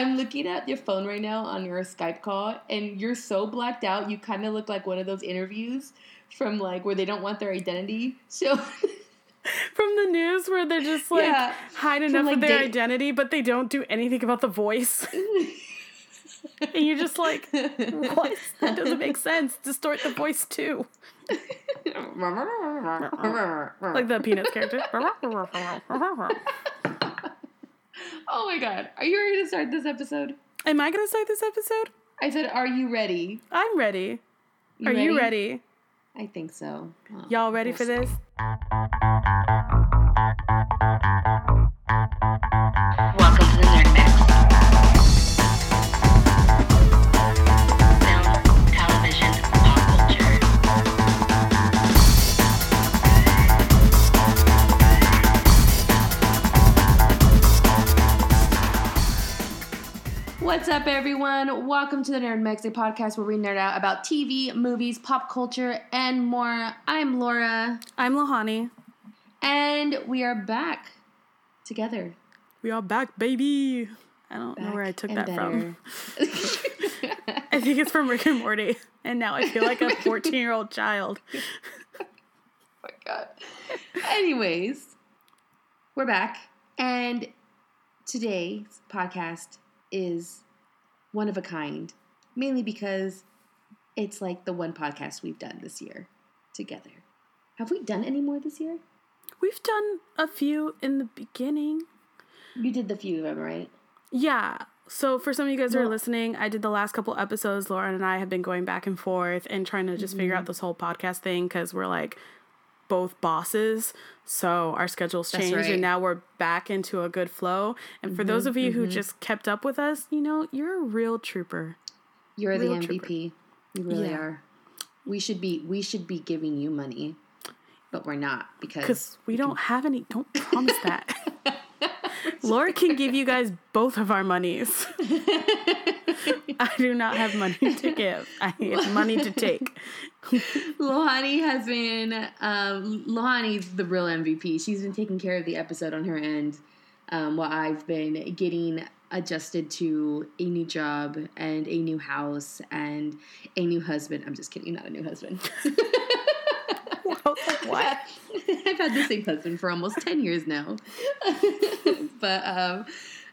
I'm looking at your phone right now on your Skype call, and you're so blacked out. You kind of look like one of those interviews from like where they don't want their identity. So from the news where they're just like Yeah. hide enough like, of their day- identity, but they don't do anything about the voice. and you're just like, what? That doesn't make sense. Distort the voice too. Like the Peanuts character. Oh my god, are you ready to start this episode? Am I gonna start this episode? I said, "Are you ready?" I'm ready. Are you ready? I think so. Oh, Y'all ready for this? Up, everyone? Welcome to the Nerd Mix, a podcast where we nerd out about TV, movies, pop culture, and more. I'm Laura, I'm Lohani. and we are back together. We are back, baby. I don't know where I took that from. I think it's from Rick and Morty. And now I feel like a 14 year old child. oh my god. Anyways, we're back, and today's podcast is one of a kind, mainly because it's like the one podcast we've done this year together. Have we done any more this year? We've done a few in the beginning. You did the few of them, right? Yeah. So for some of you guys who are listening, I did the last couple episodes. Laura and I have been going back and forth and trying to just figure Mm-hmm. out this whole podcast thing because we're like both bosses. So our schedules changed right. and now we're back into a good flow. And for those of you Mm-hmm. who just kept up with us, you know, you're a real trooper. You're the Real MVP. You really Yeah. are. We should be we should be giving you money, but we're not because Because we don't have any, don't promise that. Laura can give you guys both of our monies. I do not have money to give. I have money to take. Lohani has been um, Lohani's the real MVP. She's been taking care of the episode on her end, um, while I've been getting adjusted to a new job and a new house and a new husband. I'm just kidding, not a new husband. what? I've had the same husband for almost 10 years now. but um,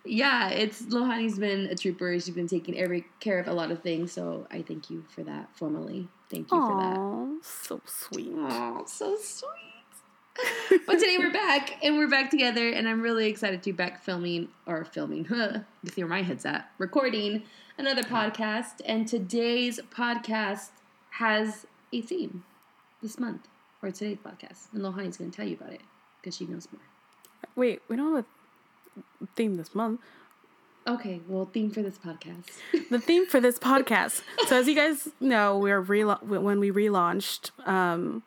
yeah, it's Lohani's been a trooper. She's been taking every care of a lot of things. So I thank you for that formally. Thank you for that. So sweet. Oh, so sweet. but today we're back and we're back together and I'm really excited to be back filming or filming, huh? You see where my head's at. Recording another podcast. And today's podcast has a theme this month. Or today's podcast. And Lohani's gonna tell you about it because she knows more. Wait, we don't have a theme this month. Okay, well, theme for this podcast. The theme for this podcast. So, as you guys know, we're rela- when we relaunched, um,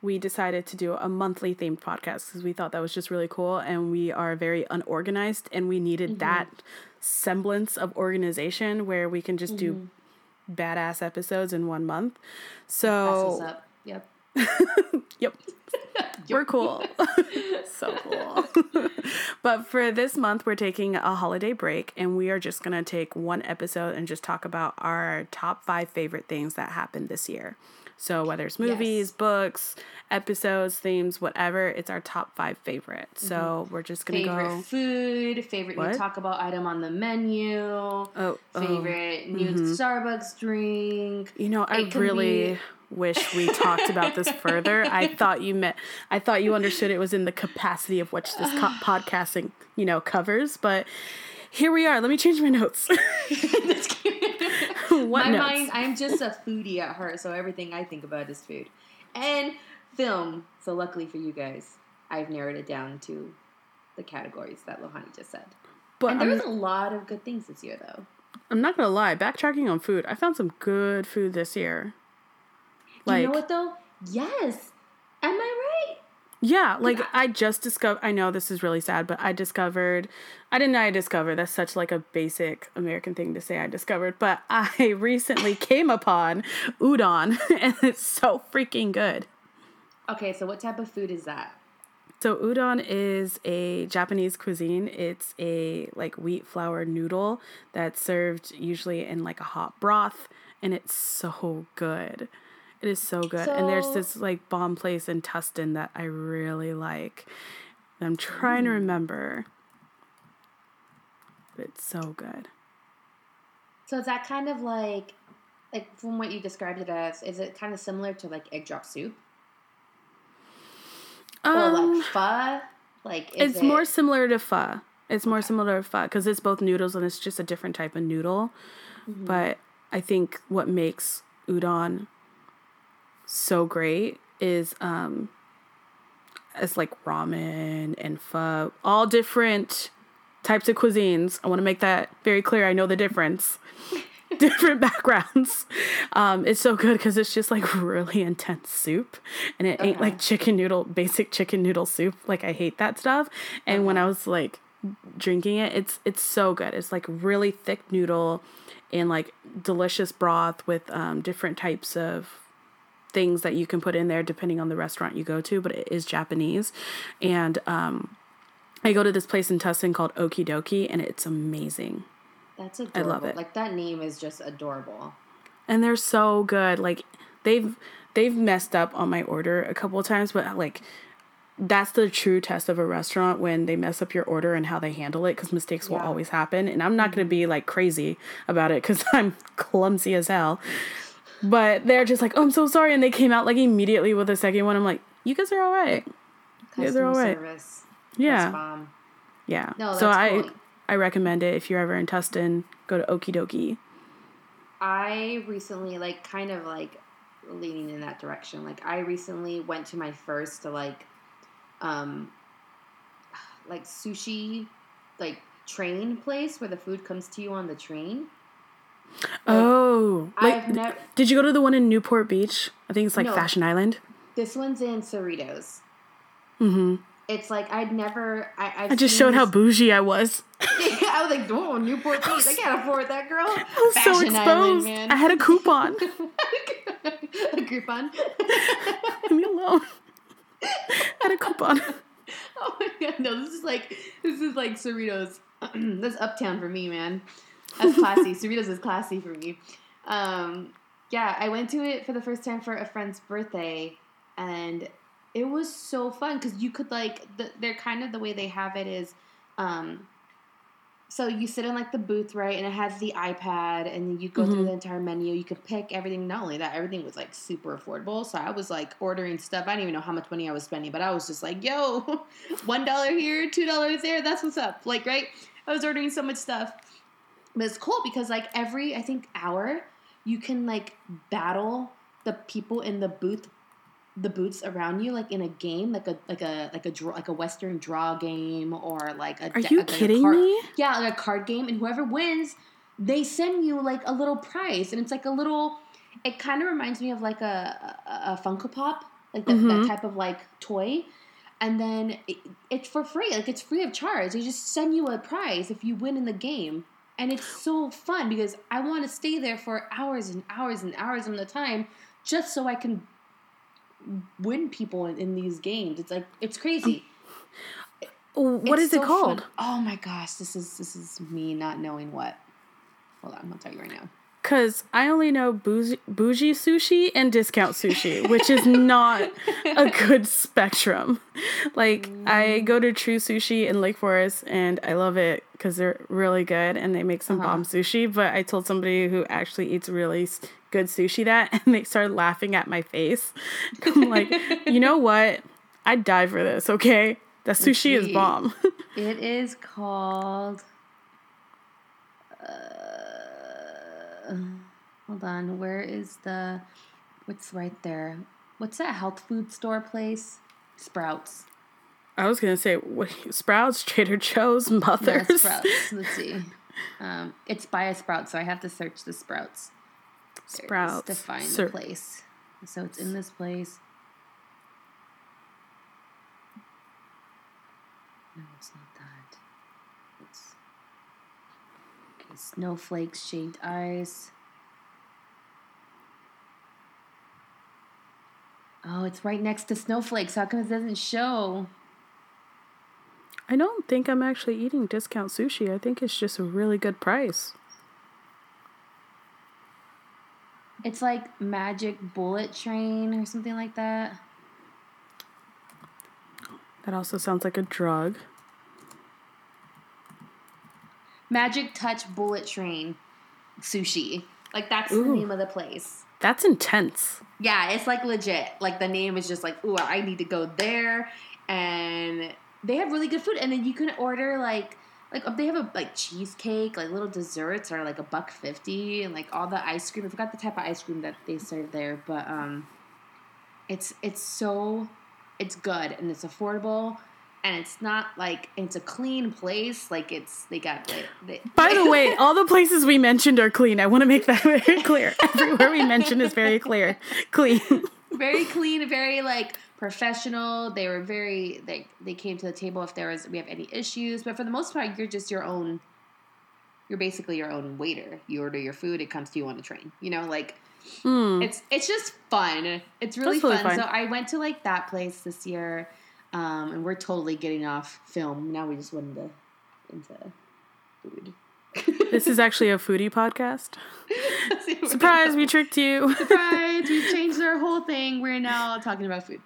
we decided to do a monthly themed podcast because we thought that was just really cool, and we are very unorganized, and we needed that semblance of organization where we can just do badass episodes in one month. So. Yep. Yep. We're cool. so cool. but for this month, we're taking a holiday break and we are just going to take one episode and just talk about our top five favorite things that happened this year. So, whether it's movies, Yes. books, episodes, themes, whatever, it's our top five favorite. So, mm-hmm. we're just going to go. Favorite food, favorite What? new Taco Bell item on the menu. Oh, oh. favorite new mm-hmm. Starbucks drink. You know, I really be- wish we talked about this further. I thought you meant, I thought you understood it was in the capacity of what this co- podcasting, you know, covers. But here we are. Let me change my notes. what My notes? mind, I'm just a foodie at heart, so everything I think about is food and film. So luckily for you guys, I've narrowed it down to the categories that Lohani just said. but And there I'm, was a lot of good things this year, though. I'm not gonna lie. Backtracking on food, I found some good food this year. Like, you know what though? Yes. Am I right? yeah, like I just discovered. I know this is really sad, but I discovered. I didn't know I discovered. That's such like a basic American thing to say. I discovered, but I recently came upon udon, and it's so freaking good. Okay, so what type of food is that? So udon is a Japanese cuisine. It's a like wheat flour noodle that's served usually in like a hot broth and it's so good. It is so good. and there's this like bomb place in Tustin that I really like. And I'm trying to remember. But it's so good. So is that kind of like, like from what you described it as, is it kind of similar to like egg drop soup or Um, like pho? Like is it's it, more similar to pho. It's more similar to pho because it's both noodles and it's just a different type of noodle. Mm-hmm. But I think what makes udon so great is um it's like ramen and pho, all different types of cuisines. I want to make that very clear. I know the difference. different backgrounds. Um, it's so good because it's just like really intense soup, and it ain't like chicken noodle, basic chicken noodle soup. Like I hate that stuff. And when I was like drinking it, it's it's so good. It's like really thick noodle, and like delicious broth with um, different types of things that you can put in there depending on the restaurant you go to. But it is Japanese, and um, I go to this place in Tustin called Okie Dokie, and it's amazing. That's adorable. I love it. Like that name is just adorable. and they're so good. Like they've they've messed up on my order a couple of times, but like that's the true test of a restaurant when they mess up your order and how they handle it because mistakes will Yeah. always happen. And I'm not going to be like crazy about it because I'm clumsy as hell. But they're just like, oh, I'm so sorry. And they came out like immediately with a second one. I'm like, you guys are all right. Yeah, they're Customer all right. service. Yeah. Bomb. Yeah. No, so I cool. I recommend it if you're ever in Tustin. Go to Okie Dokie. I recently like kind of like leaning in that direction. Like I recently went to my first like um like sushi like train place where the food comes to you on the train. Oh, wait, I've never did you go to the one in Newport Beach? I think it's like No. Fashion Island. this one's in Cerritos. Mm-hmm. It's like I'd never I I've I just showed how bougie I was. I was like, oh, Newport Beach. I can't afford that, girl. I was so Fashion Island, exposed. man. I had a coupon. a coupon. Leave me alone. I had a coupon. Oh my god, no, this is like this is like Cerritos. That's uptown for me, man. That's classy. Cerritos is classy for me. Um, yeah, I went to it for the first time for a friend's birthday, and it was so fun because you could like the, they're kind of the way they have it is, um, so you sit in like the booth right, and it has the iPad, and you go through Mhm. the entire menu. You could pick everything. Not only that, everything was like super affordable. So I was like ordering stuff. I didn't even know how much money I was spending, but I was just like, yo, one dollar here, two dollars there. That's what's up. Like right, I was ordering so much stuff. But it's cool because like every I think hour, you can like battle the people in the booth the booths around you like in a game like a like a like a draw like a western draw game or like a Are you like a kidding card- me? yeah like a card game and whoever wins they send you like a little prize and it's like a little it kind of reminds me of like a a, a funko pop like that, Mhm. that type of like toy and then it, it's for free like it's free of charge they just send you a prize if you win in the game and it's so fun because i want to stay there for hours and hours and hours on the time just so i can win people in, in these games it's like it's crazy um, What It's is it called? fun. Oh my gosh, this is this is me not knowing what. Hold on, I'm gonna tell you right now. Because I only know bougie, bougie sushi and discount sushi, which is not a good spectrum. Like, I mm. go to True Sushi in Lake Forest and I love it because they're really good and they make some Uh-huh. bomb sushi. But I told somebody who actually eats really good sushi that, and they started laughing at my face. I'm like, you know what? I'd die for this, okay? That sushi is bomb. It is called. Uh, hold on, where is the? What's right there? What's that health food store place? Sprouts. I was gonna say what, Sprouts, Trader Joe's, Mothers. Sprouts. Let's see. Um, it's by a sprout, so I have to search the sprouts. There Sprouts. to find Sir- the place. So it's in this place. No, it's not that. It's okay. Snowflakes, shaved ice. Oh, it's right next to snowflakes. How come it doesn't show? I don't think I'm actually eating discount sushi. I think it's just a really good price. It's like Magic Bullet Train or something like that. That also sounds like a drug. Magic Touch Bullet Train sushi. Like that's the name of the place. That's intense. Yeah, it's like legit. Like the name is just like, ooh, I need to go there, and they have really good food. And then you can order like, like they have a like cheesecake, like little desserts are like a buck fifty, and like all the ice cream. I forgot the type of ice cream that they serve there, but um, it's it's so, it's good and it's affordable. And it's not like it's a clean place. Like it's they got like they, By the way, all the places we mentioned are clean. I want to make that very clear. Everywhere we mention is very clear. Clean. very clean, very like professional. They were very they they came to the table if there was we have any issues, but for the most part, you're just your own. You're basically your own waiter. You order your food, it comes to you on a train. You know, like Mm. it's it's just fun. It's really really fun. fun. So I went to like that place this year, um, and we're totally getting off film. Now we just went into into food. This is actually a foodie podcast. Surprise, we tricked you. Surprise! We changed our whole thing. We're now talking about food.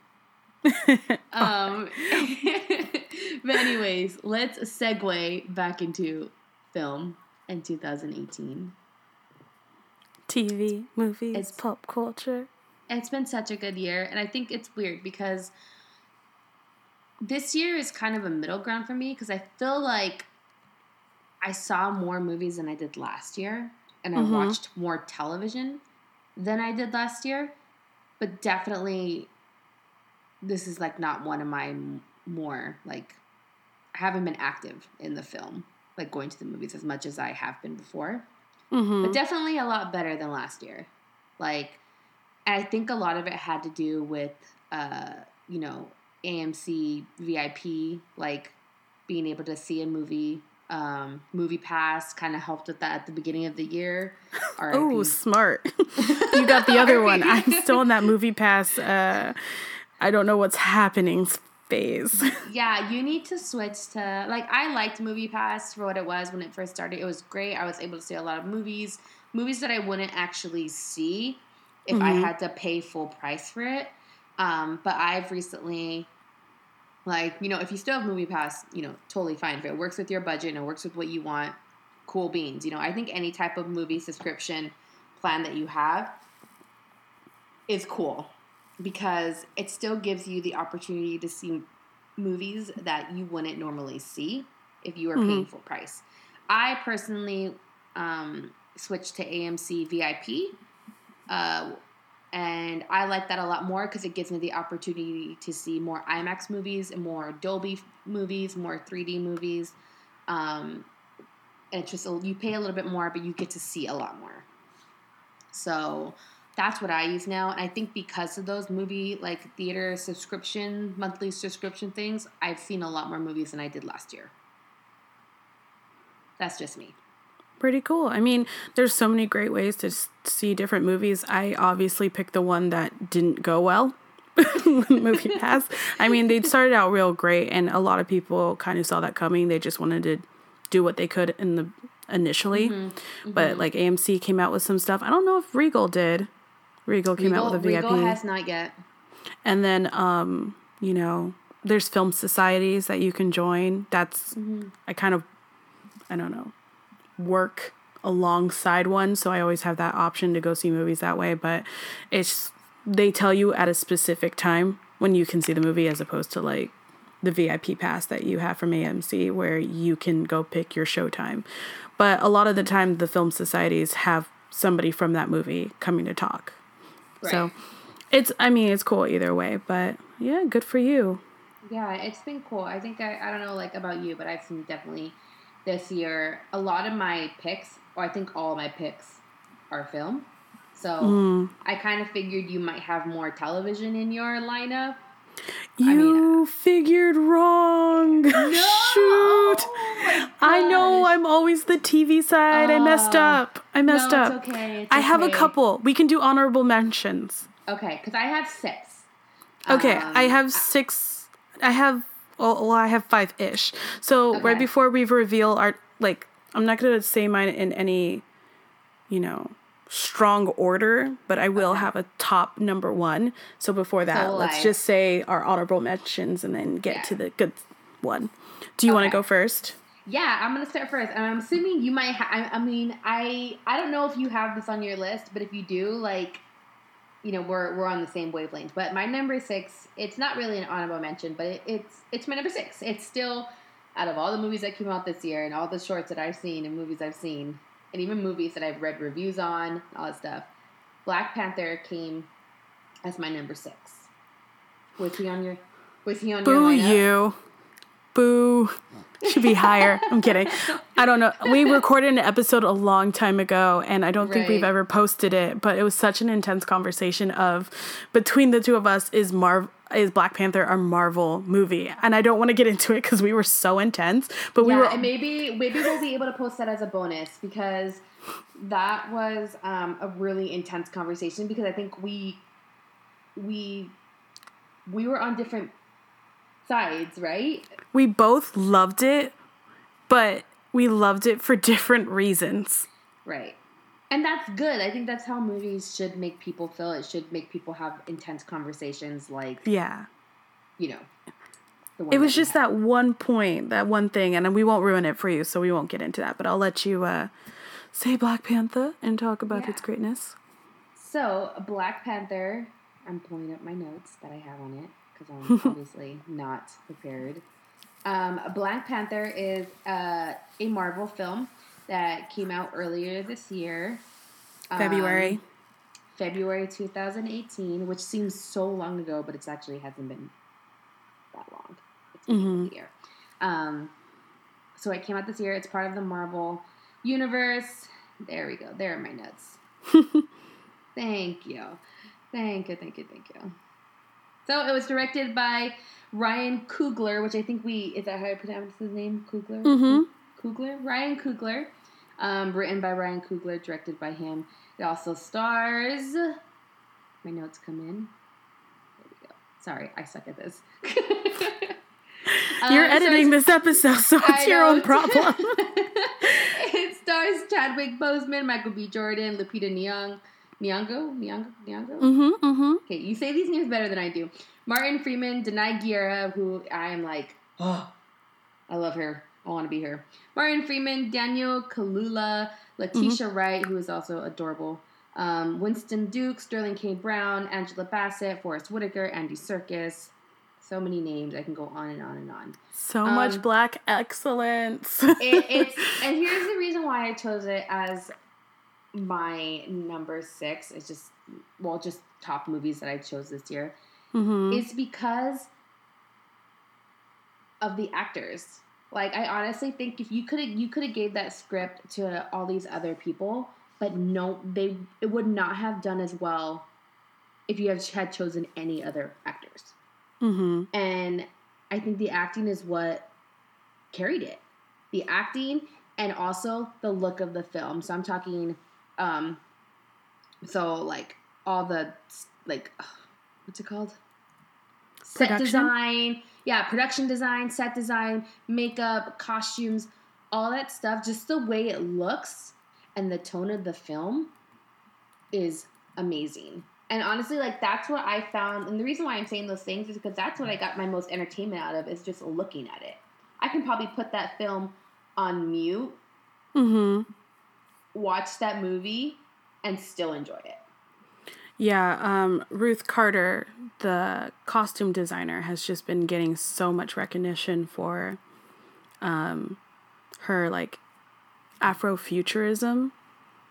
um, but anyways, let's segue back into film in 2018. TV, movies, It's- pop culture. It's been such a good year, and I think it's weird because this year is kind of a middle ground for me because I feel like I saw more movies than I did last year, and I Mhm. watched more television than I did last year. But definitely, this is like not one of my more like I haven't been active in the film, like going to the movies as much as I have been before hmm but definitely a lot better than last year. Like, I think a lot of it had to do with, uh, you know, AMC VIP, like being able to see a movie. Um, movie Pass kind of helped with that at the beginning of the year. Oh, smart. you got the other one. I'm still in that movie pass. Uh, I don't know what's happening phase. yeah, you need to switch to like I liked Movie Pass for what it was when it first started. It was great. I was able to see a lot of movies, movies that I wouldn't actually see if I Mhm. had to pay full price for it. Um, but I've recently, like you know, if you still have Movie Pass, you know, totally fine. If it works with your budget and it works with what you want, cool beans. You know, I think any type of movie subscription plan that you have is cool because it still gives you the opportunity to see movies that you wouldn't normally see if you were paying full price. I personally um, switched to AMC VIP, uh, and I like that a lot more because it gives me the opportunity to see more IMAX movies and more Dolby movies, more 3D movies. Um, and it's just a, you pay a little bit more, but you get to see a lot more. So that's what I use now. And I think because of those movie like theater subscription, monthly subscription things, I've seen a lot more movies than I did last year. That's just me. Pretty cool. I mean, there's so many great ways to see different movies. I obviously picked the one that didn't go well. movie pass. I mean, they started out real great, and a lot of people kind of saw that coming. They just wanted to do what they could in the initially, mm-hmm. but mm-hmm. like AMC came out with some stuff. I don't know if Regal did. Regal came out with a VIP, Regal has not yet. and then um, you know, there's film societies that you can join. That's I kind of, I don't know, work alongside one, so I always have that option to go see movies that way. But it's they tell you at a specific time when you can see the movie, as opposed to like the VIP pass that you have from AMC, where you can go pick your showtime. But a lot of the time, the film societies have somebody from that movie coming to talk. So it's, I mean, it's cool either way. But yeah, good for you. Yeah, it's been cool. I think I, I don't know like about you, but I've seen definitely this year a lot of my picks, or I think all of my picks, are film. So Mm. I kind of figured you might have more television in your lineup. You mean- figured wrong. Shoot. Oh I know I'm always the TV side. I messed Oh. up. I messed no, up. It's okay. It's I have a couple. We can do honorable mentions. Okay, because I have six. Okay, Um, I have six. I have Well, well I have five ish. So right before we reveal our like, I'm not gonna say mine in any, you know, strong order, but I will have a top number one. So before that, will let's just say our honorable mentions and then get Yeah. to the good one. Do you want to go first? Yeah, I'm gonna start first, and I'm assuming you might. Ha- I, I mean, I I don't know if you have this on your list, but if you do, like, you know, we're we're on the same wavelength. But my number six, it's not really an honorable mention, but it, it's it's my number six. It's still out of all the movies that came out this year and all the shorts that I've seen and movies I've seen, and even movies that I've read reviews on, all that stuff. Black Panther came as my number six. Was he on your? Was he on your? Boo you. Boo. Should be higher. I'm kidding. I don't know. We recorded an episode a long time ago and I don't think we've ever posted it, but it was such an intense conversation of between the two of us is Marv is Black Panther a Marvel movie? And I don't want to get into it cuz we were so intense, but we yeah, were and maybe maybe we'll be able to post that as a bonus because that was um, a really intense conversation because I think we we we were on different sides, right? we both loved it, but we loved it for different reasons. Right. And that's good. I think that's how movies should make people feel. It should make people have intense conversations like, Yeah. you know. the one It was that just that one point, that one thing, and we won't ruin it for you, so we won't get into that. But I'll let you uh, say Black Panther and talk about Yeah. its greatness. So, Black Panther, I'm pulling up my notes that I have on it because I'm obviously not prepared. Um, Black Panther is uh, a Marvel film that came out earlier this year. um, February. February 2018, which seems so long ago, but it's actually hasn't been that long. It's been Mhm. a year. Um, so it came out this year. It's part of the Marvel universe. There we go. There are my notes. thank you. Thank you, thank you, thank you. So it was directed by Ryan Coogler, which I think we, is that how I pronounce his name? Coogler? Mhm. Coogler? Ryan Coogler. Um, written by Ryan Coogler, directed by him. It also stars. My notes come in. There we go. Sorry, I suck at this. You're Um, editing stars- this episode, so it's your own problem. it stars Chadwick Boseman, Michael B. Jordan, Lupita Nyong'o, Nyong'o, Nyong'o, Nyong'o. mm-hmm, mm-hmm. Okay, you say these names better than I do. Martin Freeman, Danai Gurira, who I am like, oh, I love her. I want to be her. Martin Freeman, Daniel Kaluuya, Letitia Wright, who is also adorable. Um, Winston Duke, Sterling K. Brown, Angela Bassett, Forest Whitaker, Andy Serkis. So many names. I can go on and on and on. So much Um, black excellence. It, it's and here's the reason why I chose it as my number six. It's just well, just top movies that I chose this year. hmm It's because of the actors. Like I honestly think if you could have you could have gave that script to all these other people, but no, they it would not have done as well if you have had chosen any other actors. hmm And I think the acting is what carried it. The acting and also the look of the film. So I'm talking um so like all the like what's it called? Set design. Yeah, production design, set design, makeup, costumes, all that stuff, just the way it looks and the tone of the film is amazing. And honestly, like that's what I found. And the reason why I'm saying those things is because that's what I got my most entertainment out of is just looking at it. I can probably put that film on mute, mm-hmm. watch that movie, and still enjoy it. Yeah, um, Ruth Carter, the costume designer, has just been getting so much recognition for um, her like Afrofuturism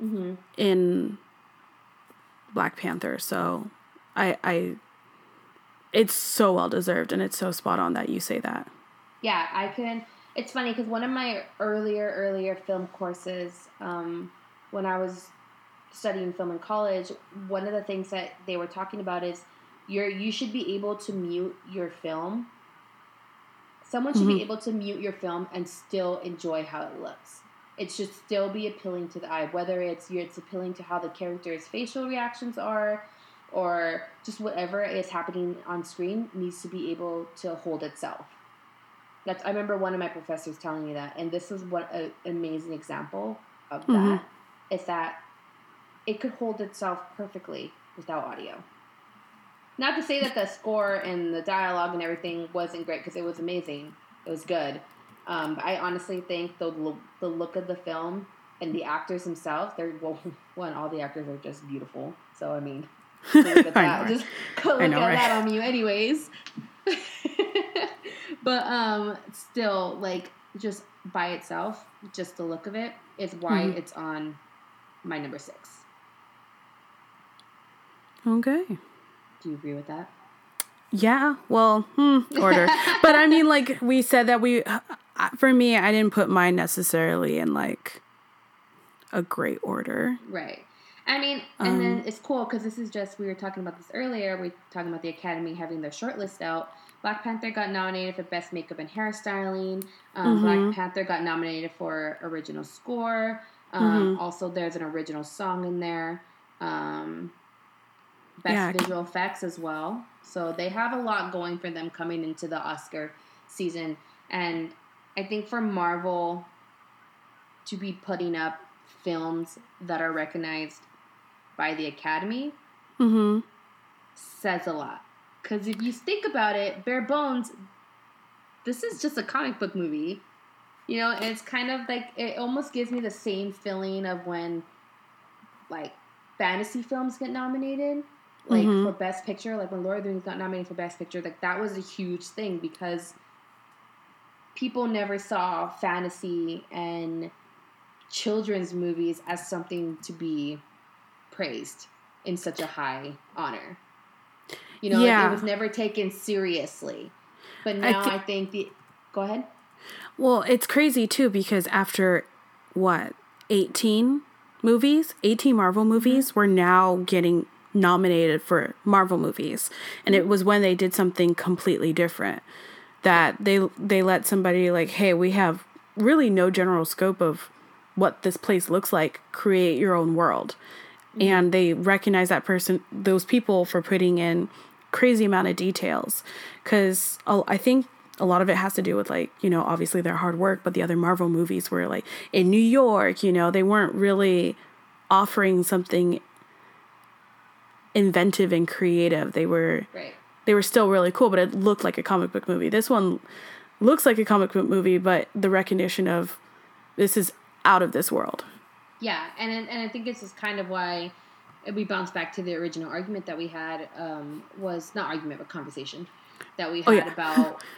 Mm-hmm. in Black Panther. So I, I, it's so well deserved, and it's so spot on that you say that. Yeah, I can. It's funny because one of my earlier, earlier film courses, um, when I was studying film in college, one of the things that they were talking about is you're you should be able to mute your film. Someone should Mhm. be able to mute your film and still enjoy how it looks. It should still be appealing to the eye, whether it's it's appealing to how the character's facial reactions are, or just whatever is happening on screen needs to be able to hold itself. That's I remember one of my professors telling me that, and this is what an amazing example of Mhm. that is that it could hold itself perfectly without audio. Not to say that the score and the dialogue and everything wasn't great because it was amazing. It was good. Um, but I honestly think the lo- the look of the film and the actors themselves, they're well, one, all the actors are just beautiful. So I mean, look at that. Just look know, at right? that on you, anyways. but um, still, like just by itself, just the look of it is why Mhm. it's on my number six. Okay. Do you agree with that? Yeah. Well, hmm, order. but I mean, like we said that we, uh, for me, I didn't put mine necessarily in like a great order. Right. I mean, and then Um, it's cool because this is just we were talking about this earlier. We were talking about the Academy having their shortlist out. Black Panther got nominated for Best Makeup and Hairstyling. Um, Mhm. Black Panther got nominated for Original Score. Um, Mhm. Also, there's an original song in there. Um, Best Yeah. Visual Effects as well. So they have a lot going for them coming into the Oscar season. And I think for Marvel to be putting up films that are recognized by the Academy Mm-hmm. says a lot. Because if you think about it, bare bones, this is just a comic book movie. You know, and it's kind of like, it almost gives me the same feeling of when, like, fantasy films get nominated. Like, Mhm. for Best Picture, like when Lord of the Rings got nominated for Best Picture, like, that was a huge thing because people never saw fantasy and children's movies as something to be praised in such a high honor. You know, like it was never taken seriously. But I now I think the go ahead. Well, it's crazy too because after what, 18 movies, 18 Marvel movies, we're now getting nominated for Marvel movies. And it was when they did something completely different that they they let somebody like, "Hey, we have really no general scope of what this place looks like. Create your own world." Mm-hmm. And they recognize that person those people for putting in crazy amount of details cuz I think a lot of it has to do with like you know obviously their hard work but the other marvel movies were like in new york you know they weren't really offering something inventive and creative they were Right. they were still really cool but it looked like a comic book movie this one looks like a comic book movie but the recognition of this is out of this world Yeah, and and I think this is kind of why we bounce back to the original argument that we had um, was not argument but conversation that we had Oh, yeah. about.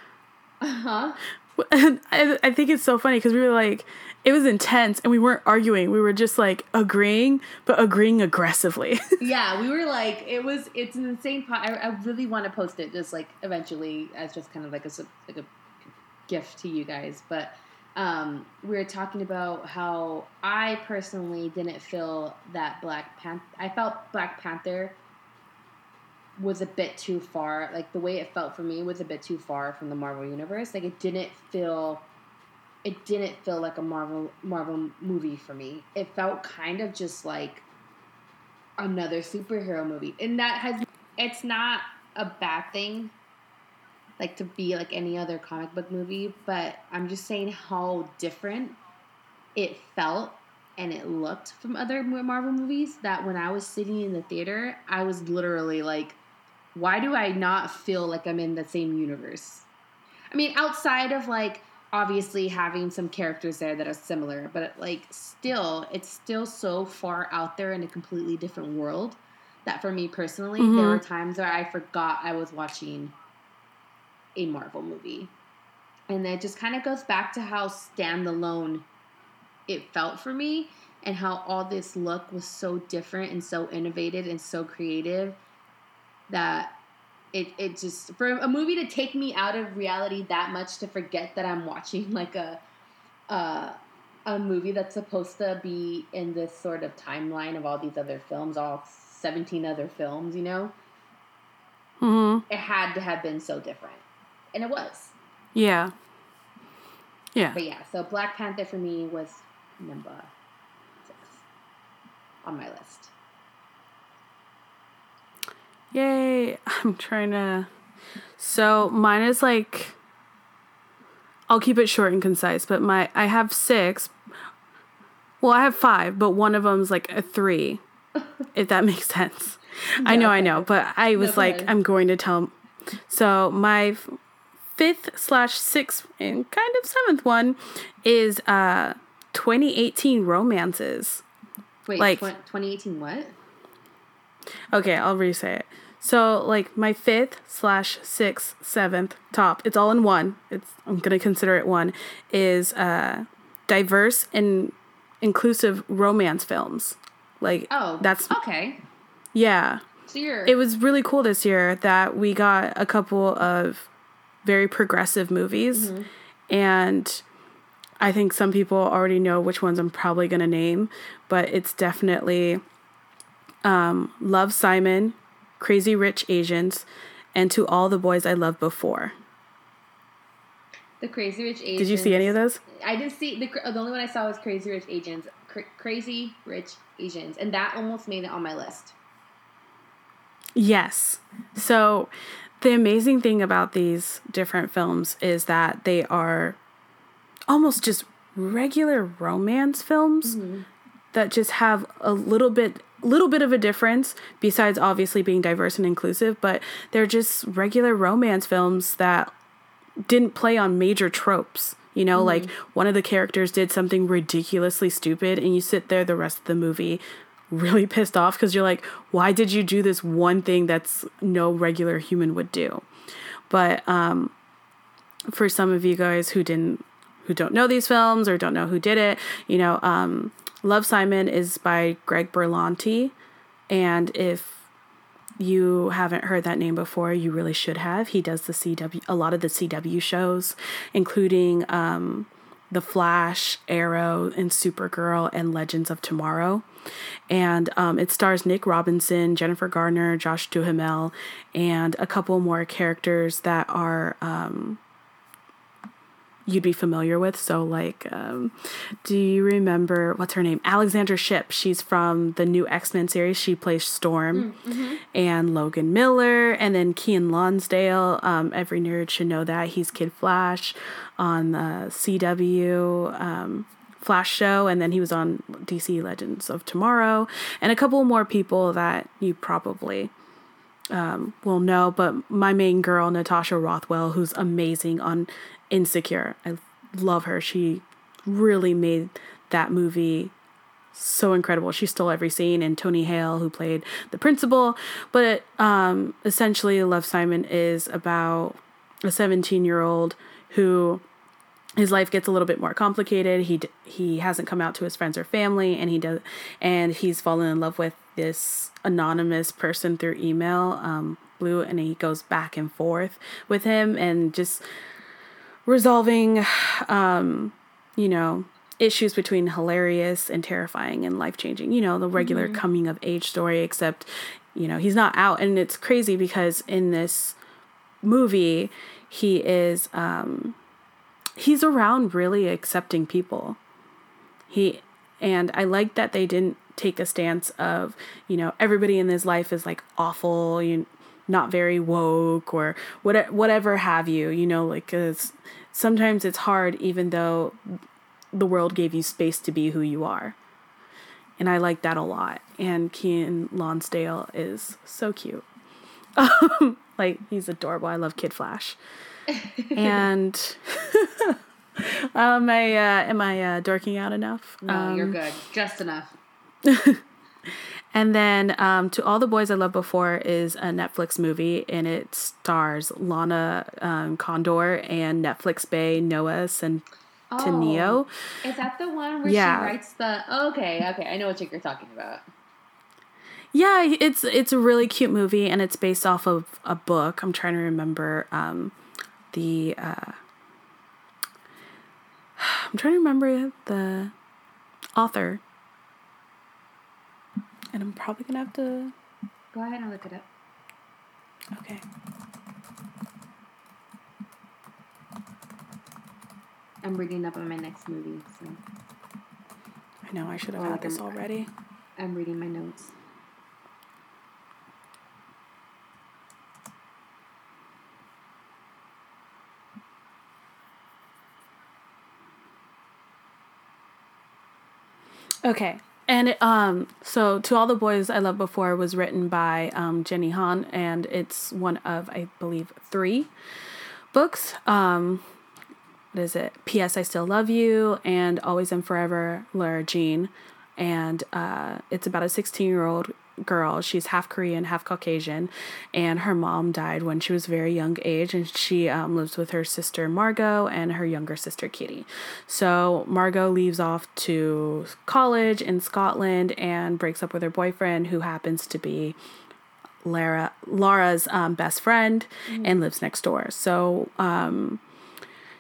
Uh huh. I, I think it's so funny because we were like it was intense and we weren't arguing we were just like agreeing but agreeing aggressively yeah, we were like, it was. It's an insane. Po- I, I really want to post it, just like eventually, as just kind of like a like a gift to you guys. But um, we were talking about how I personally didn't feel that Black Panther. I felt Black Panther was a bit too far. Like the way it felt for me was a bit too far from the Marvel universe. Like it didn't feel. It didn't feel like a Marvel Marvel movie for me. It felt kind of just like another superhero movie. And that has it's not a bad thing like to be like any other comic book movie, but I'm just saying how different it felt and it looked from other Marvel movies that when I was sitting in the theater, I was literally like why do I not feel like I'm in the same universe? I mean, outside of like obviously having some characters there that are similar, but like still, it's still so far out there in a completely different world that for me personally, there Mhm. were times where I forgot I was watching a Marvel movie. And that just kind of goes back to how standalone it felt for me and how all this look was so different and so innovative and so creative that it, it just for a movie to take me out of reality that much to forget that I'm watching like a uh, a movie that's supposed to be in this sort of timeline of all these other films, all 17 other films, you know, hmm it had to have been so different. And it was. Yeah. Yeah. But yeah, so Black Panther for me was number six on my list. Yay. I'm trying to. So mine is like. I'll keep it short and concise. But my I have six. Well, I have five, but one of them's like a three, if that makes sense. I know, I know, but I was go like, ahead. I'm going to tell. So my fifth slash sixth and kind of seventh one is uh 2018 romances. Wait, Like- twen- 2018 what? Okay, I'll re-say it. So like my fifth slash sixth, seventh top, it's all in one. It's I'm gonna consider it one, is uh diverse and inclusive romance films. Like Oh, that's okay. yeah. So you're It was really cool this year that we got a couple of very progressive movies and I think some people already know which ones I'm probably going to name, but it's definitely um, Love Simon, Crazy Rich Asians, and To All the Boys I Loved Before. the Crazy Rich Asians. Did you see any of those? I didn't see the the only one I saw was Crazy Rich Asians. Cra- Crazy Rich Asians, and that almost made it on my list. Yes. So the amazing thing about these different films is that they are almost just regular romance films mm-hmm. that just have a little bit little bit of a difference besides obviously being diverse and inclusive, but they're just regular romance films that didn't play on major tropes. You know, like one of the characters did something ridiculously stupid, and you sit there the rest of the movie really pissed off because you're like, why did you do this one thing that's no regular human would do? But um, for some of you guys who didn't, who don't know these films or don't know who did it, you know, um, Love Simon is by Greg Berlanti, and if you haven't heard that name before, you really should have. He does the CW, a lot of the CW shows, including um, The Flash, Arrow, and Supergirl, and Legends of Tomorrow. And um, it stars Nick Robinson, Jennifer Garner, Josh Duhamel, and a couple more characters that are um, you'd be familiar with. So, like, um, do you remember what's her name? Alexandra Shipp. She's from the new X Men series. She plays Storm, and Logan Miller, and then Keiynan Lonsdale. Um, every nerd should know that he's Kid Flash on the CW. Um, Flash show, and then he was on DC Legends of Tomorrow, and a couple more people that you probably um, will know. But my main girl, Natasha Rothwell, who's amazing on Insecure, I love her. She really made that movie so incredible. She stole every scene, and Tony Hale, who played the principal. But um, essentially, Love Simon is about a 17 year old who his life gets a little bit more complicated. He he hasn't come out to his friends or family, and he does, and he's fallen in love with this anonymous person through email, um, Blue, and he goes back and forth with him, and just resolving, um, you know, issues between hilarious and terrifying and life changing. You know, the regular coming of age story, except you know he's not out, and it's crazy because in this movie he is. Um, he's around really accepting people. He and I like that they didn't take a stance of, you know, everybody in his life is like awful, you not very woke or what whatever have you, you know, like cuz sometimes it's hard even though the world gave you space to be who you are. And I like that a lot. And Keiynan Lonsdale is so cute. like he's adorable. I love Kid Flash. and um, I uh, am I uh, dorking out enough? No, um, you're good. Just enough. And then um, to all the boys I loved before is a Netflix movie, and it stars Lana um, Condor and Netflix Bay Noah Centineo. Oh, is that the one where Yeah. she writes the? Okay, okay, I know what you're talking about. Yeah, it's it's a really cute movie, and it's based off of a book. I'm trying to remember um, the. Uh, I'm trying to remember the author, and I'm probably gonna have to. Go ahead and look it up. Okay. I'm reading up on my next movie, so. I know, I should have had this already. I'm reading my notes. Okay, and it, um, so to all the boys I loved before was written by um, Jenny Han, and it's one of I believe three books. Um, what is it? P.S. I Still Love You and Always and Forever, Lara Jean, and uh, it's about a sixteen year old girl. She's half Korean, half Caucasian, and her mom died when she was very young age, and she um, lives with her sister Margot and her younger sister Kitty. So Margot leaves off to college in Scotland and breaks up with her boyfriend, who happens to be Lara Lara's um, best friend and lives next door. So um,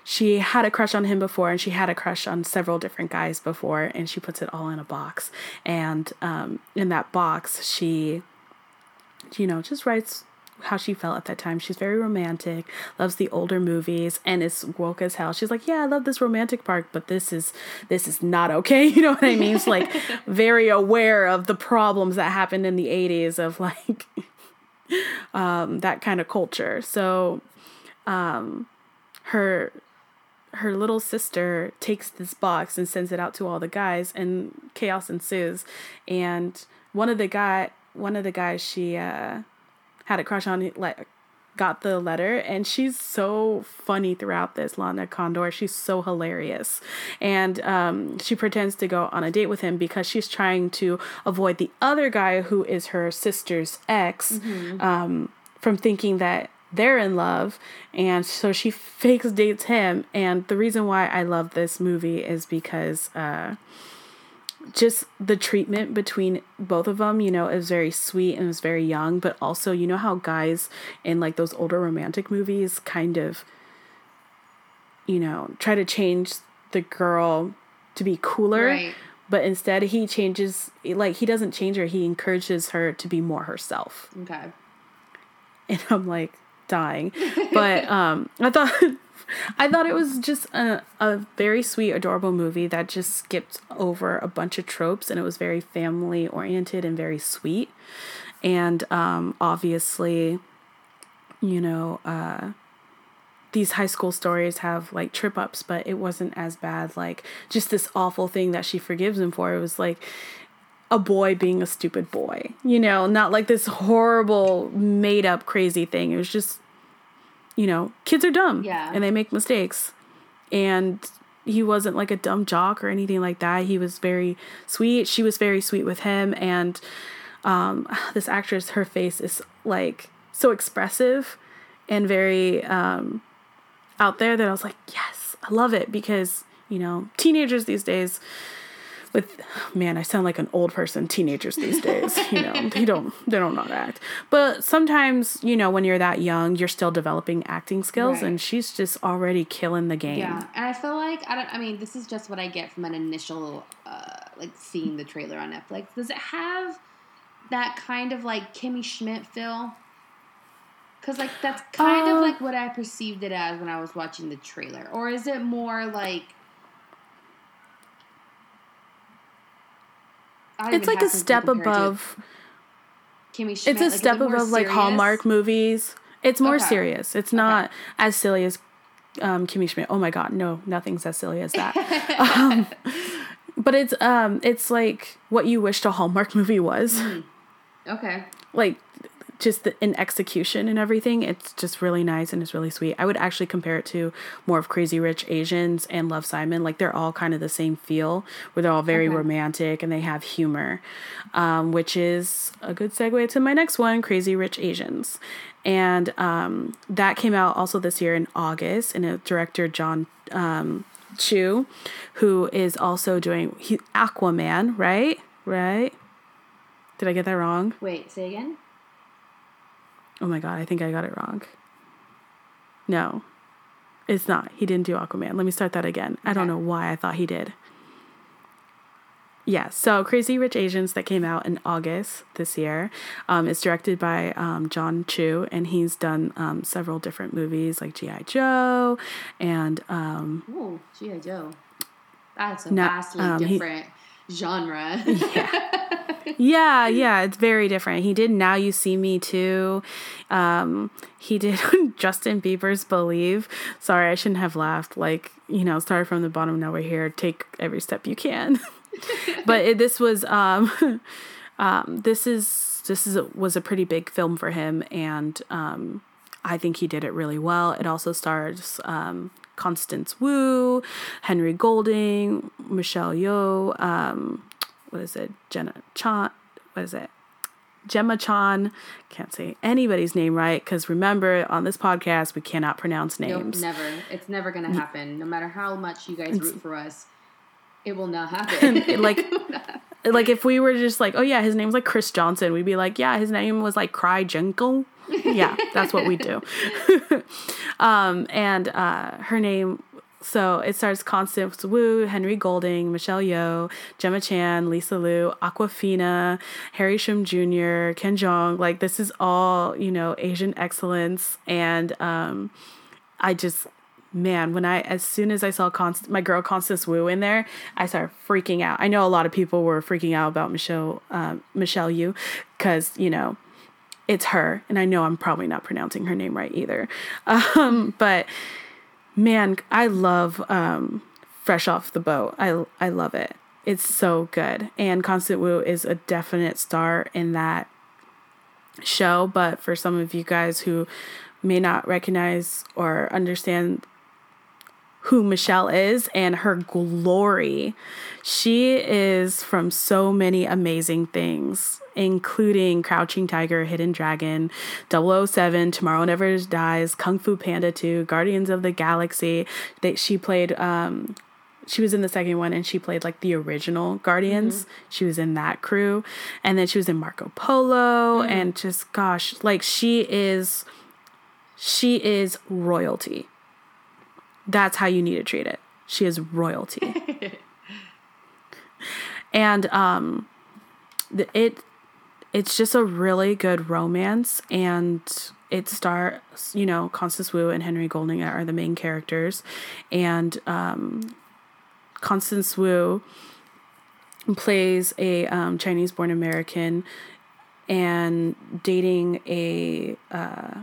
she had a crush on him before and she had a crush on several different guys before and she puts it all in a box. And um, in that box she you know just writes how she felt at that time. She's very romantic loves the older movies and is woke as hell. She's like yeah i love this romantic part but this is this is not okay. You know what i mean? It's like very aware of the problems that happened in the 80s of like um, that kind of culture. So um, her her little sister takes this box and sends it out to all the guys and chaos ensues. And one of the guy one of the guys she uh had a crush on like got the letter and she's so funny throughout this lana condor. She's so hilarious. And um, she pretends to go on a date with him because she's trying to avoid the other guy who is her sister's ex um, from thinking that they're in love and so she fakes dates him and the reason why i love this movie is because uh just the treatment between both of them you know is very sweet and it was very young but also you know how guys in like those older romantic movies kind of you know try to change the girl to be cooler Right. but instead he changes like he doesn't change her he encourages her to be more herself Okay. and I'm like dying. But um, I thought I thought it was just a, a very sweet, adorable movie that just skipped over a bunch of tropes, and it was very family oriented and very sweet. And um, obviously, you know, uh, these high school stories have like trip ups, but it wasn't as bad. Like just this awful thing that she forgives him for. It was like a boy being a stupid boy, you know, not like this horrible made up crazy thing. It was just, you know, kids are dumb Yeah. and they make mistakes. And he wasn't like a dumb jock or anything like that. He was very sweet. She was very sweet with him. And um, this actress, her face is like so expressive and very um, out there that I was like, yes, I love it because, you know, teenagers these days with man, I sound like an old person. Teenagers these days, you know, they don't they don't know how to act. But sometimes, you know, when you're that young, you're still developing acting skills, Right. and she's just already killing the game. Yeah, and I feel like I don't. I mean, this is just what I get from an initial, uh, like seeing the trailer on Netflix. Does it have that kind of like Kimmy Schmidt feel? Because like that's kind Uh, of like what I perceived it as when I was watching the trailer, or is it more like? I don't It's like a have something to step compare it to. above. Kimmy Schmidt. It's a like, step above like? Hallmark movies. It's more Okay. serious. It's not as silly as um, Kimmy Schmidt. Oh my god, no, nothing's as silly as that. um, but it's um, it's like what you wished a Hallmark movie was. Okay. like just the, in execution and everything it's just really nice and it's really sweet i would actually compare it to more of crazy rich asians and love simon like they're all kind of the same feel where they're all very Okay. romantic and they have humor um, which is a good segue to my next one crazy rich asians and um, that came out also this year in august and a director Jon um, chu who is also doing he, aquaman right right did i get that wrong Wait. Say again. Oh my god, I think I got it wrong. No. It's not. He didn't do Aquaman. Let me start that again. I don't know why I thought he did. Yeah, so Crazy Rich Asians that came out in August this year um, is directed by um, Jon Chu, and he's done um, several different movies like G.I. Joe and um, Ooh, G.I. Joe. That's a No, vastly um, he- different genre. yeah, yeah, yeah, it's very different. He did Now You See Me too. Um, he did Justin Bieber's Believe. Sorry, I shouldn't have laughed. Like, you know, started from the bottom, now we're here. Take every step you can. but it, this was um, um, this is this is was a pretty big film for him, and um, I think he did it really well. It also stars um, Constance Wu, Henry Golding, Michelle Yeoh, um, what is it, Jenna Chan, what is it? Gemma Chan, can't say anybody's name right because remember on this podcast we cannot pronounce Nope, names. never. It's never gonna happen. No matter how much you guys root for us, it will not happen. like like if we were just like, oh yeah, his name's like Chris Johnson, we'd be like, yeah, his name was like Cry Jenko. yeah, that's what we do. um, and uh, her name, so it stars Constance Wu, Henry Golding, Michelle Yeoh, Gemma Chan, Lisa Lu, Awkwafina, Harry Shum Jr., Ken Jeong. Like this is all you know Asian excellence, and um, I just man, when I as soon as I saw Const- my girl Constance Wu in there, I started freaking out. I know a lot of people were freaking out about Michelle um, Michelle Yeoh because you know it's her, and I know I'm probably not pronouncing her name right either. Um, but man, I love um, Fresh Off the Boat. I I love it. It's so good, and Constance Wu is a definite star in that show. But for some of you guys who may not recognize or understand who Michelle is and her glory. She is from so many amazing things, including Crouching Tiger, Hidden Dragon, 007, Tomorrow Never Dies, Kung Fu Panda 2, Guardians of the Galaxy. That she played um she was in the second one and she played like the original Guardians. She was in that crew. And then she was in Marco Polo and just gosh, like she is she is royalty. That's how you need to treat it. She is royalty. and um the, it it's just a really good romance and it stars you know Constance Wu and Henry Golding are the main characters and um Constance Wu plays a um, Chinese born American and dating a uh,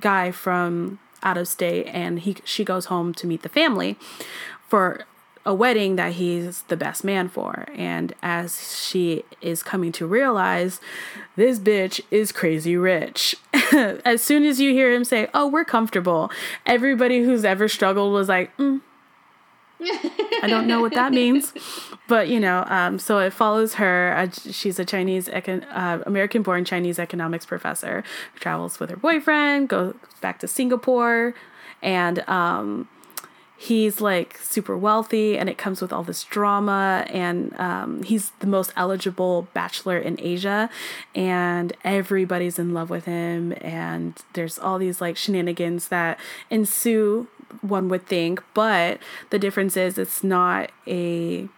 guy from out of state and he she goes home to meet the family for a wedding that he's the best man for. And as she is coming to realize this bitch is crazy rich. As soon as you hear him say oh we're comfortable everybody who's ever struggled was like mm, I don't know what that means, but you know, um, so it follows her. Uh, she's a Chinese, econ- uh, American-born Chinese economics professor who travels with her boyfriend, goes back to Singapore, and um, he's like super wealthy, and it comes with all this drama. And um, he's the most eligible bachelor in Asia, and everybody's in love with him. And there's all these like shenanigans that ensue one would think, but the difference is it's not a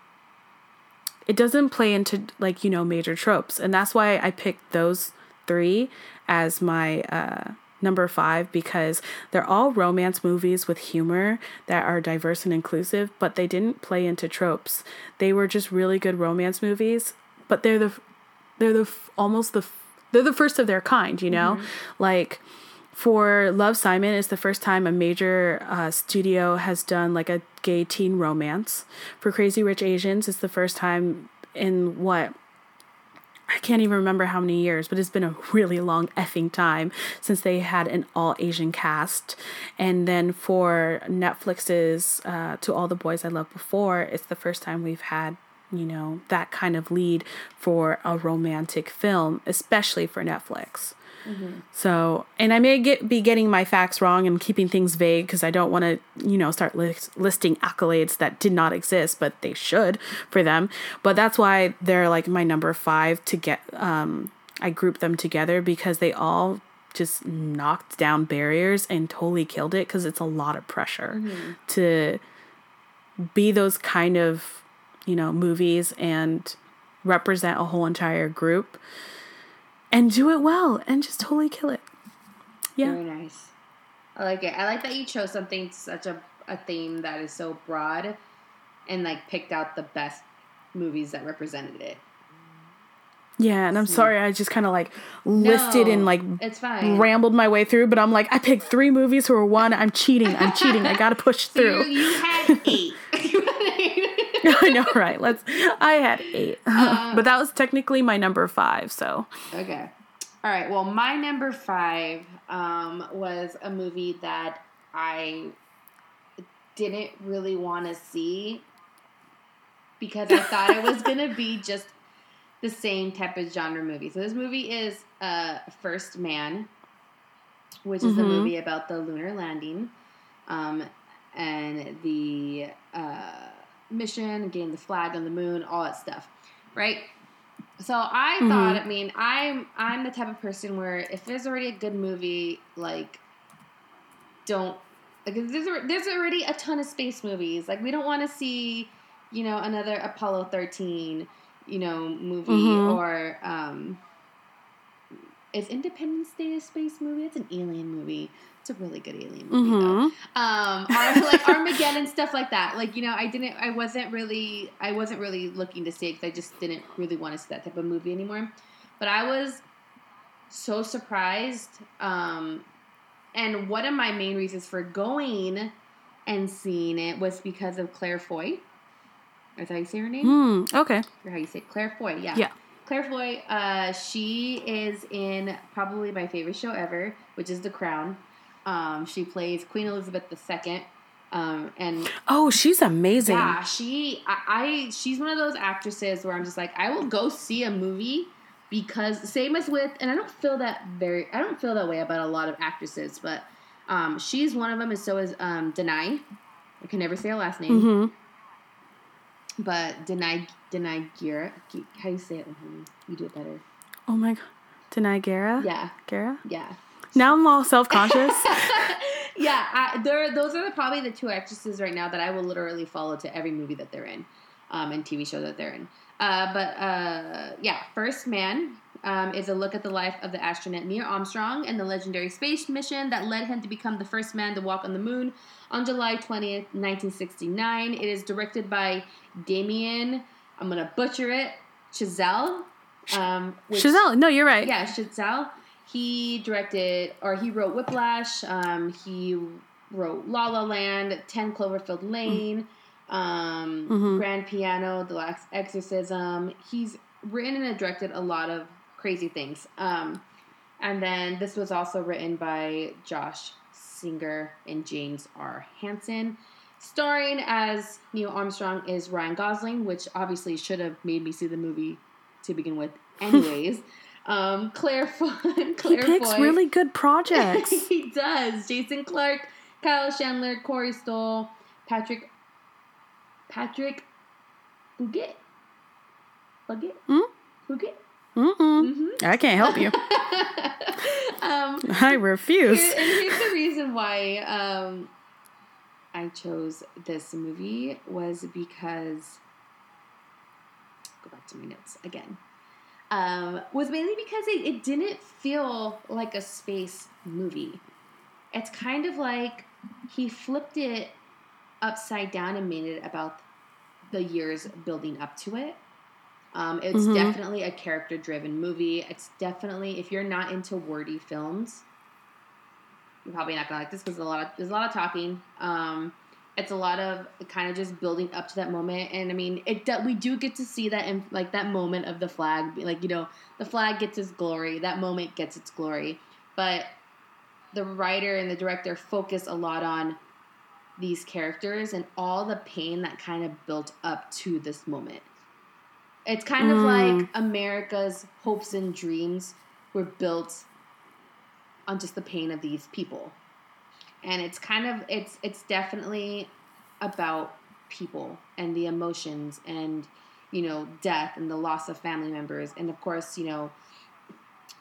it doesn't play into like, you know, major tropes. And that's why I picked those three as my uh number 5 because they're all romance movies with humor that are diverse and inclusive, but they didn't play into tropes. They were just really good romance movies, but they're the they're the almost the they're the first of their kind, you know? Like for Love Simon, it's the first time a major uh, studio has done like a gay teen romance. For Crazy Rich Asians, it's the first time in what I can't even remember how many years, but it's been a really long effing time since they had an all Asian cast. And then for Netflix's uh, To All the Boys I Loved Before, it's the first time we've had, you know, that kind of lead for a romantic film, especially for Netflix. So, and I may get be getting my facts wrong and keeping things vague because I don't want to, you know, start list, listing accolades that did not exist, but they should for them. But that's why they're like my number five to get. Um, I group them together because they all just knocked down barriers and totally killed it because it's a lot of pressure to be those kind of, you know, movies and represent a whole entire group and do it well and just totally kill it. Yeah. Very nice. I like it. I like that you chose something such a, a theme that is so broad and like picked out the best movies that represented it. Yeah, and I'm sorry I just kind of like listed and like it's fine. rambled my way through, but I'm like I picked three movies for one. I'm cheating. I'm cheating. I got to push So you, through. you had eight. I know, right? Let's. I had eight, Uh, but that was technically my number five. So Okay. All right. Well, my number five um, was a movie that I didn't really want to see because I thought it was going to be just the same type of genre movie. So this movie is uh, First Man, which is a Mhm. movie about the lunar landing um, and the uh, mission, getting the flag on the moon, all that stuff, right? So I Mhm. thought, I mean, I'm I'm the type of person where if there's already a good movie, like, don't like there's there's already a ton of space movies. Like we don't want to see, you know, another Apollo 13, you know, movie Mhm. or um, is Independence Day a space movie? It's an alien movie. It's a really good alien movie though hmm um or like armageddon stuff like that like you know i didn't i wasn't really i wasn't really looking to see it because i just didn't really want to see that type of movie anymore but i was so surprised um and one of my main reasons for going and seeing it was because of claire foy is that how you say her name Mm, okay. or how you say it? Claire Foy, yeah. Yeah. Claire Foy, uh, she is in probably my favorite show ever, which is The Crown. Um, she plays Queen Elizabeth II. Um, and Oh, she's amazing. yeah, she, I, I, she's one of those actresses where I'm just like, I will go see a movie because same as with, and I don't feel that very, I don't feel that way about a lot of actresses, but um, she's one of them, and so is um, Danai. I can never say her last name Mm-hmm. but Danai Danai Gira. How do you say it? You do it better. Oh my god. Danai Gara? Yeah, Gara? yeah, Now I'm all self conscious. yeah. I, they're, those are the, probably the two actresses right now that I will literally follow to every movie that they're in, um, and TV show that they're in. Uh, but uh, yeah, First Man um, is a look at the life of the astronaut Neil Armstrong and the legendary space mission that led him to become the first man to walk on the moon on July 20th, 1969. It is directed by Damien, I'm going to butcher it, Chazelle. Um, which- Chazelle. No, you're right. yeah, Chazelle. He directed, or he wrote Whiplash. Um, he wrote La La Land, Ten Cloverfield Lane, um, Mhm. Grand Piano, The Last Exorcism. He's written and directed a lot of crazy things. Um, and then this was also written by Josh Singer and James R. Hansen. Starring as Neil Armstrong is Ryan Gosling, which obviously should have made me see the movie to begin with, anyways. um, Claire, Fo- He picks Foy. really good projects. he does. Jason Clarke, Kyle Chandler, Corey Stoll, Patrick Patrick Buget. Buget? Hmm? Buget? Mm-mm. Mm-hmm. I can't help you. um, I refuse. here- and here's the reason why um, I chose this movie was because go back to my notes again. Um, was mainly because it, it didn't feel like a space movie. It's kind of like he flipped it upside down and made it about the years building up to it. Um, it's Mhm. definitely a character driven movie. It's definitely if you're not into wordy films, you're probably not gonna like this because a lot of there's a lot of talking. Um, it's a lot of kind of just building up to that moment, and I mean, it we do get to see that in like that moment of the flag, like you know, the flag gets its glory. That moment gets its glory, but the writer and the director focus a lot on these characters and all the pain that kind of built up to this moment. It's kind of Mm. like America's hopes and dreams were built on just the pain of these people. And it's kind of it's it's definitely about people and the emotions and you know death and the loss of family members and of course you know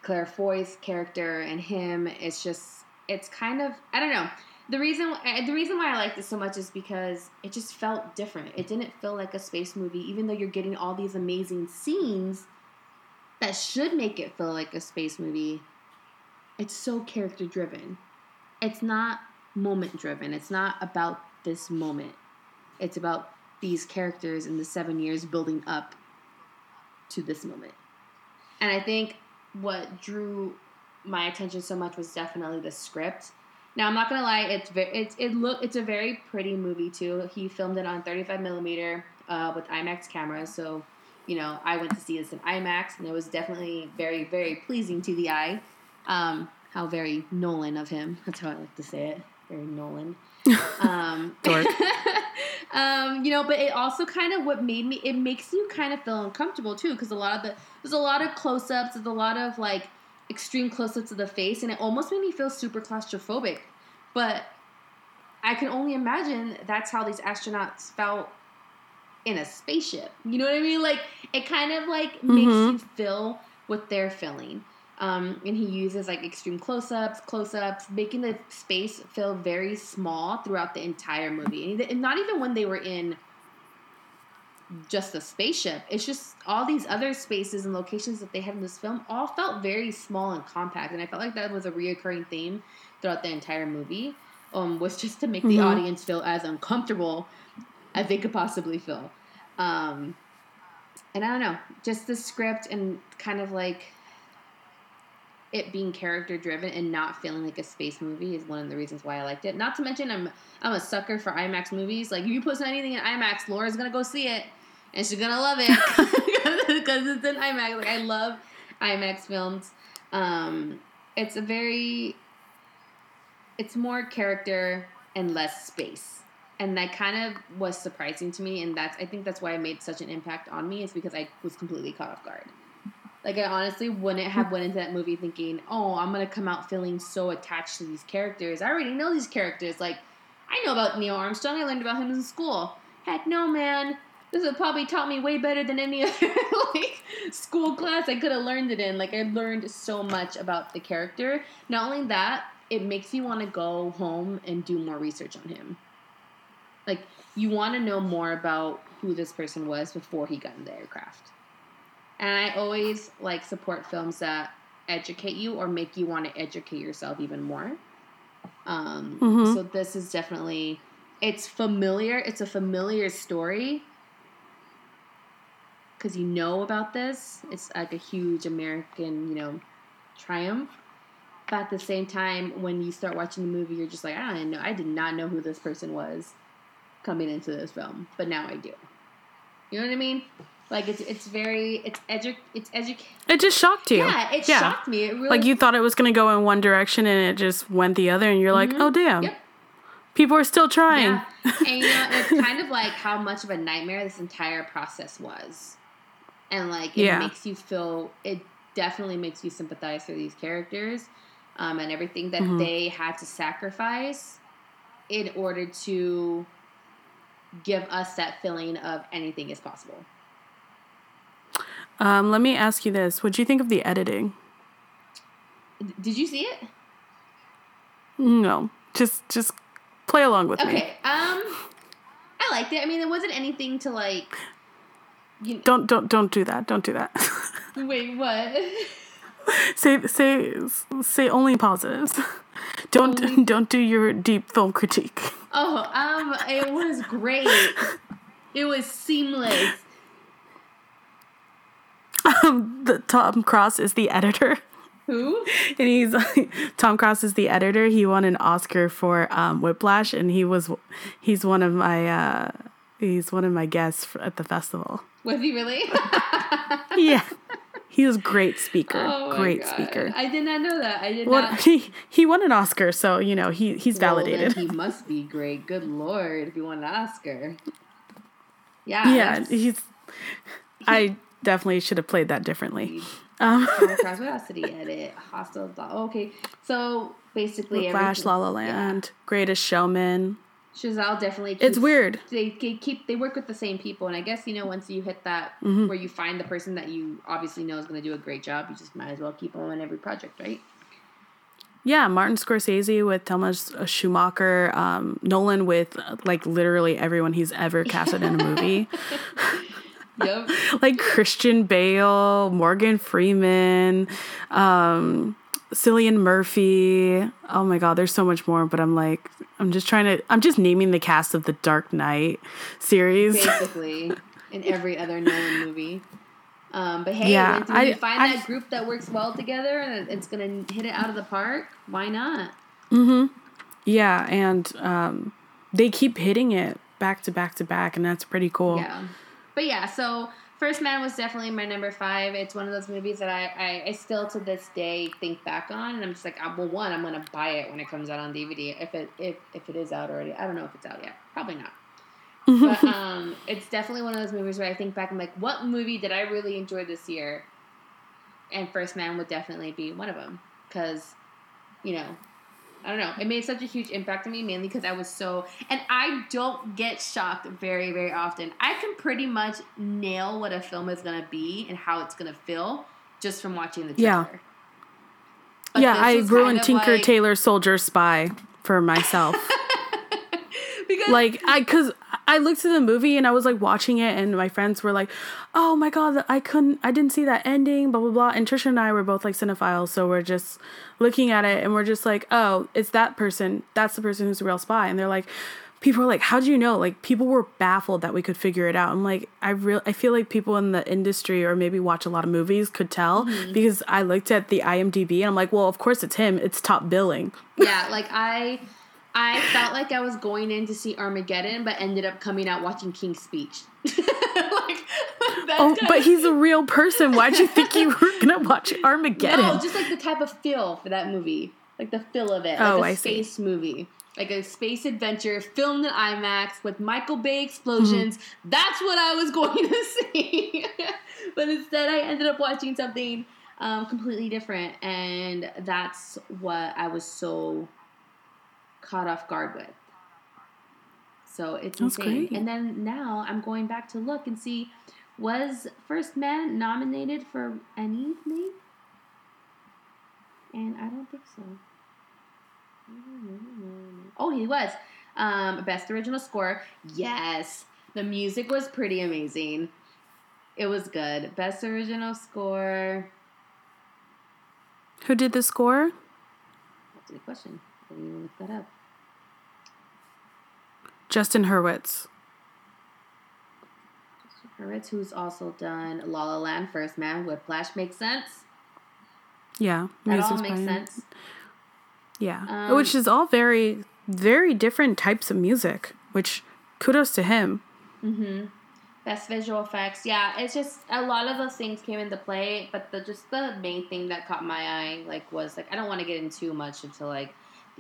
Claire Foy's character and him it's just it's kind of I don't know the reason the reason why I like this so much is because it just felt different. It didn't feel like a space movie, even though you're getting all these amazing scenes that should make it feel like a space movie. It's so character driven. It's not moment driven. It's not about this moment. It's about these characters in the seven years building up to this moment. And I think what drew my attention so much was definitely the script. Now I'm not gonna lie, it's very it's it look it's a very pretty movie too. He filmed it on 35 millimeter. uh, with IMAX cameras. So, you know, I went to see this in IMAX, and it was definitely very, very pleasing to the eye. Um, how very Nolan of him. That's how I like to say it. Very Nolan. Um, um, you know, but it also kind of what made me. It makes you kind of feel uncomfortable too, because a lot of the there's a lot of close ups. There's a lot of like extreme close ups of the face, and it almost made me feel super claustrophobic. But I can only imagine that's how these astronauts felt in a spaceship. You know what I mean? Like it kind of like makes Mhm. you feel what they're feeling. Um, and he uses like extreme close-ups, close-ups, making the space feel very small throughout the entire movie. And- not even when they were in just the spaceship. It's just all these other spaces and locations that they had in this film all felt very small and compact. And I felt like that was a reoccurring theme throughout the entire movie. Um, was just to make the Mhm. audience feel as uncomfortable as they could possibly feel. Um, and I don't know, just the script and kind of like it being character driven and not feeling like a space movie is one of the reasons why I liked it. Not to mention I'm I'm a sucker for IMAX movies. Like if you put anything in IMAX, Laura's gonna go see it and she's gonna love it because it's in IMAX. Like I love IMAX films. Um, it's a very it's more character and less space. And that kind of was surprising to me, and that's I think that's why it made such an impact on me is because I was completely caught off guard. Like I honestly wouldn't have went into that movie thinking, "Oh, I'm gonna come out feeling so attached to these characters." I already know these characters. Like I know about Neil Armstrong. I learned about him in school. Heck no, man. This would probably taught me way better than any other like school class I could have learned it in. Like I learned so much about the character. Not only that, it makes you want to go home and do more research on him. Like you want to know more about who this person was before he got in the aircraft. And I always like support films that educate you or make you want to educate yourself even more. Um, Mhm. So this is definitely it's familiar. It's a familiar story because you know about this. It's like a huge American, you know, triumph. But at the same time, when you start watching the movie, you're just like, I don't know. I did not know who this person was coming into this film, but now I do. You know what I mean? Like it's it's very it's edu it's edu It just shocked you. yeah it shocked me it really Like you thought it was gonna go in one direction and it just went the other, and you're like, oh damn, Yep. people are still trying. Yeah. And you know, it's kind of like how much of a nightmare this entire process was. And like it Yeah. makes you feel it definitely makes you sympathize for these characters um, and everything that Mhm. they had to sacrifice in order to give us that feeling of anything is possible. Um, let me ask you this: What do you think of the editing? D- Did you see it? No, just just play along with me. Okay. Um I liked it. I mean, it wasn't anything to like you Don't don't don't do that. Don't do that. Wait, what? say say say only positives. Don't Only- don't do your deep film critique. Oh, um, it was great. It was seamless. Um, the Tom Cross is the editor, Who? and he's Tom Cross is the editor. He won an Oscar for um, Whiplash, and he was he's one of my uh, he's one of my guests at the festival. Was he really? Yeah, he was great speaker. Oh great God. speaker. I did not know that. I did Well, not. he he won an Oscar, so you know he he's Well, validated. he must be great. Good lord, if he won an Oscar. Yeah. yeah, he's. I definitely should have played that differently. Tom Cruise, what else did he edit? Hostel. oh, Okay, so basically, Flash, La La Land, Greatest Showman. Chazelle definitely. It's weird. They, they keep they work with the same people, and I guess you know once you hit that Mm-hmm. where you find the person that you obviously know is going to do a great job, you just might as well keep them on every project, right? Yeah, Martin Scorsese with Thomas Schumacher, um, Nolan with uh, like literally everyone he's ever casted in a movie, Yep. like Christian Bale, Morgan Freeman, um, Cillian Murphy. Oh my God, there's so much more. But I'm like, I'm just trying to, I'm just naming the cast of the Dark Knight series. Basically, in every other Nolan movie. Um, but hey, Yeah, when, you find I- that group that works well together and it's going to hit it out of the park, why not? Mm hmm. Yeah, and um, they keep hitting it back to back to back, and that's pretty cool. Yeah. But yeah, so First Man was definitely my number five. It's one of those movies that I, I, I still to this day think back on, and I'm just like, ah, well, one, I'm gonna buy it when it comes out on DVD if it if if it is out already. I don't know if it's out yet. Probably not. but um, it's definitely one of those movies where I think back. I'm like, what movie did I really enjoy this year? And First Man would definitely be one of them because, you know, I don't know. It made such a huge impact on me, mainly because I was so. And I don't get shocked very, very often. I can pretty much nail what a film is going to be and how it's going to feel just from watching the trailer. Yeah. But yeah, I was ruined Tinker like- Tailor Soldier Spy for myself. because like I cuz I looked at the movie and I was like watching it and my friends were like, "Oh my god, I couldn't I didn't see that ending, blah blah blah." And Trisha and I were both like cinephiles, so we're just looking at it and we're just like, "Oh, it's that person. That's the person who's the real spy." And they're like people are like, "How do you know?" Like people were baffled that we could figure it out. I'm like, I real I feel like people in the industry or maybe watch a lot of movies could tell mm-hmm. because I looked at the IMDb and I'm like, "Well, of course it's him. It's top billing." yeah, like I, I felt like I was going in to see Armageddon, but ended up coming out watching King's Speech. like, Oh, but he's a real person. Why'd you think you were gonna watch Armageddon? No, just like the type of feel for that movie, like the feel of it, like Oh, a I see. space movie, like a space adventure filmed in IMAX with Michael Bay explosions. Mm-hmm. That's what I was going to see, but instead I ended up watching something um, completely different, and that's what I was so caught off guard with. So it's That's insane. great. And then now I'm going back to look and see was First Man nominated for anything? And I don't think so. Oh, he was. Um, best original score. Yes. The music was pretty amazing. It was good. Best original score. Who did the score? That's a good question. I didn't look that up. Justin Hurwitz. Hurwitz, who's also done La La Land, First Man, Whiplash makes sense. Yeah, That all makes sense. Yeah, Um, which is all very, very different types of music. Which kudos to him. Mm-hmm. Best visual effects. Yeah, it's just a lot of those things came into play, but the just the main thing that caught my eye like was like I don't want to get into too much into like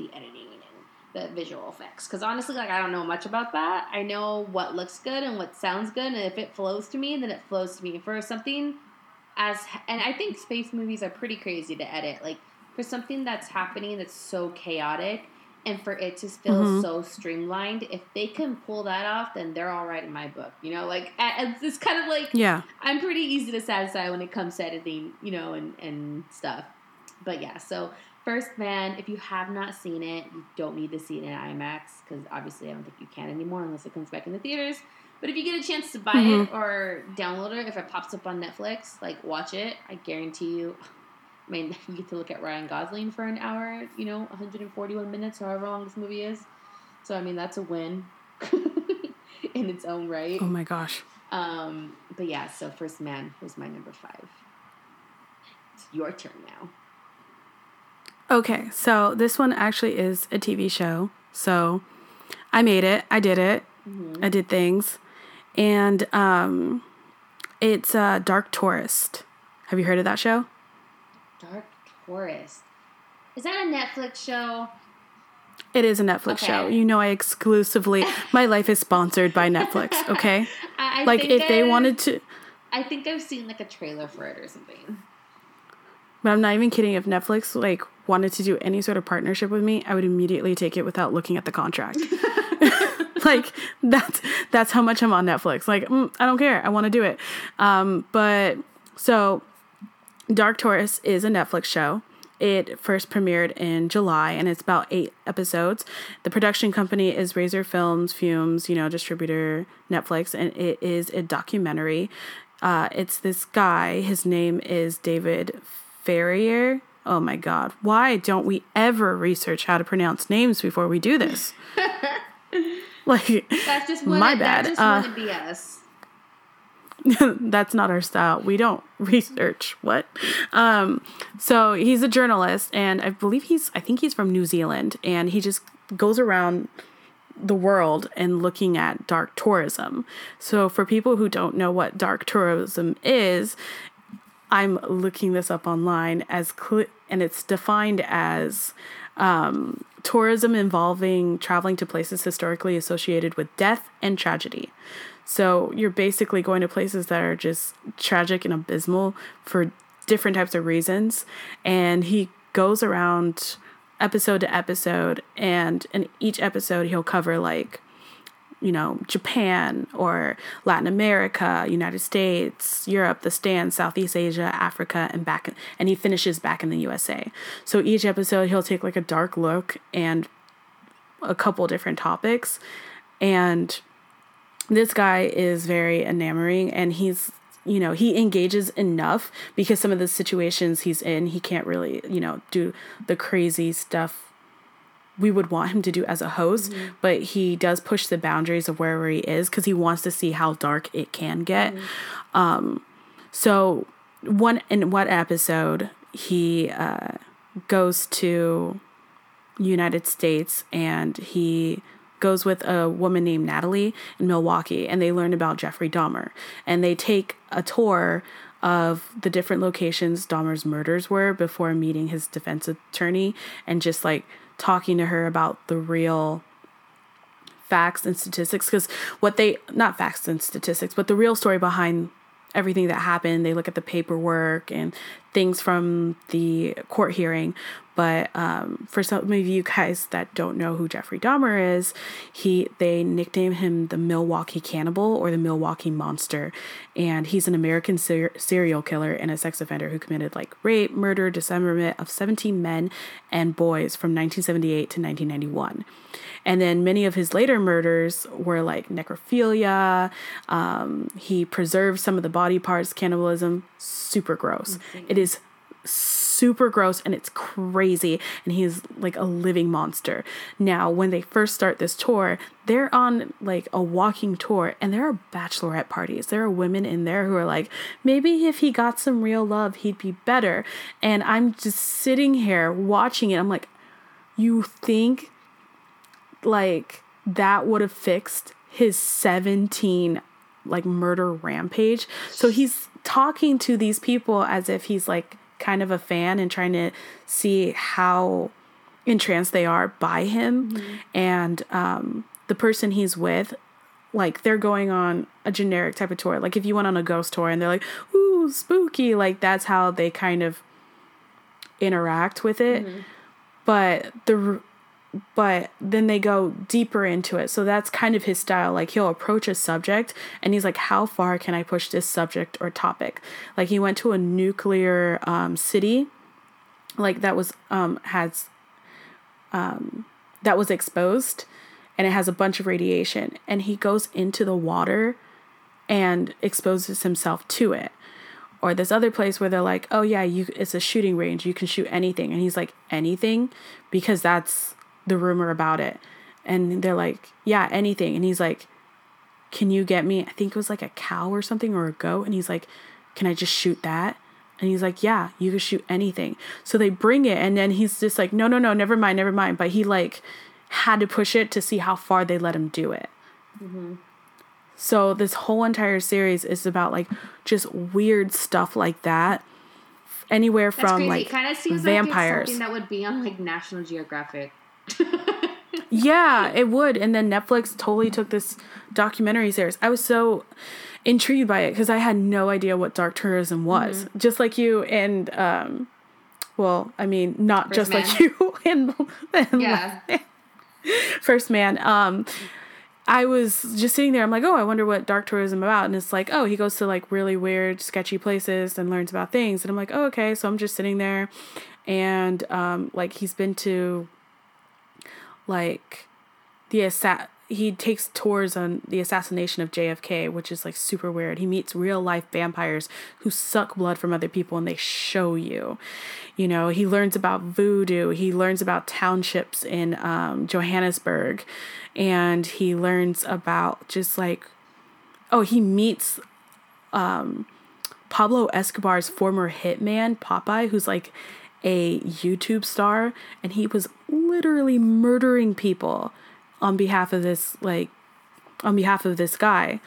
the editing and the visual effects because honestly like I don't know much about that. I know what looks good and what sounds good, and if it flows to me, then it flows to me. For something as and I think space movies are pretty crazy to edit. Like for something that's happening that's so chaotic and for it to feel Mhm. so streamlined, if they can pull that off, then they're all right in my book. You know, like it's it's kind of like Yeah, I'm pretty easy to satisfy when it comes to editing, you know, and and stuff. But yeah, so First Man, if you have not seen it, you don't need to see it in IMAX because obviously I don't think you can anymore unless it comes back in the theaters. But if you get a chance to buy it or download it, if it pops up on Netflix, like watch it. I guarantee you. I mean, you get to look at Ryan Gosling for an hour, you know, 141 minutes, however long this movie is. So I mean, that's a win in its own right. Oh my gosh. Um, but yeah, so First Man was my number five. It's your turn now. Okay, so this one actually is a TV show. So I made it. I did it. I did things, and um, it's uh, Dark Tourist. Have you heard of that show? Dark Tourist. Is that a Netflix show? It is a Netflix show. You know, I exclusively my life is sponsored by Netflix. Okay, I, I like if they wanted to. I think I've seen like a trailer for it or something. But I'm not even kidding. If Netflix like wanted to do any sort of partnership with me, I would immediately take it without looking at the contract. like that's that's how much I'm on Netflix. Like mm, I don't care. I want to do it. Um, but so Dark Tourist is a Netflix show. It first premiered in July and it's about eight episodes. The production company is Razor Films, Fumes, you know, distributor Netflix, and it is a documentary. Uh, it's this guy, his name is David Farrier. Oh my God. Why don't we ever research how to pronounce names before we do this? like, That's just one. My bad. just Uh, us. that's not our style. We don't research what. Um, so he's a journalist, and I believe he's, I think he's from New Zealand, and he just goes around the world and looking at dark tourism. So, for people who don't know what dark tourism is, I'm looking this up online as cl- and it's defined as um, tourism involving traveling to places historically associated with death and tragedy. So you're basically going to places that are just tragic and abysmal for different types of reasons. And he goes around episode to episode, and in each episode, he'll cover like you know, Japan or Latin America, United States, Europe, the Stans, Southeast Asia, Africa, and back, in, and he finishes back in the USA. So each episode, he'll take like a dark look and a couple different topics. And this guy is very enamoring and he's you know he engages enough because some of the situations he's in he can't really you know do the crazy stuff we would want him to do as a host, mm-hmm. but he does push the boundaries of wherever he is because he wants to see how dark it can get. Mm-hmm. Um, so one in one episode, he uh, goes to United States and he goes with a woman named Natalie in Milwaukee, and they learn about Jeffrey Dahmer, and they take a tour of the different locations Dahmer's murders were before meeting his defense attorney and just like talking to her about the real facts and statistics because what they not facts and statistics but the real story behind everything that happened. They look at the paperwork and things from the court hearing but um, for some of you guys that don't know who Jeffrey Dahmer is, he they nickname him the Milwaukee Cannibal or the Milwaukee Monster, and he's an American ser- serial killer and a sex offender who committed like rape, murder, dismemberment of 17 men and boys from 1978 to 1991. And then many of his later murders were like necrophilia. Um, he preserved some of the body parts, cannibalism. Super gross. Mm-hmm. It is super gross and it's crazy and he's like a living monster. Now, when they first start this tour, they're on like a walking tour and there are bachelorette parties. There are women in there who are like, maybe if he got some real love, he'd be better. And I'm just sitting here watching it. I'm like, you think like that would have fixed his 17 like murder rampage? So he's talking to these people as if he's like kind of a fan and trying to see how entranced they are by him. Mm-hmm. And um, the person he's with, like they're going on a generic type of tour. Like if you went on a ghost tour and they're like, ooh, spooky, like that's how they kind of interact with it. Mm-hmm. But the but then they go deeper into it. So that's kind of his style. Like he'll approach a subject and he's like, how far can I push this subject or topic? Like he went to a nuclear um, city, like that was um has um that was exposed and it has a bunch of radiation and he goes into the water and exposes himself to it or this other place where they're like oh yeah you it's a shooting range you can shoot anything and he's like anything because that's the rumor about it. And they're like, yeah, anything. And he's like, can you get me, I think it was like a cow or something or a goat. And he's like, can I just shoot that? And he's like, yeah, you can shoot anything. So they bring it. And then he's just like, no, no, no, never mind, never mind. But he like had to push it to see how far they let him do it. Mm-hmm. So this whole entire series is about like just weird stuff like that. Anywhere from like it kind of seems vampires. Like something that would be on like National Geographic yeah, it would. And then Netflix totally took this documentary series. I was so intrigued by it because I had no idea what dark tourism was. Mm-hmm. Just like you and um well, I mean, not First just man. like you and, and yeah. First man. Um I was just sitting there. I'm like, oh, I wonder what dark tourism about. And it's like, oh, he goes to like really weird, sketchy places and learns about things. And I'm like, oh, okay. So I'm just sitting there, and um, like he's been to like the assa- he takes tours on the assassination of JFK, which is like super weird. He meets real life vampires who suck blood from other people and they show you. You know, he learns about voodoo, he learns about townships in um, Johannesburg, and he learns about just like, oh, he meets um, Pablo Escobar's former hitman, Popeye, who's like a YouTube star and he was literally murdering people on behalf of this like on behalf of this guy.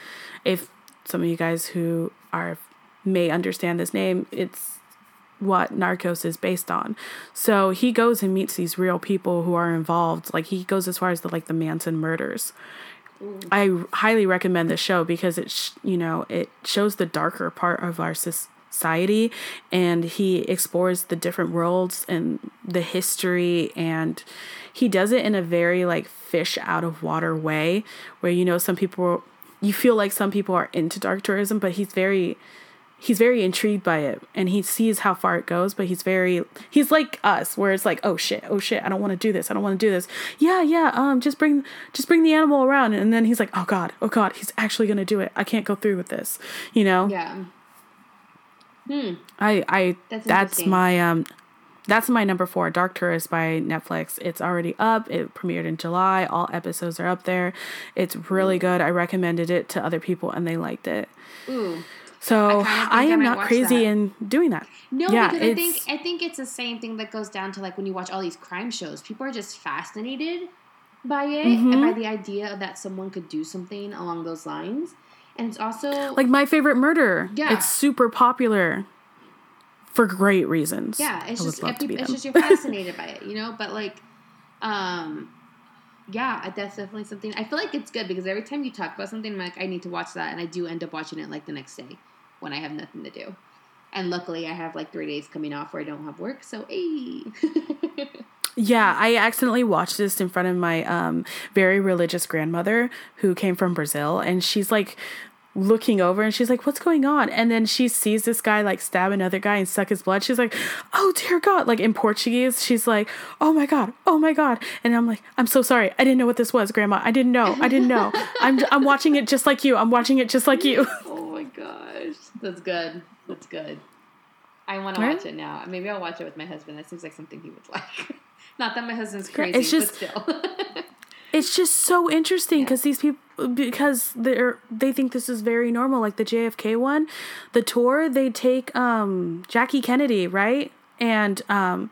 If some of you guys who are may understand this name, it's what Narcos is based on. So he goes and meets these real people who are involved. Like he goes as far as the like the Manson murders. I highly recommend this show because it sh- you know it shows the darker part of our society and he explores the different worlds and the history and he does it in a very like fish out of water way where you know some people you feel like some people are into dark tourism but he's very he's very intrigued by it and he sees how far it goes but he's very he's like us where it's like oh shit oh shit i don't want to do this i don't want to do this. Yeah yeah um just bring just bring the animal around. And then he's like oh god oh god he's actually gonna do it. I can't go through with this you know? Yeah. Hmm. i i That's that's, my um that's my number four dark tourist by netflix it's already up it premiered in july all episodes are up there it's really good i recommended it to other people and they liked it Ooh. so i, I am might not crazy that. in doing that No, yeah because I think I think it's the same thing that goes down to like when you watch all these crime shows. People are just fascinated by it and Mm-hmm. by the idea that someone could do something along those lines. And it's also like my favorite murder. Yeah. It's super popular for great reasons. yeah, it's just love to be it's them. just you're fascinated by it, you know. But like, um, yeah, that's definitely something. I feel like it's good because every time you talk about something, I'm like, I need to watch that, and I do end up watching it like the next day when I have nothing to do. And luckily, I have like three days coming off where I don't have work, so hey. Yeah, I accidentally watched this in front of my um, very religious grandmother who came from Brazil, and she's like looking over and she's like, What's going on? And then she sees this guy like stab another guy and suck his blood. She's like, Oh dear God. Like in Portuguese, she's like, Oh my God, oh my God. And I'm like, I'm so sorry. I didn't know what this was, Grandma. I didn't know. I didn't know. I'm, I'm watching it just like you. I'm watching it just like you. Oh my gosh. That's good. That's good. I want to watch it now. Maybe I'll watch it with my husband. That seems like something he would like. Not that my husband's Yeah, crazy, it's just- but still. it's just so interesting because these people because they're they think this is very normal like the JFK one the tour they take um Jackie Kennedy right? And um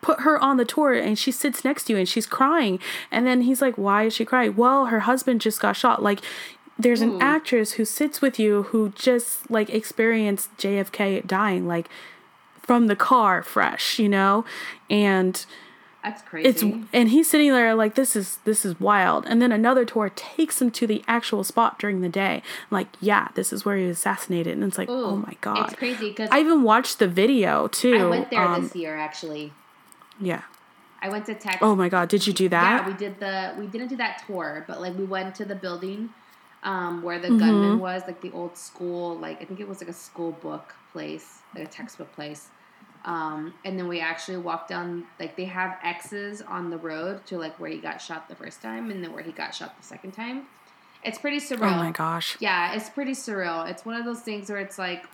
put her on the tour and she sits next to you and she's crying. And then he's like why is she crying? Well her husband just got shot. Like there's an Ooh. actress who sits with you who just like experienced JFK dying like from the car fresh you know? And That's crazy. it's and he's sitting there like this is this is wild and then another tour takes him to the actual spot during the day like yeah this is where he was assassinated and it's like oh my god It's crazy because i I, even watched the video too I went there um, this year actually. yeah I went to Texas. oh my god did you do that Yeah, we did the we didn't do that tour, but like we went to the building um, where the Mm-hmm. gunman was, like the old school, like I think it was like a school book place, like a textbook place. Um, and then we actually walked down, like they have X's on the road to like where he got shot the first time, and then where he got shot the second time. It's pretty surreal. oh my gosh Yeah, it's pretty surreal. It's one of those things where it's like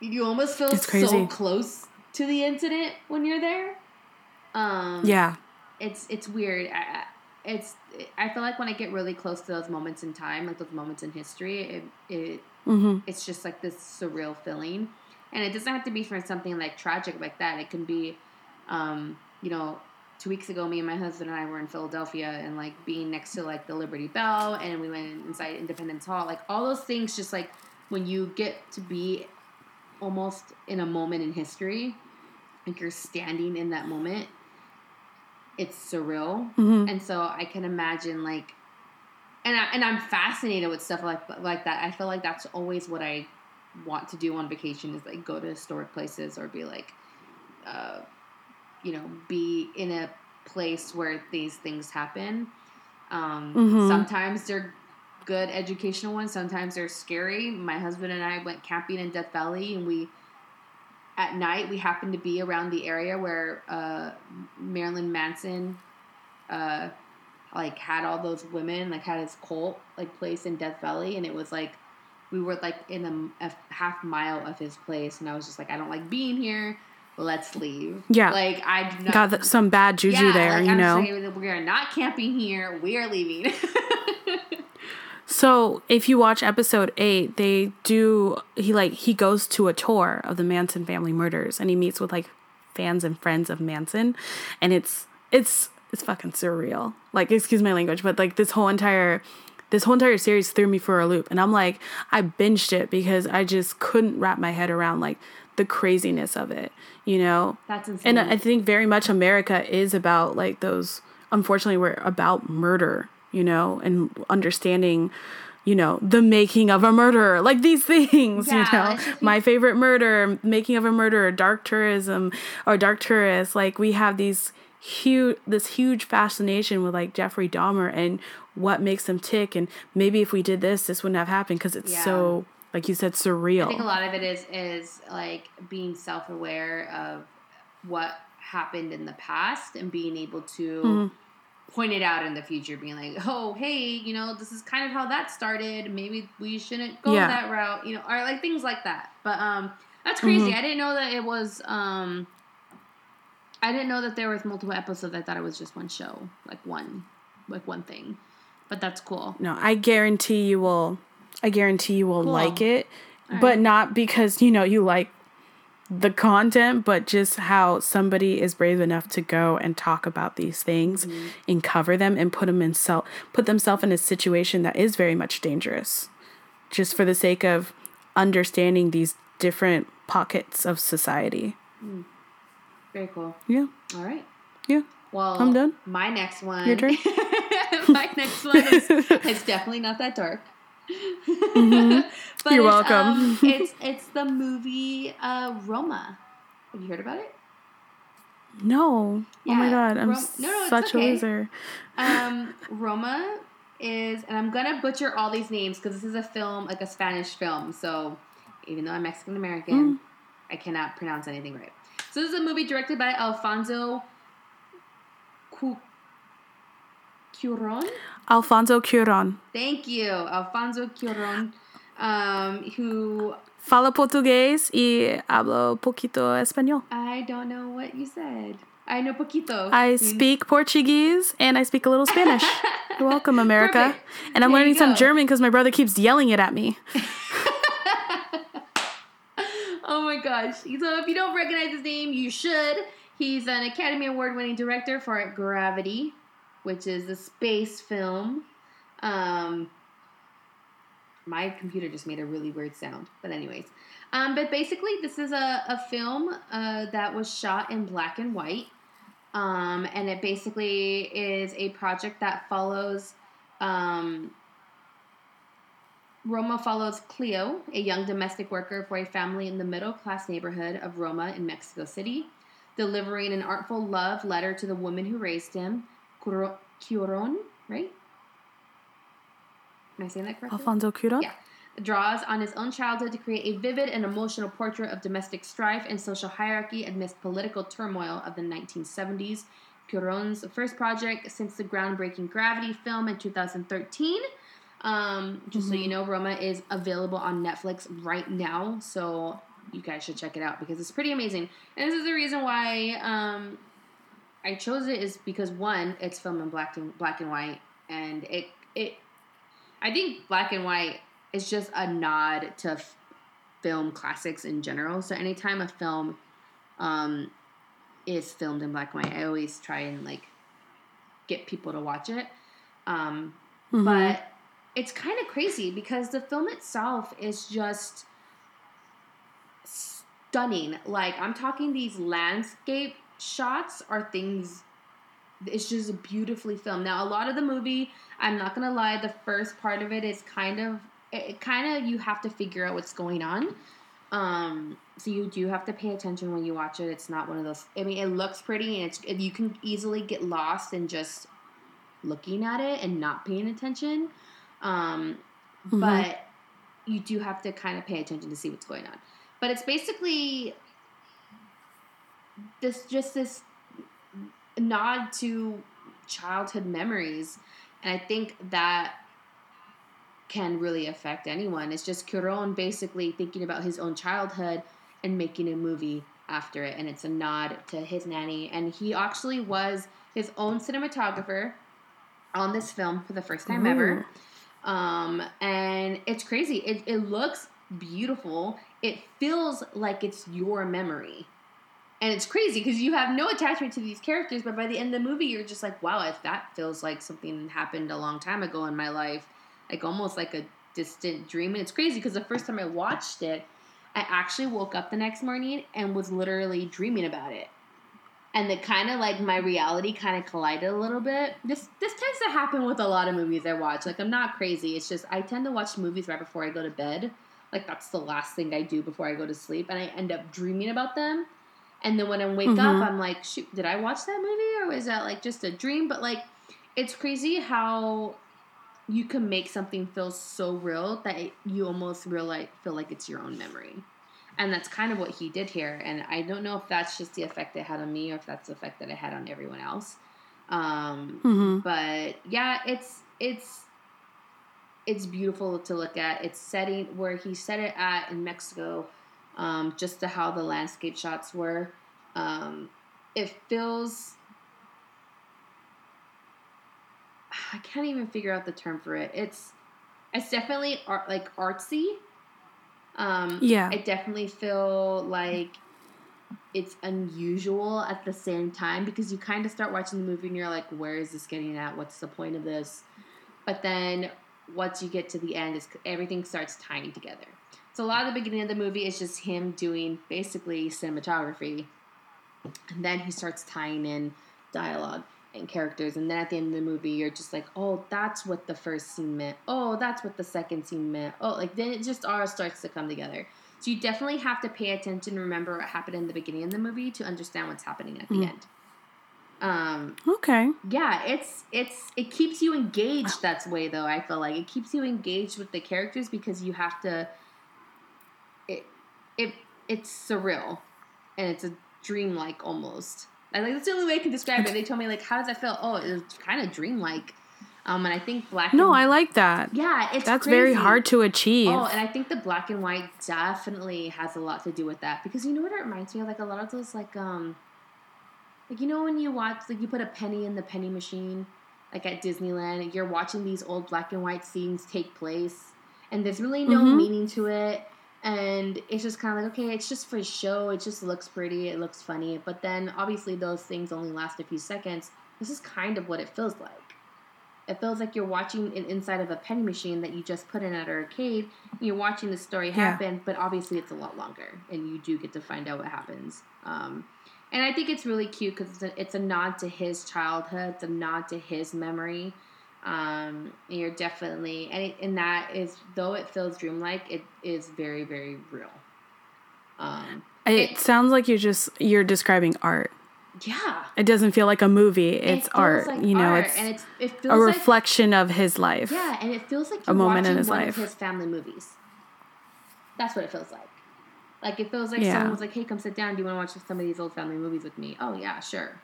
you almost feel so close to the incident when you're there. Um, yeah it's it's weird. I, I- it's I feel like when I get really close to those moments in time, like those moments in history, it it mm-hmm it's just like this surreal feeling, and it doesn't have to be for something like tragic like that. It can be, um, you know, two weeks ago, me and my husband and I were in Philadelphia, and like being next to like the Liberty Bell, and we went inside Independence Hall. Like all those things, just like when you get to be almost in a moment in history, like you're standing in that moment. It's surreal, Mhm. and so I can imagine like, and I, and I'm fascinated with stuff like like that. I feel like that's always what I want to do on vacation is like go to historic places or be like, uh, you know, be in a place where these things happen. Um, Mhm. Sometimes they're good educational ones. Sometimes they're scary. My husband and I went camping in Death Valley, and we at night we happened to be around the area where uh, Marilyn Manson, uh, like had all those women, like had his cult like place in Death Valley, and it was like we were like in a, a half mile of his place, and I was just like, I don't like being here. Let's leave. Yeah. like I do not. got some bad juju Yeah, there like, you I'm know saying we are not camping here. We are leaving. So if you watch episode eight, they do he like he goes to a tour of the Manson family murders and he meets with like fans and friends of Manson and it's it's it's fucking surreal. Like, excuse my language, but like this whole entire this whole entire series threw me for a loop. And I'm like, I binged it because I just couldn't wrap my head around like the craziness of it, you know? That's insane. And I think very much America is about like those, unfortunately, we're about murder, you know, and understanding, you know, the making of a murderer, like these things, Yeah, you know, my favorite murder, making of a murderer, dark tourism or dark tourist. Like we have these huge, this huge fascination with like Jeffrey Dahmer and what makes him tick. And maybe if we did this, this wouldn't have happened because it's Yeah. so, like you said, surreal. I think a lot of it is is like being self aware of what happened in the past and being able to Mm-hmm. point it out in the future, being like, oh, hey, you know, this is kind of how that started. Maybe we shouldn't go Yeah. that route, you know, or like things like that. But um, that's crazy. Mm-hmm. I didn't know that it was um. I didn't know that there was multiple episodes. I thought it was just one show, like one, like one thing. But that's cool. No, I guarantee you will. I guarantee you will Cool. like it, but not because you know you like the content, but just how somebody is brave enough to go and talk about these things Mm-hmm. and cover them and put them in self put themselves in a situation that is very much dangerous, just for the sake of understanding these different pockets of society. Very cool. Yeah, All right. yeah. Well, I'm done. My next one. Your turn. my next one is it's definitely not that dark. Mm-hmm. You're it's, welcome. um, it's it's the movie uh, Roma. Have you heard about it? No. oh my god, I'm Rom- no, no, such okay. a loser. Um, Roma is, and I'm gonna butcher all these names because this is a film, like a Spanish film. So even though I'm Mexican Mm. American, I cannot pronounce anything right. So this is a movie directed by Alfonso Cu- Cuaron. Alfonso Cuarón. Thank you, Alfonso Cuarón, um, who Fala portugués y hablo poquito español. I don't know what you said. I know poquito. I means- speak Portuguese and I speak a little Spanish. You're welcome, America. Perfect. And I'm There learning some. German because my brother keeps yelling it at me. Oh my gosh. So if you don't recognize his name, you should. He's an Academy Award winning director for Gravity, which is a space film. Um, my computer just made a really weird sound. But, anyways. Um, but basically, this is a, a film uh, that was shot in black and white. Um, and it basically is a project that follows. Um, Roma follows Cleo, a young domestic worker for a family in the middle class neighborhood of Roma in Mexico City, delivering an artful love letter to the woman who raised him, Curo- Curon, right? Am I saying that correctly? Alfonso Cuarón? Yeah. Draws on his own childhood to create a vivid and emotional portrait of domestic strife and social hierarchy amidst political turmoil of the 1970s. Cuarón's first project since the groundbreaking Gravity film in 2013. Um, just so you know, Roma is available on Netflix right now, so you guys should check it out because it's pretty amazing. And this is the reason why um, I chose it is because one, it's filmed in black and black and white, and it it I think black and white is just a nod to f- film classics in general. So anytime a film um, is filmed in black and white, I always try and like get people to watch it. Um, Mhm. But it's kind of crazy because the film itself is just stunning. Like I'm talking these landscape shots are things it's just beautifully filmed. Now, a lot of the movie, I'm not gonna lie, the first part of it is kind of, it kind of you have to figure out what's going on. Um, so you do have to pay attention when you watch it. It's not one of those. I mean, it looks pretty, and it's you can easily get lost in just looking at it and not paying attention. Um, Mhm. But you do have to kind of pay attention to see what's going on. But it's basically this just this nod to childhood memories. And i think that can really affect anyone. It's just Cuaron basically thinking about his own childhood and making a movie after it. And it's a nod to his nanny. And he actually was his own cinematographer on this film for the first time ever um, and it's crazy it, it looks beautiful it feels like it's your memory and it's crazy because you have no attachment to these characters, but by the end of the movie, you're just like, wow, if that feels like something happened a long time ago in my life, like almost like a distant dream. And it's crazy because the first time I watched it, I actually woke up the next morning and was literally dreaming about it. And the kind of like my reality kind of collided a little bit. This this tends to happen with a lot of movies I watch. Like I'm not crazy. It's just I tend to watch movies right before I go to bed. Like that's the last thing I do before I go to sleep, and I end up dreaming about them. And then when I wake Mhm. up, I'm like, shoot, did I watch that movie or was that like just a dream? But like, it's crazy how you can make something feel so real that you almost realize feel like it's your own memory. And that's kind of what he did here. And I don't know if that's just the effect it had on me or if that's the effect that it had on everyone else. Um, hmm but yeah, it's it's it's beautiful to look at. It's setting where he set it at in Mexico, um, just to how the landscape shots were. Um, it feels. I can't even figure out the term for it. It's it's definitely art like artsy. Um, Yeah. I definitely feel like it's unusual at the same time because you kind of start watching the movie and you're like, where is this getting at? What's the point of this? But then once you get to the end, everything starts tying together. So a lot of the beginning of the movie is just him doing basically cinematography, and then he starts tying in dialogue and characters, and then at the end of the movie, you're just like, oh, that's what the first scene meant. Oh, that's what the second scene meant. Oh, like then it just all starts to come together. So you definitely have to pay attention, remember what happened in the beginning of the movie to understand what's happening at the Mhm. end. Um, Okay. yeah, it's it's it keeps you engaged. That's way though. I feel like it keeps you engaged with the characters because you have to. It it it's surreal, and it's a dreamlike almost. I like that's the only way I can describe it. They told me like, how does that feel? Oh, it's kind of dreamlike. Um, and I think black. No, and, I like that. yeah, it's That's very hard to achieve. Oh, and I think the black and white definitely has a lot to do with that because you know what it reminds me of, like a lot of those like um, like you know when you watch like you put a penny in the penny machine, like at Disneyland, you're watching these old black and white scenes take place, and there's really no Mhm. meaning to it, and it's just kind of like okay, it's just for show, it just looks pretty, it looks funny, but then obviously those things only last a few seconds. This is kind of what it feels like. It feels like you're watching an inside of a penny machine that you just put in at an arcade. You're watching the story Yeah. happen, but obviously it's a lot longer, and you do get to find out what happens. Um, and I think it's really cute because it's it's a nod to his childhood, it's a nod to his memory. Um, you're definitely, and, it, and that is, though it feels dreamlike, it is very, very real. Um, it it- sounds like you're just you're describing art. yeah. It doesn't feel like a movie. It It's feels art. like you know, art, it's and it's, it feels a like, reflection of his life. Yeah, and it feels like A moment in his life. of his family movies. That's what it feels like. Like it feels like Yeah. someone was like, "Hey, come sit down. Do you want to watch some of these old family movies with me?" Oh yeah, sure.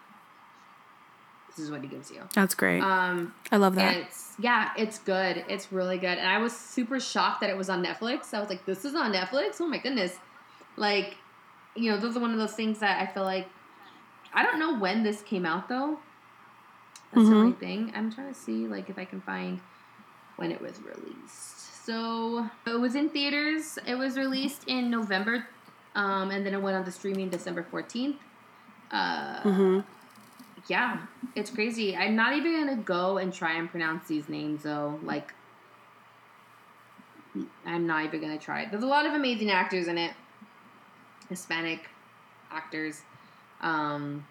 This is what he gives you. That's great. Um, I love that. and it's yeah, it's good. It's really good. And I was super shocked that it was on Netflix. I was like, "This is on Netflix? Oh my goodness!" Like, you know, those are one of those things that I feel like. I don't know when this came out though. That's the Mhm. only thing. I'm trying to see like if I can find when it was released. So it was in theaters. It was released in November, um, and then it went on the streaming December 14th. Uh, hmm yeah, it's crazy. I'm not even gonna go and try and pronounce these names though. Like, I'm not even gonna try. There's a lot of amazing actors in it, Hispanic actors. Um,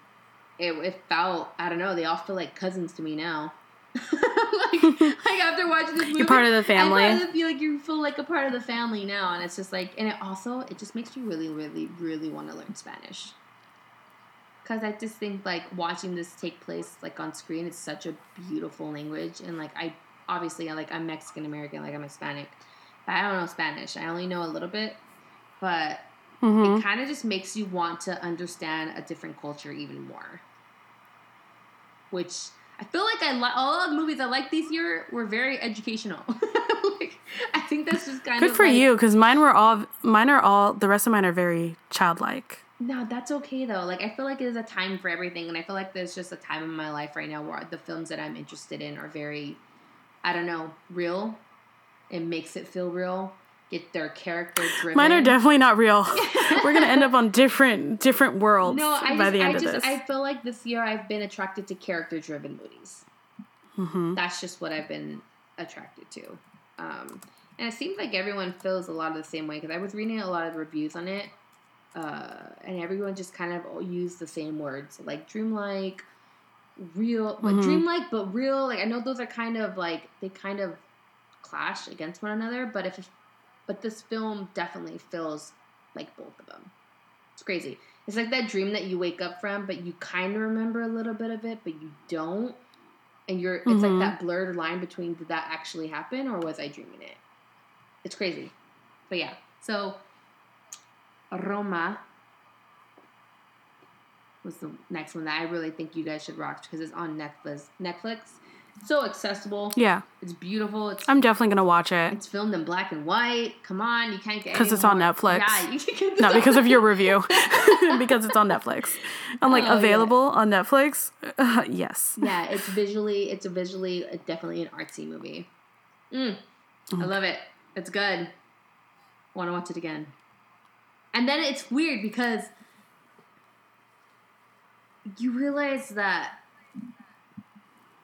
it, it felt I don't know. They all feel like cousins to me now. like, like after watching this movie, You're part of the family. I feel like you feel like a part of the family now, and it's just like, and it also it just makes you really, really, really want to learn Spanish. Because I just think like watching this take place like on screen, it's such a beautiful language, and like I obviously I like I'm Mexican American, like I'm Hispanic, but I don't know Spanish. I only know a little bit, but hmm it kind of just makes you want to understand a different culture even more. Which I feel like I li- all the movies I liked this year were very educational. like, I think that's just kind Good of good for like- you, because mine were all mine are all the rest of mine are very childlike. No, that's okay though. Like I feel like there's a time for everything, and I feel like there's just a time in my life right now where the films that I'm interested in are very, I don't know, real. It makes it feel real, get their character driven. Mine are definitely not real. We're gonna end up on different different worlds No, I by just, the end I of just, this. I feel like this year I've been attracted to character-driven movies. hmm That's just what I've been attracted to. Um, and it seems like everyone feels a lot of the same way because I was reading a lot of reviews on it, uh, and everyone just kind of used the same words like dreamlike, real, like Mhm. dreamlike but real. Like I know those are kind of like they kind of clash against one another, but if but this film definitely feels like both of them. It's crazy. It's like that dream that you wake up from, but you kind of remember a little bit of it, but you don't. And you're, it's Mhm. like that blurred line between did that actually happen or was I dreaming it? It's crazy. But yeah, so Roma was the next one that I really think you guys should watch because it's on Netflix. Netflix, so accessible. Yeah, It's beautiful. It's I'm definitely gonna watch it. it's filmed in black and white. Come on, you can't get 'Cause because it's on more- Netflix. Yeah, you can get Not because of your review, because it's on Netflix. I'm like Oh, yeah. available on Netflix. Uh, yes. yeah, it's visually, it's a visually, uh, definitely an artsy movie. Mm, I love it. It's good. Want to watch it again. And then it's weird because you realize that,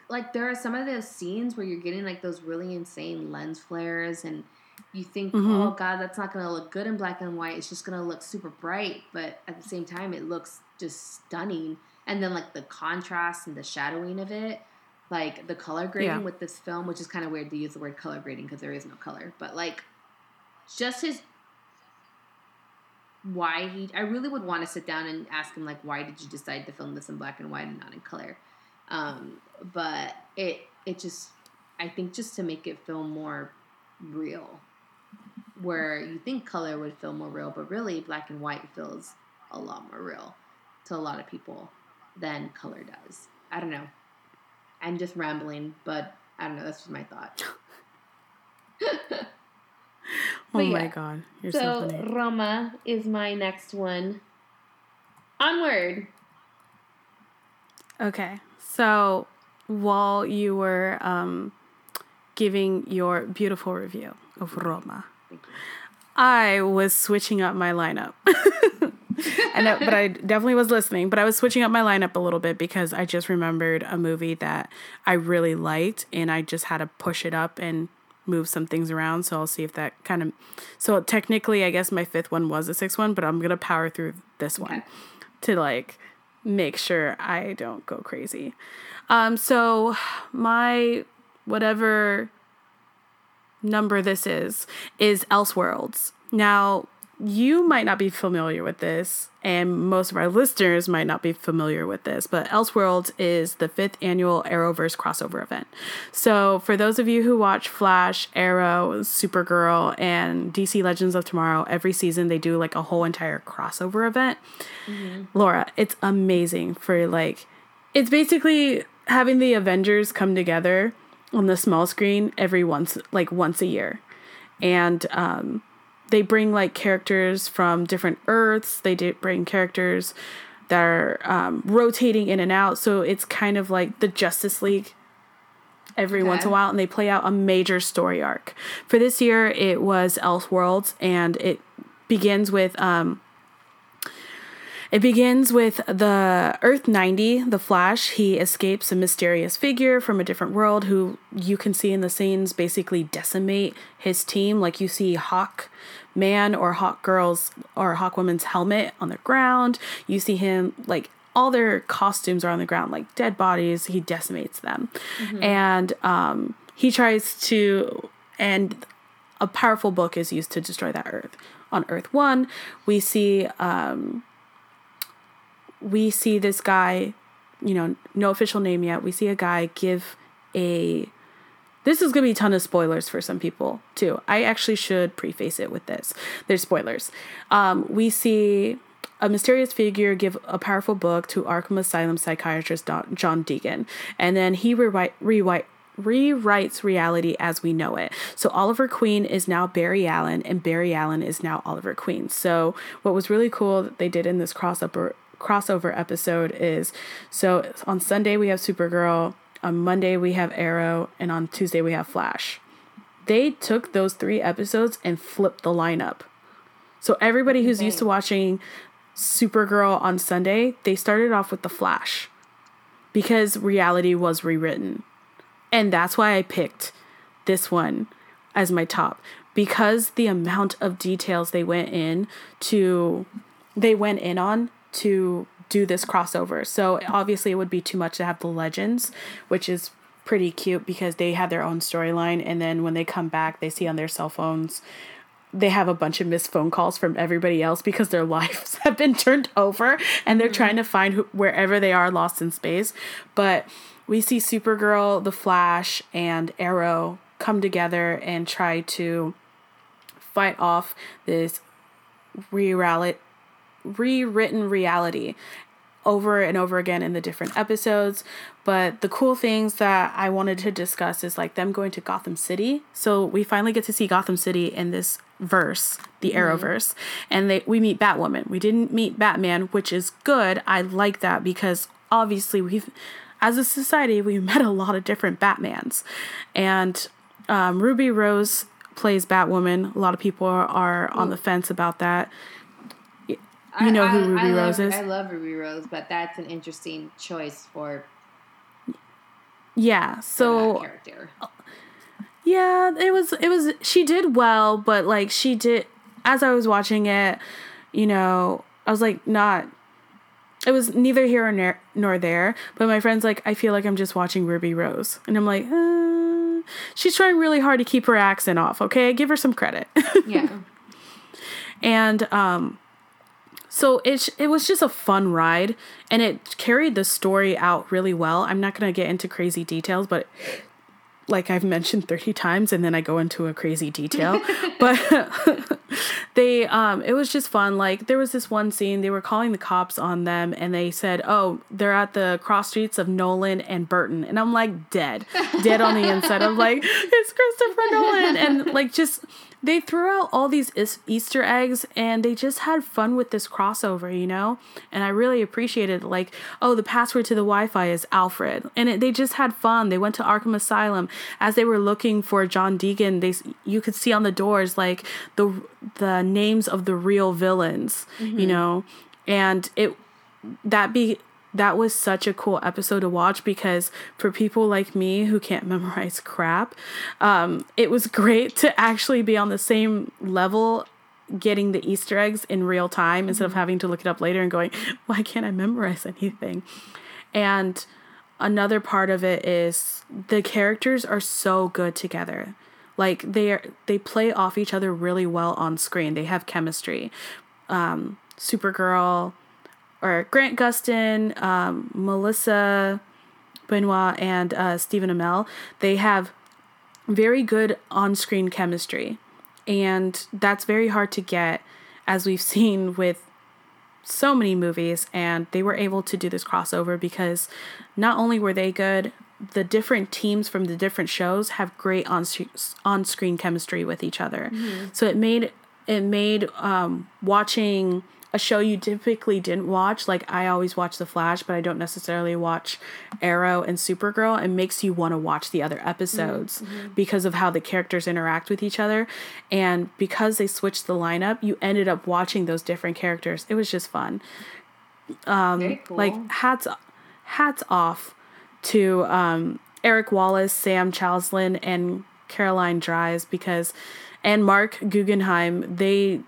like, there are some of those scenes where you're getting like those really insane lens flares, and you think, Mhm. oh god, that's not gonna look good in black and white. It's just gonna look super bright, but at the same time, it looks just stunning. And then like the contrast and the shadowing of it, like the color grading Yeah. with this film, which is kind of weird to use the word color grading because there is no color, but like just his why he I really would want to sit down and ask him like why did you decide to film this in black and white and not in color? Um, but it it just I think just to make it feel more real where you think color would feel more real but really black and white feels a lot more real to a lot of people than color does. I don't know. I'm just rambling but I don't know that's just my thought Oh my god, you're so, so funny. Roma is my next one. Onward. Okay, so while you were um, giving your beautiful review of Roma, I was switching up my lineup. and I, but I definitely was listening, but I was switching up my lineup a little bit because I just remembered a movie that I really liked and I just had to push it up and move some things around. So I'll see if that kind of So technically I guess my fifth one was a sixth one, but I'm going to power through this one Okay. to like make sure I don't go crazy. Um so my whatever number this is is Elseworlds. Now, you might not be familiar with this, and most of our listeners might not be familiar with this, but Elseworlds is the fifth annual Arrowverse crossover event. So, for those of you who watch Flash, Arrow, Supergirl, and DC Legends of Tomorrow, every season they do like a whole entire crossover event. Laura, it's amazing for like, it's basically having the Avengers come together on the small screen every once, like once a year. And, um, they bring like characters from different Earths. They do bring characters that are um, rotating in and out. So it's kind of like the Justice League every once in a while, and they play out a major story arc. For this year, it was Elseworlds, and it begins with um, it begins with the Earth 90, the Flash. He escapes a mysterious figure from a different world who you can see in the scenes basically decimate his team. Like you see Hawk Man or Hawk Girl's or Hawk Woman's helmet on the ground. You see him like all their costumes are on the ground, like dead bodies. He decimates them. And um, he tries to, and a powerful book is used to destroy that Earth. On Earth 1, we see. Um, we see this guy, you know, no official name yet. We see a guy give a. This is going to be a ton of spoilers for some people, too. I actually should preface it with this. There's spoilers. Um, we see a mysterious figure give a powerful book to Arkham Asylum psychiatrist Don- John Deegan, and then he rewrite, rewrite, rewrites reality as we know it. So Oliver Queen is now Barry Allen, and Barry Allen is now Oliver Queen. So what was really cool that they did in this crossover crossover episode is so on Sunday we have Supergirl, on Monday we have Arrow, and on Tuesday we have Flash. they took those three episodes and flipped the lineup. So everybody who's used to watching Supergirl on Sunday, they started off with The Flash because reality was rewritten. And that's why I picked this one as my top because the amount of details they went in to they went in on to do this crossover. So obviously it would be too much to have the legends, which is pretty cute because they have their own storyline and then when they come back they see on their cell phones they have a bunch of missed phone calls from everybody else because their lives have been turned over and they're mm-hmm. trying to find who, wherever they are lost in space. But we see Supergirl, The Flash, and Arrow come together and try to fight off this reality, rewritten reality over and over again in the different episodes. But the cool things that I wanted to discuss is like them going to Gotham City. So we finally get to see Gotham City in this verse, the Arrowverse, and they we meet Batwoman. We didn't meet Batman, which is good. I like that because obviously we've as a society we met a lot of different Batmans, and um, Ruby Rose plays Batwoman. A lot of people are, are on the fence about that. You know who Ruby love, Rose is? I love Ruby Rose, but that's an interesting choice for, Yeah. for So that character. Yeah, it was it was she did well, but like she did as I was watching it, you know, I was like not it was neither here nor, nor there, but my friend's like I feel like I'm just watching Ruby Rose. And I'm like, uh, she's trying really hard to keep her accent off, okay? Give her some credit. Yeah. and um so it it was just a fun ride and it carried the story out really well. I'm not going to get into crazy details, but like I've mentioned 30 times and then I go into a crazy detail. but they um it was just fun. Like there was this one scene they were calling the cops on them and they said, "Oh, they're at the cross streets of Nolan and Burton." And I'm like dead. Dead on the inside. I'm like, "It's Christopher Nolan." And like just they threw out all these is- Easter eggs and they just had fun with this crossover, you know? And I really appreciated like, oh, the password to the Wi-Fi is Alfred. And it, they just had fun. They went to Arkham Asylum as they were looking for John Deegan. They you could see on the doors like the the names of the real villains, you mm-hmm. know? And it that be that was such a cool episode to watch because for people like me who can't memorize crap, um, it was great to actually be on the same level getting the Easter eggs in real time instead of having to look it up later and going, why can't I memorize anything? And another part of it is the characters are so good together. Like they are, they play off each other really well on screen. They have chemistry. Um, Supergirl, or Grant Gustin, um, Melissa Benoist, and uh, Stephen Amell, they have very good on screen chemistry. And that's very hard to get, as we've seen with so many movies. And they were able to do this crossover because not only were they good, the different teams from the different shows have great on on screen chemistry with each other. So it made it made um, watching a show you typically didn't watch. Like I always watch The Flash, but I don't necessarily watch Arrow and Supergirl. It makes you want to watch the other episodes because of how the characters interact with each other, and because they switched the lineup, you ended up watching those different characters. It was just fun. Very cool. Like hats hats off to um, Eric Wallace, Sam Chalsen, and Caroline Dries because and Marc Guggenheim they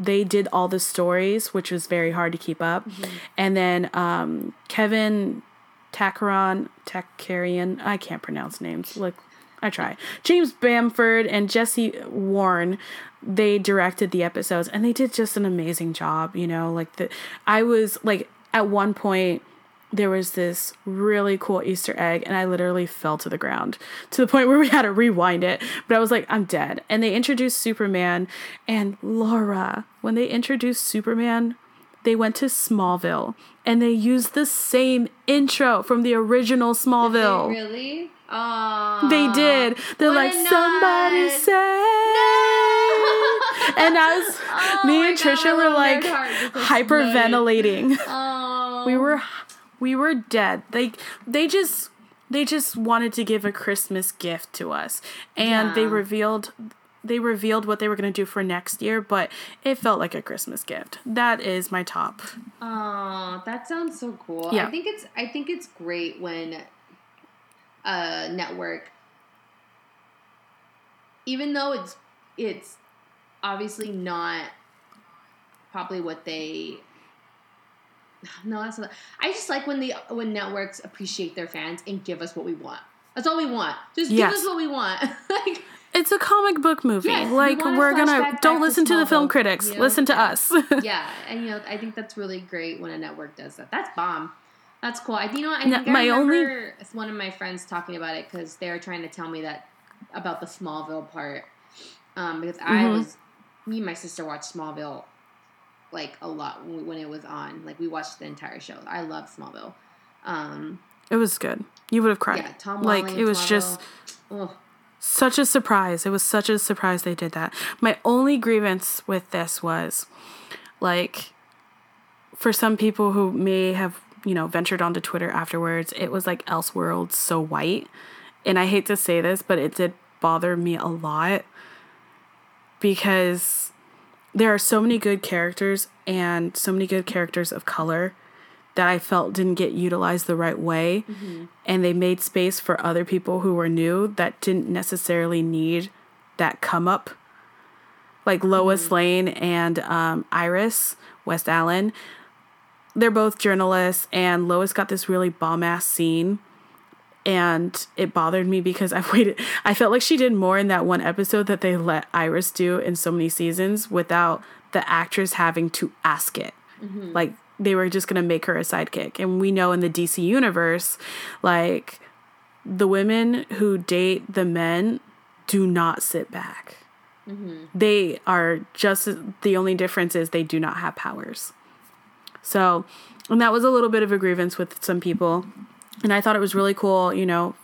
they did all the stories, which was very hard to keep up. And then um, Kevin Takaron, Takarian, I can't pronounce names. Look, I try. James Bamford and Jesse Warren, they directed the episodes and they did just an amazing job, you know, like the I was like at one point there was this really cool Easter egg, and I literally fell to the ground to the point where we had to rewind it. But I was like, I'm dead. And they introduced Superman, and Laura, when they introduced Superman, they went to Smallville and they used the same intro from the original Smallville. really? Aww. They did. They're What like, somebody nod." say. And I was, Oh me and God, Trisha were like nerd heart just hyperventilating. Oh. we were we were dead. They they just they just wanted to give a Christmas gift to us. And they revealed they revealed what they were going to do for next year, but it felt like a Christmas gift. That is my top. Oh, that sounds so cool. Yeah. I think it's I think it's great when a network even though it's it's obviously not probably what they no that's not I just like when the when networks appreciate their fans and give us what we want. That's all we want. Just Yes. give us what we want. like It's a comic book movie. Yes, like want we're gonna don't to listen to the film Smallville, critics. you know? Listen to us. yeah, and you know, I think that's really great when a network does that. That's bomb. That's cool. I, you know, I No, think I my only- one of my friends talking about it because they were trying to tell me that about the Smallville part. Um, because I Mhm. was, me and my sister watched Smallville like a lot when when it was on. Like we watched the entire show. I love Smallville. Um, it was good. You would have cried. yeah, Tom like Welling, it was just Oh, such a surprise. It was such a surprise they did that. My only grievance with this was like for some people who may have, you know, ventured onto Twitter afterwards, it was like Elseworlds so white. And I hate to say this, but it did bother me a lot because there are so many good characters and so many good characters of color that I felt didn't get utilized the right way. And they made space for other people who were new that didn't necessarily need that come up. Like Lois Lane and um, Iris West Allen. They're both journalists, and Lois got this really bomb ass scene. And it bothered me because I waited. I felt like she did more in that one episode that they let Iris do in so many seasons without the actress having to ask it. Mm-hmm. Like they were just gonna make her a sidekick. And we know in the dc universe like the women who date the men do not sit back. Mm-hmm. They are just the only difference is they do not have powers. So and that was a little bit of a grievance with some people and i thought it was really cool you know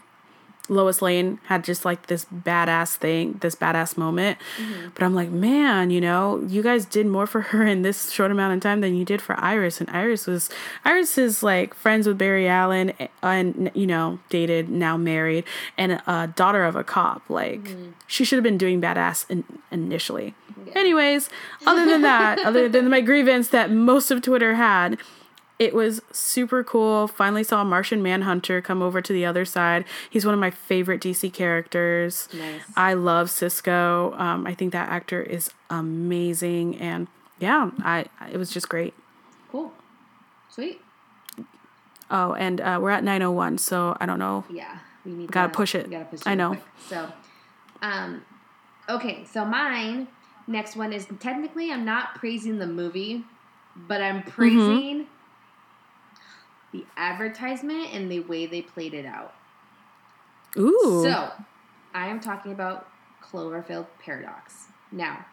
Lois Lane had just like this badass thing, this badass moment. Mm-hmm. But I'm like, man, you know, you guys did more for her in this short amount of time than you did for Iris. And Iris was, Iris is like friends with Barry Allen eh, and, you know, dated, now married, and a daughter of a cop. Like, mm-hmm. she should have been doing badass in, initially. Anyways, other than that, other than my grievance that most of Twitter had, it was super cool. Finally saw Martian Manhunter come over to the other side. He's one of my favorite DC characters. Nice. I love Cisco. Um, I think that actor is amazing, and yeah, I it was just great. cool. Sweet. Oh, and uh, we're at nine oh one, so I don't know. Yeah, we need Gotta to push it. Gotta push it. I know. quick. So, um, okay. So mine next one is technically I'm not praising the movie, but I'm Mm-hmm. The advertisement and the way they played it out. Ooh, So, I am talking about Cloverfield Paradox. Now,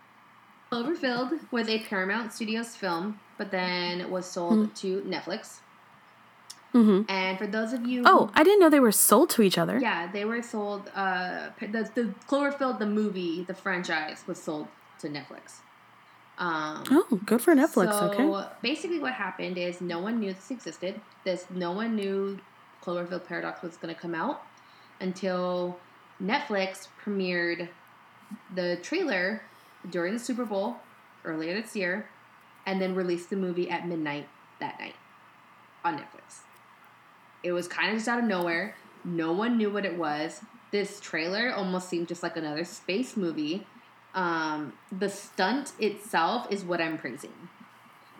Cloverfield was a Paramount Studios film, but then was sold to Netflix. Mhm. And for those of you oh, I didn't know they were sold to each other. Yeah, they were sold. Uh, the the Cloverfield the movie, the franchise was sold to Netflix. Um, Oh, good for Netflix. Okay. So okay. basically, what happened is no one knew this existed. This no one knew Cloverfield Paradox was going to come out until Netflix premiered the trailer during the Super Bowl earlier this year, and then released the movie at midnight that night on Netflix. It was kind of just out of nowhere. No one knew what it was. This trailer almost seemed just like another space movie. Um, the stunt itself is what I'm praising.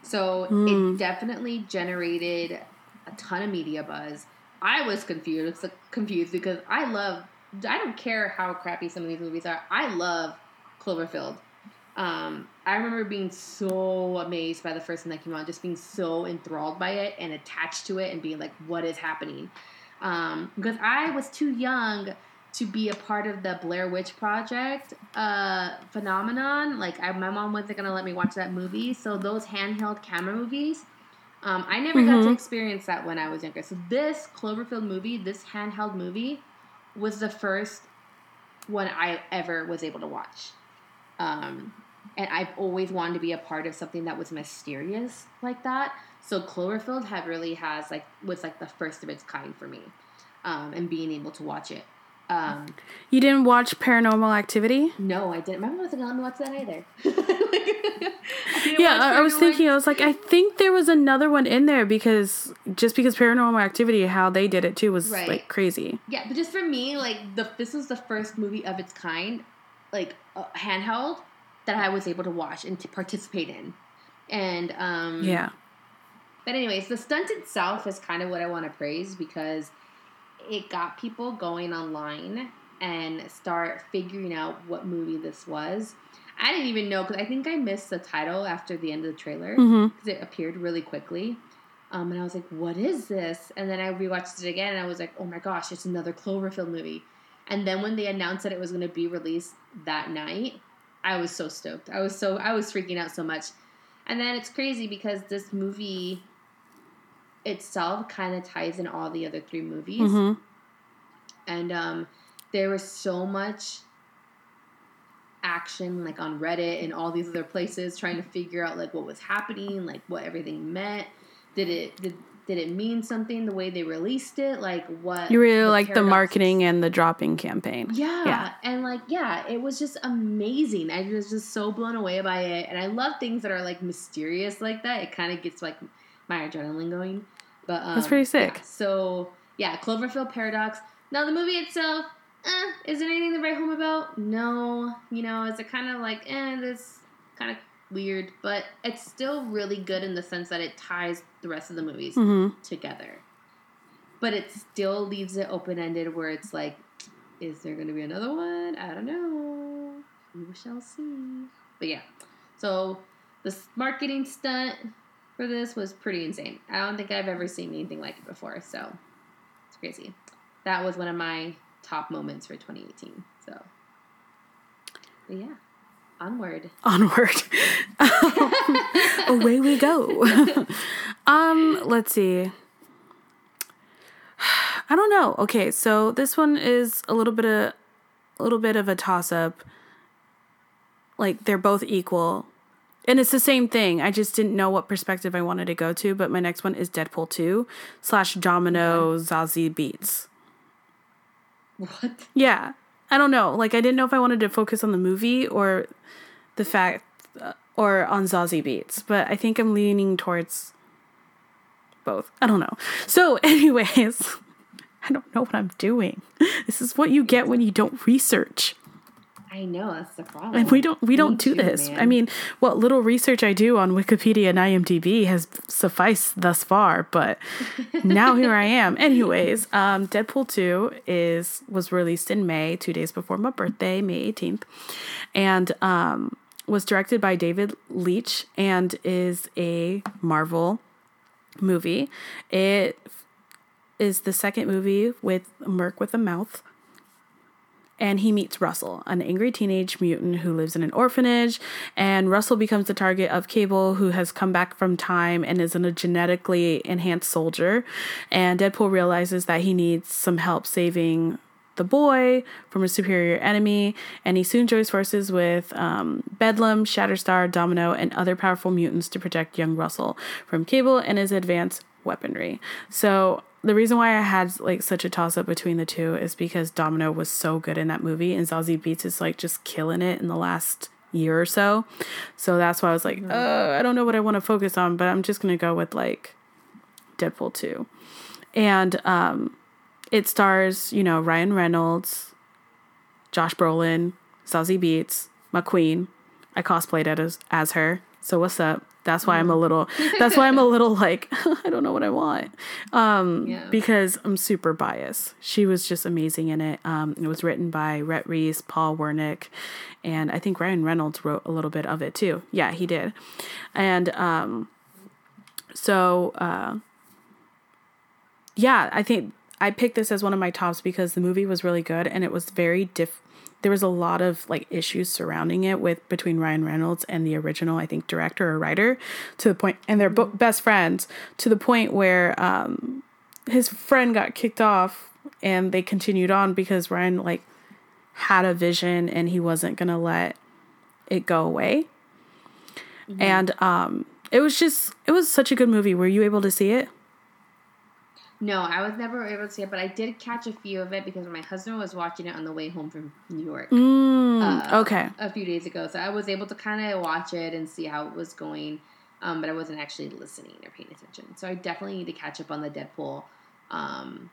So Hmm. it definitely generated a ton of media buzz. I was confused, confused because I love. I don't care how crappy some of these movies are. I love Cloverfield. Um, I remember being so amazed by the first one that came out, just being so enthralled by it and attached to it, and being like, "What is happening?" Um, because I was too young to be a part of the Blair Witch Project uh, phenomenon. Like, I, my mom wasn't gonna let me watch that movie, so those handheld camera movies. Um, I never got to Mhm. experience that when I was younger. So this Cloverfield movie, this handheld movie, was the first one I ever was able to watch. Um, and I've always wanted to be a part of something that was mysterious like that. So Cloverfield had really has like was like the first of its kind for me. um, and being able to watch it. Um, You didn't watch Paranormal Activity? no, I didn't. My mom wasn't gonna let me watch that either. I Yeah, I, I was thinking. I was like, I think there was another one in there because just because Paranormal Activity, how they did it too was Right. like crazy. Yeah, but just for me, like the this was the first movie of its kind, like uh, handheld, that I was able to watch and to participate in, and um, Yeah, But anyways, the stunt itself is kind of what I want to praise because it got people going online and start figuring out what movie this was. I didn't even know because I think I missed the title after the end of the trailer because Mhm. it appeared really quickly. Um, and I was like, "What is this?" And then I rewatched it again, and I was like, "Oh my gosh, it's another Cloverfield movie." And then when they announced that it was going to be released that night, I was so stoked. I was so I was freaking out so much. And then it's crazy because this movie itself kind of ties in all the other three movies, Mhm. and um, there was so much action like on Reddit and all these other places trying to figure out like what was happening, like what everything meant. Did it did did it mean something the way they released it? Like what you really like the marketing and the dropping campaign. yeah. Yeah. And like, yeah, it was just amazing. I was just so blown away by it. And I love things that are like mysterious like that. It kind of gets like my adrenaline going. But um, That's pretty sick. yeah. So yeah, Cloverfield Paradox. Now the movie itself, eh, is it anything to write home about? No. You know, is it kind of like, eh, this kind of weird, but it's still really good in the sense that it ties the rest of the movies hmm together. But it still leaves it open ended where it's like, is there going to be another one? I don't know. We shall see. But yeah, so the marketing stunt for this was pretty insane. I don't think I've ever seen anything like it before, so it's crazy. That was one of my top moments for 2018. So, but yeah, onward. Onward. Away we go. um, let's see. I don't know. Okay, so this one is a little bit of a little bit of a toss up. Like they're both equal. And it's the same thing. I just didn't know what perspective I wanted to go to, but my next one is Deadpool 2 slash Domino Zazie Beetz. What? Yeah. I don't know. Like I didn't know if I wanted to focus on the movie or the fact uh, or on Zazie Beetz, but I think I'm leaning towards both. I don't know. So, anyways, I don't know what I'm doing. This is what you get when you don't research. I know that's the problem. And we don't we Me don't do too, this. I mean, what little research I do on Wikipedia and IMDb has sufficed thus far, but now here I am. Anyways, um, Deadpool 2 is was released in May, two days before my birthday, May 18th. And um was directed by David Leitch and is a Marvel movie. It is the second movie with Merc with a mouth and he meets Russell, an angry teenage mutant who lives in an orphanage. And Russell becomes the target of Cable, who has come back from time and is a genetically enhanced soldier. And Deadpool realizes that he needs some help saving the boy from a superior enemy, and he soon joins forces with um, Bedlam, Shatterstar, Domino, and other powerful mutants to protect young Russell from Cable and his advanced weaponry. So the reason why I had like such a toss up between the two is because Domino was so good in that movie, and Zazie Beetz is like just killing it in the last year or so. So that's why I was like, uh, I don't know what I want to focus on, but I'm just gonna go with like Deadpool two, and um, it stars you know Ryan Reynolds, Josh Brolin, Zazie Beetz, McQueen. I cosplayed as as her. So what's up? That's why I'm a little. That's why I'm a little like I don't know what I want. Um, Yeah. because I'm super biased. She was just amazing in it. Um, it was written by Rhett Reese, Paul Wernick, and I think Ryan Reynolds wrote a little bit of it too. Yeah, he did. And um, so uh, yeah, I think I picked this as one of my tops because the movie was really good and it was very diff. There was a lot of like issues surrounding it with between Ryan Reynolds and the original, I think, director or writer, to the point, and they're bo- best friends to the point where um, his friend got kicked off and they continued on because Ryan like had a vision and he wasn't gonna let it go away. And um, it was just it was such a good movie. Were you able to see it? No, I was never able to see it, but I did catch a few of it because my husband was watching it on the way home from New York Mm, uh, okay. a few days ago. So I was able to kind of watch it and see how it was going, um, but I wasn't actually listening or paying attention. So I definitely need to catch up on the Deadpool um,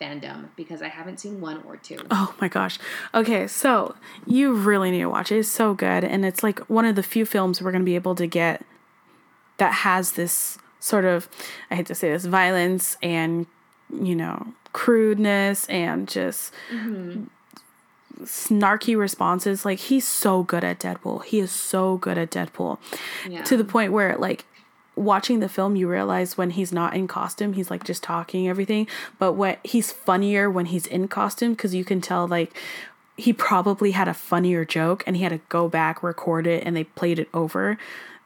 fandom because I haven't seen one or two. Oh my gosh. Okay, so you really need to watch it. It's so good. And it's like one of the few films we're going to be able to get that has this sort of, I hate to say this, violence and, you know, crudeness and just snarky responses. Like, he's so good at Deadpool. He is so good at Deadpool Yeah. to the point where, like, watching the film you realize when he's not in costume he's like just talking everything but what he's funnier when he's in costume because you can tell like he probably had a funnier joke and he had to go back record it and they played it over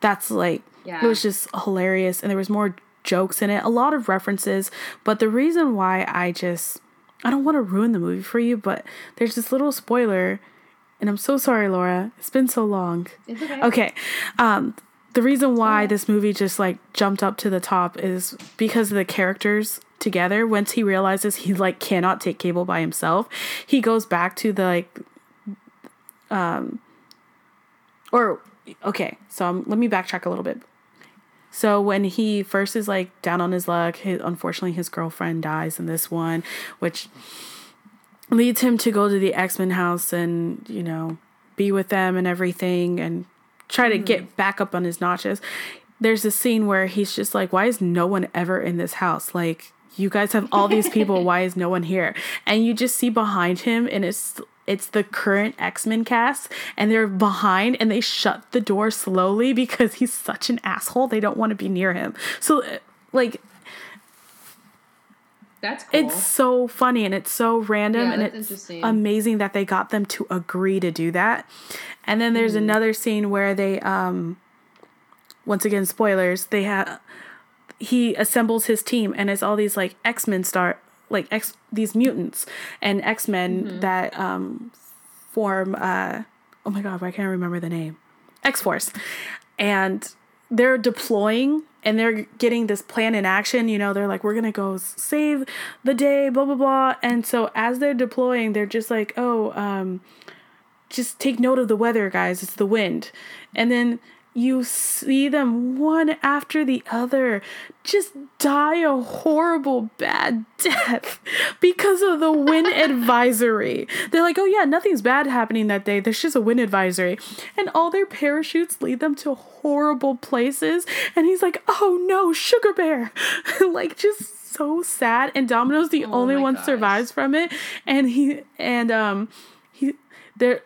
that's like Yeah. it was just hilarious and there was more jokes in it a lot of references but the reason why i just i don't want to ruin the movie for you but there's this little spoiler and i'm so sorry laura it's been so long It's okay. Okay. Um, the reason why this movie just like jumped up to the top is because of the characters together. Once he realizes he like cannot take cable by himself, he goes back to the like, um, or okay. So um, let me backtrack a little bit. So when he first is like down on his luck, his, unfortunately his girlfriend dies in this one, which leads him to go to the X Men house and you know be with them and everything and try to get mm-hmm. back up on his notches. There's a scene where he's just like, "Why is no one ever in this house? Like you guys have all these people. why is no one here?" And you just see behind him, and it's it's the current X Men cast, and they're behind, and they shut the door slowly because he's such an asshole. They don't want to be near him. So, uh, like, That's cool. it's so funny and it's so random Yeah, and it's amazing that they got them to agree to do that. And then there's another scene where they um once again spoilers, they have he assembles his team and it's all these like X-Men star like X these mutants and X-Men Mm-hmm. that um form uh oh my god, why can't I remember the name? X-Force. And they're deploying and they're getting this plan in action. You know, they're like, we're going to go save the day, blah, blah, blah. And so as they're deploying, they're just like, oh, um, just take note of the weather, guys. It's the wind. And then you see them one after the other just die a horrible bad death because of the wind advisory. They're like, oh yeah, nothing's bad happening that day. There's just a wind advisory. And all their parachutes lead them to horrible places. And he's like, oh no, sugar bear. like just so sad. And Domino's the only one gosh. survives from it. And he and um he there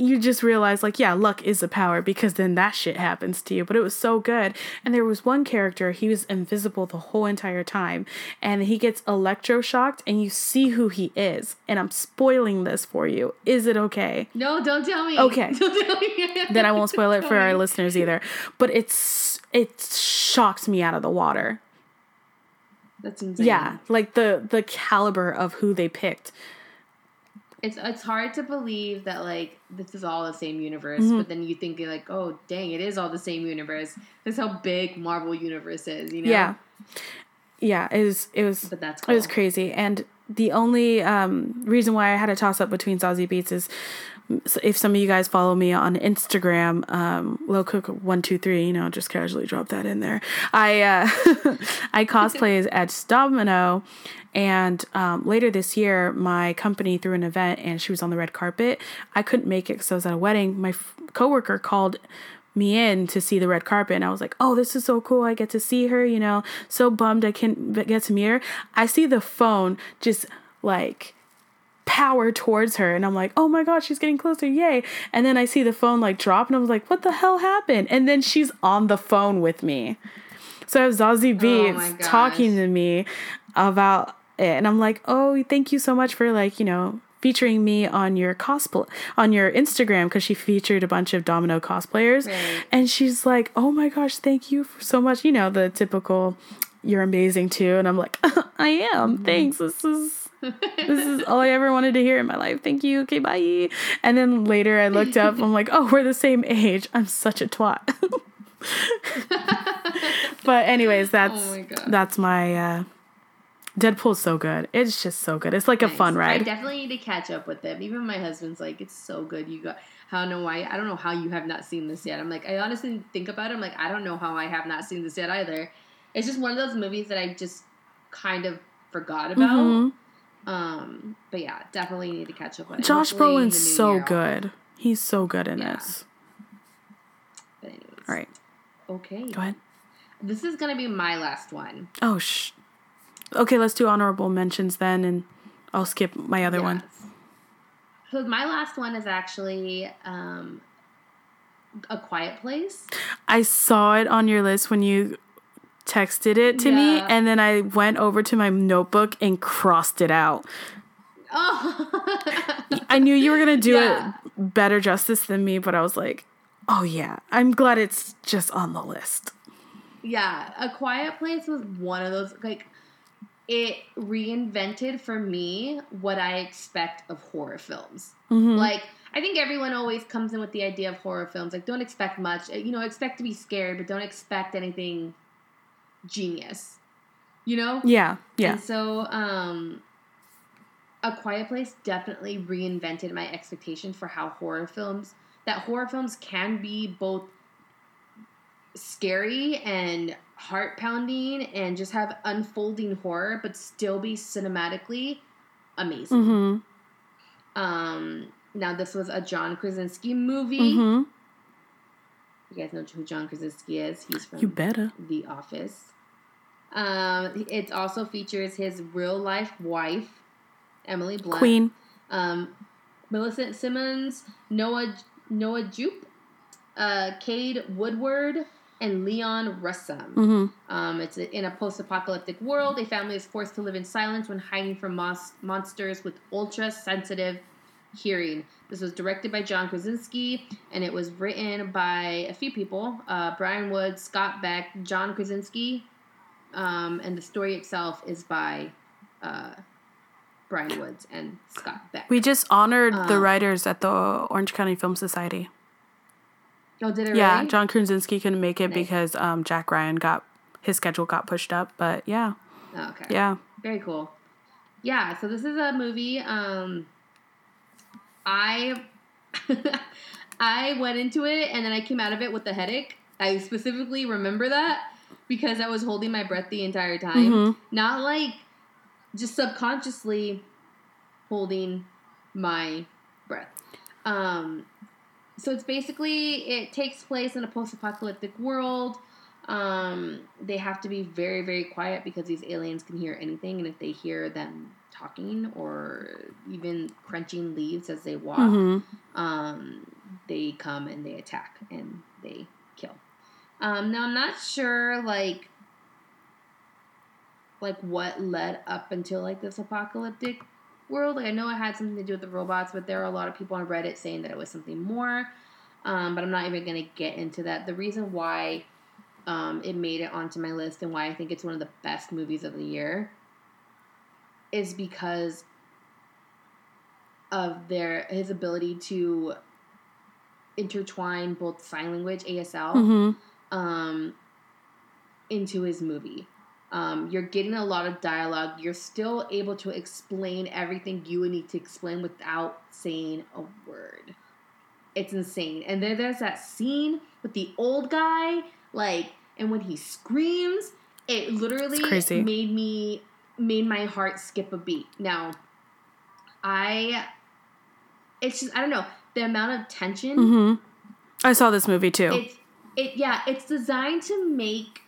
you just realize like yeah luck is a power because then that shit happens to you. But it was so good. And there was one character he was invisible the whole entire time. And he gets electroshocked and you see who he is. And i'm spoiling this for you. Is it okay? No, don't tell me. Okay. Don't tell me. then i won't spoil it for our listeners either. But it's it shocked me out of the water. That's insane. yeah like the the caliber of who they picked It's it's hard to believe that like this is all the same universe, Mm-hmm. but then you think you're like, oh dang, it is all the same universe. That's how big Marvel universe is, you know? yeah yeah it was it was But that's It was crazy. And the only um, reason why I had a toss up between Zazie Beetz is if some of you guys follow me on Instagram, um, Low Cook one two three, you know, just casually drop that in there. I uh, I cosplay as Edge Domino, and um, later this year, my company threw an event, and she was on the red carpet. I couldn't make it because I was at a wedding. My f- coworker called me in to see the red carpet and I was like, "Oh, this is so cool. I get to see her, you know. So bummed I can't get to meet her." I see the phone just like power towards her and I'm like, "Oh my god, she's getting closer. Yay." And then I see the phone like drop and I was like, "What the hell happened?" And then she's on the phone with me. So I have Zazie Oh Beetz talking to me about it and I'm like, "Oh, thank you so much for like, you know, featuring me on your cosplay on your Instagram because she featured a bunch of Domino cosplayers." Right. And she's like, "Oh my gosh, thank you for so much." You know, the typical you're amazing too and I'm like, "I am. Mm-hmm. Thanks. This is this is all I ever wanted to hear in my life. Thank you. Okay, bye." And then later I looked up, I'm like, "Oh, we're the same age. I'm such a twat." but anyways, that's Oh my that's my uh Deadpool's so good. It's just so good. It's like a fun ride. I definitely need to catch up with them. Even my husband's like, it's so good. You got. I don't know why. I don't know how you have not seen this yet. I'm like, I honestly think about it. I'm like, I don't know how I have not seen this yet either. It's just one of those movies that I just kind of forgot about. Mhm. Um, but yeah, definitely need to catch up on. Josh Brolin's so good. He's so good in Yeah. this. But anyways, All right, Okay. go ahead. This is gonna be my last one. Oh sh. Okay, let's do honorable mentions then, and I'll skip my other one. So my last one is actually um, a quiet place. I saw it on your list when you texted it to me, and then I went over to my notebook and crossed it out. Oh, I knew you were gonna do Yeah. it better justice than me, but I was like, oh yeah, I'm glad it's just on the list. yeah. A quiet place was one of those like it reinvented for me what I expect of horror films. Mhm. Like I think everyone always comes in with the idea of horror films. Like don't expect much. You know, expect to be scared, but don't expect anything genius. You know? Yeah, yeah. And so, um, A Quiet Place definitely reinvented my expectation for how horror films, that horror films can be both scary and heart pounding and just have unfolding horror, but still be cinematically amazing. Mm-hmm. Um, now, this was a John Krasinski movie. Mm-hmm. You guys know who John Krasinski is. He's from You better. The Office. Um, it also features his real life wife, Emily Blunt. Queen. Um, Millicent Simmons, Noah Noah Jupe, uh, Cade Woodward, and Leon Russom. Mm-hmm. Um, it's a, in a post-apocalyptic world. A family is forced to live in silence when hiding from mos- monsters with ultra-sensitive hearing. This was directed by John Krasinski, and it was written by a few people: uh, Bryan Wood, Scott Beck, John Krasinski, um, and the story itself is by uh, Bryan Woods and Scott Beck. We just honored the Um, writers at the Orange County Film Society. oh, did it Yeah, really? John Krasinski couldn't make it Nice. because um, Jack Ryan got his schedule got pushed up. But yeah, Oh, okay. yeah. Very cool. Yeah, so this is a movie. Um, I I went into it and then I came out of it with a headache. I specifically remember that because I was holding my breath the entire time. Mhm. Not like just subconsciously holding my breath. Um, so it's basically it takes place in a post-apocalyptic world. Um, they have to be very very quiet because these aliens can hear anything, and if they hear them talking or even crunching leaves as they walk, Mhm. um, they come and they attack and they kill. Um, now I'm not sure like like what led up until like this apocalyptic world. Like I know it had something to do with the robots, but there are a lot of people on Reddit saying that it was something more. Um, but I'm not even gonna get into that. The reason why um, it made it onto my list and why I think it's one of the best movies of the year is because of their his ability to intertwine both sign language ASL Mhm. um, into his movie. Um, you're getting a lot of dialogue. You're still able to explain everything you would need to explain without saying a word. It's insane. And then there's that scene with the old guy, like, and when he screams, it literally made me made my heart skip a beat. Now, I, it's just I don't know the amount of tension Mhm. I saw this movie too. it's it yeah it's designed to make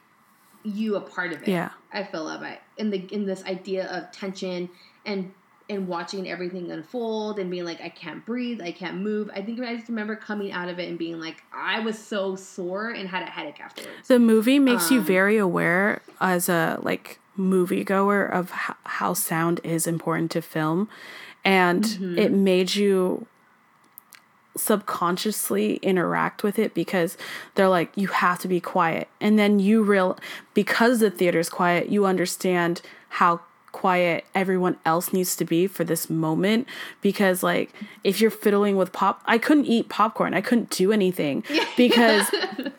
you a part of it Yeah. i feel it in the in this idea of tension and and watching everything unfold and being like i can't breathe i can't move i think i just remember coming out of it and being like i was so sore and had a headache afterwards The movie makes you Um, very aware as a like moviegoer of how, how sound is important to film, and Mm-hmm. it made you subconsciously interact with it because they're like you have to be quiet and then you real because the theater's quiet you understand how quiet everyone else needs to be for this moment because like if you're fiddling with pop I couldn't eat popcorn. I couldn't do anything because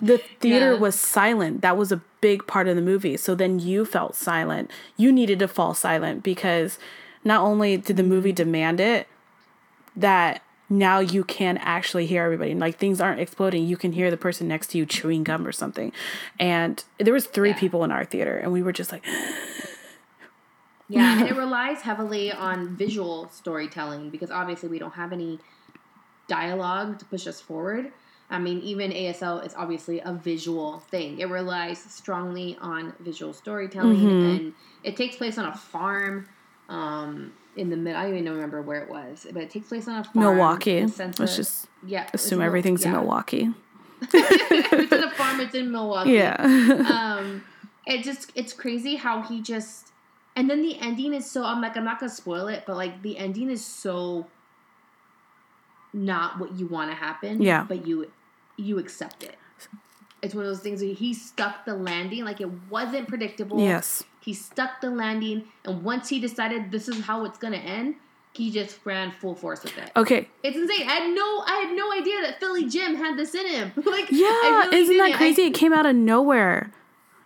the theater Yeah. was silent. That was a big part of the movie. So then you felt silent. You needed to fall silent because not only did the movie demand it, that now you can actually hear everybody. Like things aren't exploding. You can hear the person next to you chewing gum or something. And there was three Yeah. people in our theater and we were just like Yeah, and it relies heavily on visual storytelling because obviously we don't have any dialogue to push us forward. I mean, even ASL is obviously a visual thing. It relies strongly on visual storytelling, Mm-hmm. and it takes place on a farm. Um, in the mid, I don't even remember where it was, but it takes place on a farm. Milwaukee. in the sense Let's of- just yeah, assume everything's in yeah. Milwaukee. if it's in a farm, it's in Milwaukee. Yeah. um it just it's crazy how he just and then the ending is so i'm like i'm not gonna spoil it but like the ending is so not what you want to happen Yeah. but you you accept it it's one of those things where he stuck the landing like it wasn't predictable yes. he stuck the landing and once he decided this is how it's gonna end he just ran full force with it Okay. it's insane i had no i had no idea that philly jim had this in him like Yeah, really isn't that didn't. I- crazy? it came out of nowhere.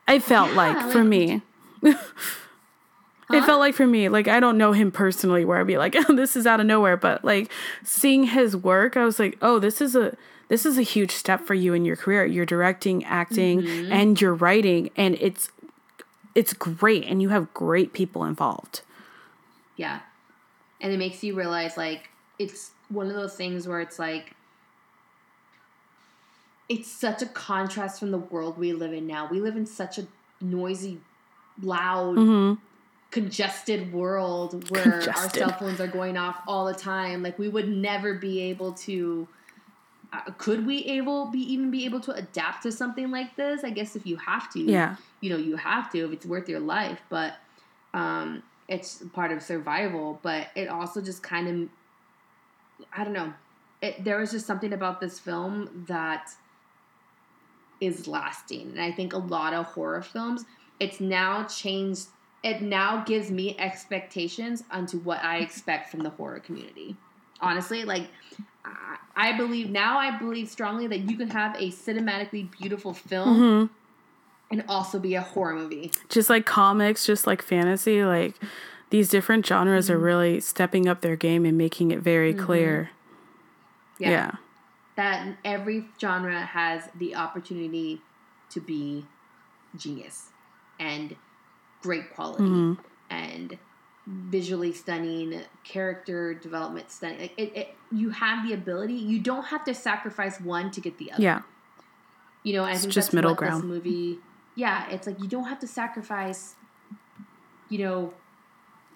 I felt Yeah, like, for like- me. It felt like for me, like I don't know him personally where I'd be like, oh, this is out of nowhere, but like seeing his work, I was like, oh, this is a this is a huge step for you in your career. You're directing, acting, Mm-hmm. and you're writing, and it's it's great, and you have great people involved. Yeah. And it makes you realize like it's one of those things where it's like it's such a contrast from the world we live in now. We live in such a noisy, loud, Mm-hmm. Congested world where our cell phones are going off all the time. Like we would never be able to uh, could we able be even be able to adapt to something like this? I guess if you have to Yeah. you know you have to if it's worth your life but um it's part of survival but it also just kind of i don't know it, there was just something about this film that is lasting and i think a lot of horror films it's now changed it now gives me expectations onto what i expect from the horror community honestly like I- believe now. I believe strongly that you can have a cinematically beautiful film Mm-hmm. and also be a horror movie. Just like comics, just like fantasy, like these different genres are really stepping up their game and making it very clear. yeah. That every genre has the opportunity to be genius and great quality Mm-hmm. and visually stunning, character development stunning. Like it, it, you have the ability. You don't have to sacrifice one to get the other. Yeah. You know, I It's think just that's middle what ground. This movie, yeah, it's like you don't have to sacrifice, you know,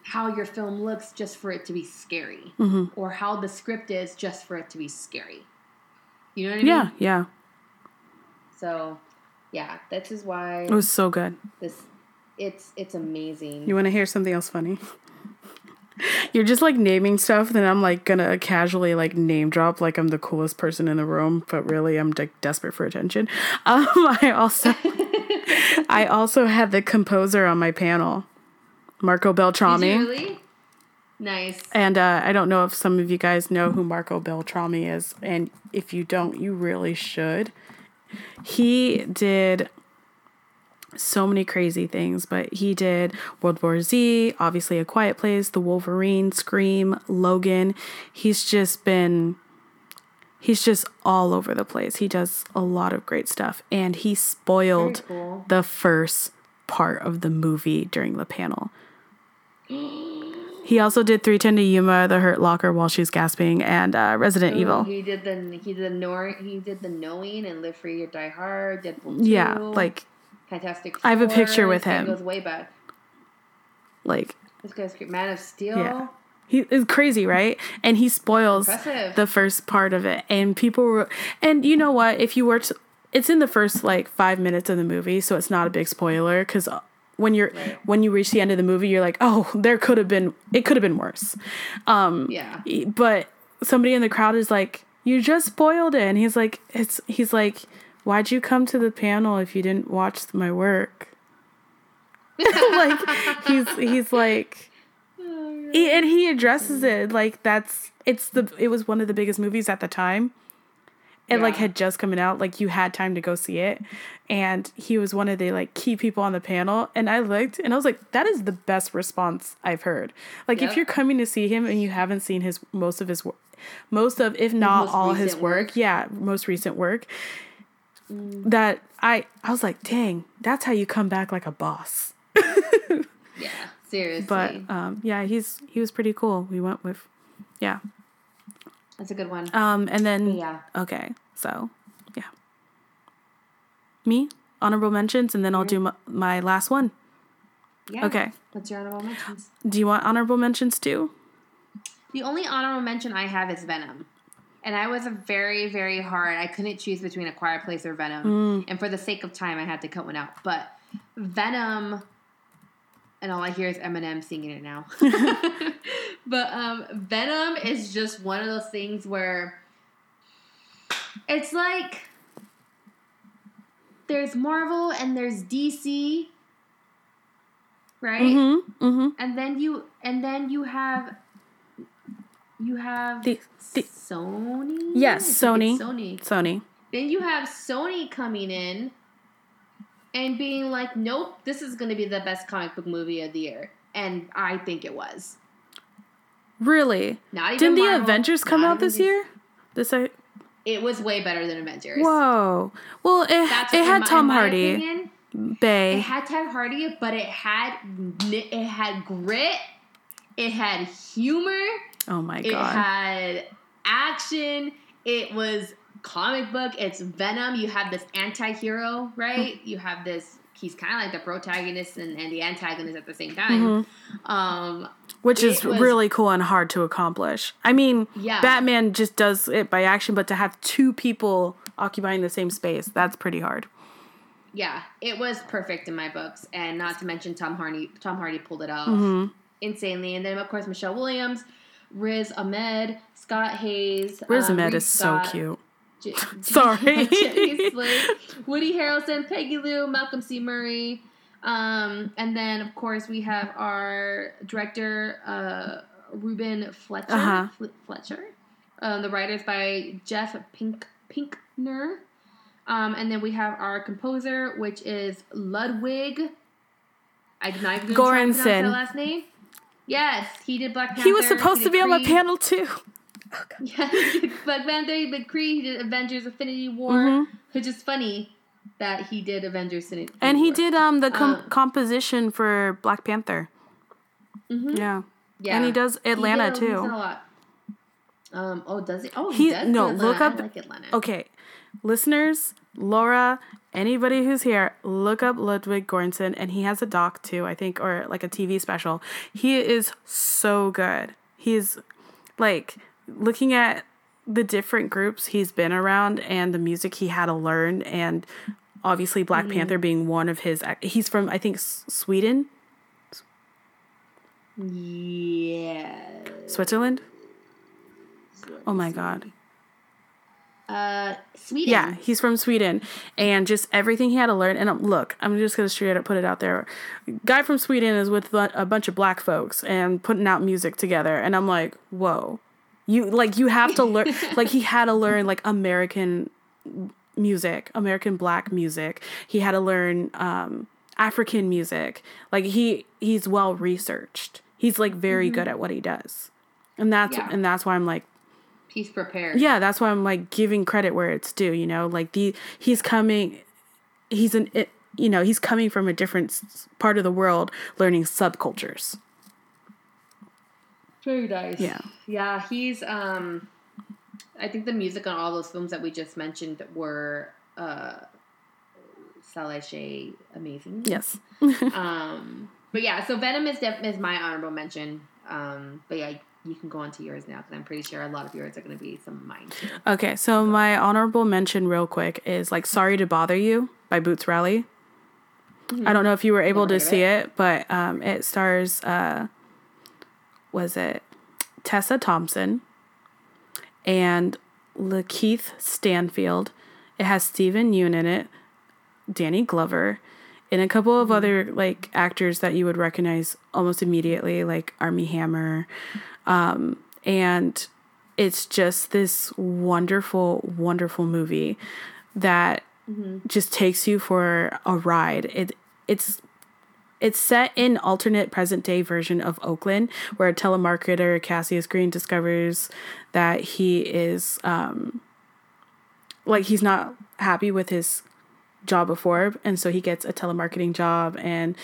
how your film looks just for it to be scary, Mm-hmm. or how the script is just for it to be scary. You know what I mean? Yeah. Yeah. So, yeah, this is why It was so good. this it's it's amazing. You want to hear something else funny? You're just like naming stuff, then I'm like gonna casually like name drop like I'm the coolest person in the room, but really I'm like desperate for attention. Um, I also, I also had the composer on my panel, Marco Beltrami, really? Nice. and uh, I don't know if some of you guys know who Marco Beltrami is, and if you don't, you really should. He did so many crazy things, but he did World War Z, obviously A Quiet Place, The Wolverine, Scream, Logan. He's just been he's just all over the place. He does a lot of great stuff and he spoiled cool. the first part of the movie during the panel. He also did 310 to Yuma, The Hurt Locker while she's gasping, and uh, Resident Ooh, Evil. He did the he did the nor he did the knowing and live free or die hard. Deadpool 2. Yeah, like Fantastic. I have a picture with him. Goes way back. like This guy's great. Man of Steel. Yeah. He is crazy, right? And he spoils Impressive. the first part of it. And people were, and you know what? If you were to, it's in the first like five minutes of the movie, so it's not a big spoiler because uh, when you're Right. when you reach the end of the movie, you're like, oh, there could have been, it could have been worse. Um, yeah. But somebody in the crowd is like, you just spoiled it, and he's like, it's he's like, why'd you come to the panel if you didn't watch my work? like he's he's like He- and he addresses it like that's it's the it was one of the biggest movies at the time. It like had just coming out, like you had time to go see it. And he was one of the like key people on the panel. And I looked and I was like, that is the best response I've heard. Like if you're coming to see him and you haven't seen his most of his work most of if not all his work, work. yeah, most recent work. Mm. That I I was like, dang, that's how you come back like a boss. Yeah, seriously. But um yeah, he's he was pretty cool. We went with yeah. That's a good one. Um, and then yeah. okay, so yeah, me honorable mentions, and then I'll do my, my last one. Yeah. okay. What's your honorable mentions? Do you want honorable mentions too? The only honorable mention I have is Venom. And I was a very, very hard. I couldn't choose between A Quiet Place or Venom. And for the sake of time, I had to cut one out. But Venom, and all I hear is Eminem singing it now. but um, Venom is just one of those things where it's like there's Marvel and there's DC, right? Mm-hmm. Mm-hmm. and then you and then you have you have The, the Sony. Yes, Sony. Sony. Sony. Then you have Sony coming in and being like, "Nope, this is going to be the best comic book movie of the year," and I think it was. Really? Not even Didn't the Marvel, Avengers come out this year? This I. It was way better than Avengers. Whoa. Well, it That's it had my- Tom Hardy, opinion, It had Ted Hardy, but it had it had grit. It had humor. Oh my It god. It had action. It was comic book. It's Venom. You have this anti-hero, right? you have this. He's kind of like the protagonist and, and the antagonist at the same time. Mm-hmm. Um, Which is was- really cool and hard to accomplish. I mean, Yeah. Batman just does it by action, but to have two people occupying the same space, that's pretty hard. yeah, it was perfect in my books, and not to mention Tom Hardy. Tom Hardy pulled it off Mm-hmm. insanely, and then of course Michelle Williams, Riz Ahmed, Scott Haze. Riz um, Ahmed Reed is so cute. J- Sorry. Slate, Woody Harrelson, Peggy Lu, Malcolm C. Murray. Um, and then, of course, we have our director, uh, Ruben Fletcher. Uh-huh. Fle- Fletcher. Um, the writers by Jeff Pink Pinkner. Um, and then we have our composer, which is Ludwig. I'm not even going to try and pronounce last name. Yes, he did Black Panther. He was supposed he to did be on my panel too. Yeah, he did Black Panther, he did Kree, he did Avengers Affinity War, Mhm. which is funny that he did Avengers Affinity And he War. did um the com- Um, composition for Black Panther. Mhm. Yeah. Yeah. And he does He Atlanta did- he's too. done a lot. Um, oh, does he? Oh, he, He- does. no, Atlanta. look up- I like Atlanta. Okay, listeners, Laura, anybody who's here, look up Ludwig Göransson, and he has a doc too, I think, or like a TV special. He is so good. He's like looking at the different groups he's been around and the music he had to learn, and obviously Black Mm-hmm. Panther being one of his. He's from I think Sweden, Yeah. Switzerland. Oh my god. Uh, Sweden. Yeah, he's from Sweden, and just everything he had to learn. And um, look, I'm just gonna straight up put it out there. Guy from Sweden is with a bunch of black folks and putting out music together, and I'm like, whoa, you like you have to learn. like he had to learn like American music, American black music. He had to learn um, African music. Like he he's well researched. He's like very good at what he does, and that's Yeah. and that's why I'm like He's prepared. yeah that's why i'm like giving credit where it's due you know like the he's coming he's an it, you know he's coming from a different part of the world learning subcultures Very nice. Yeah. Yeah, he's um I think the music on all those films that we just mentioned were uh Saleh amazing. yes Um but yeah, so Venom is def- is my honorable mention. Um but yeah, you can go on to yours now because I'm pretty sure a lot of yours are going to be some of mine. Too. okay so my honorable mention real quick is like sorry to bother you by boots riley i don't know if you were able Never to see it. but um it stars uh was it tessa thompson and lakeith stanfield. It has steven yeun in it danny glover and a couple of other like actors that you would recognize almost immediately, like Armie Hammer, um, and it's just this wonderful, wonderful movie that just takes you for a ride. It it's it's set in alternate present day version of Oakland, where a telemarketer Cassius Green discovers that he is um like he's not happy with his job before, and so he gets a telemarketing job and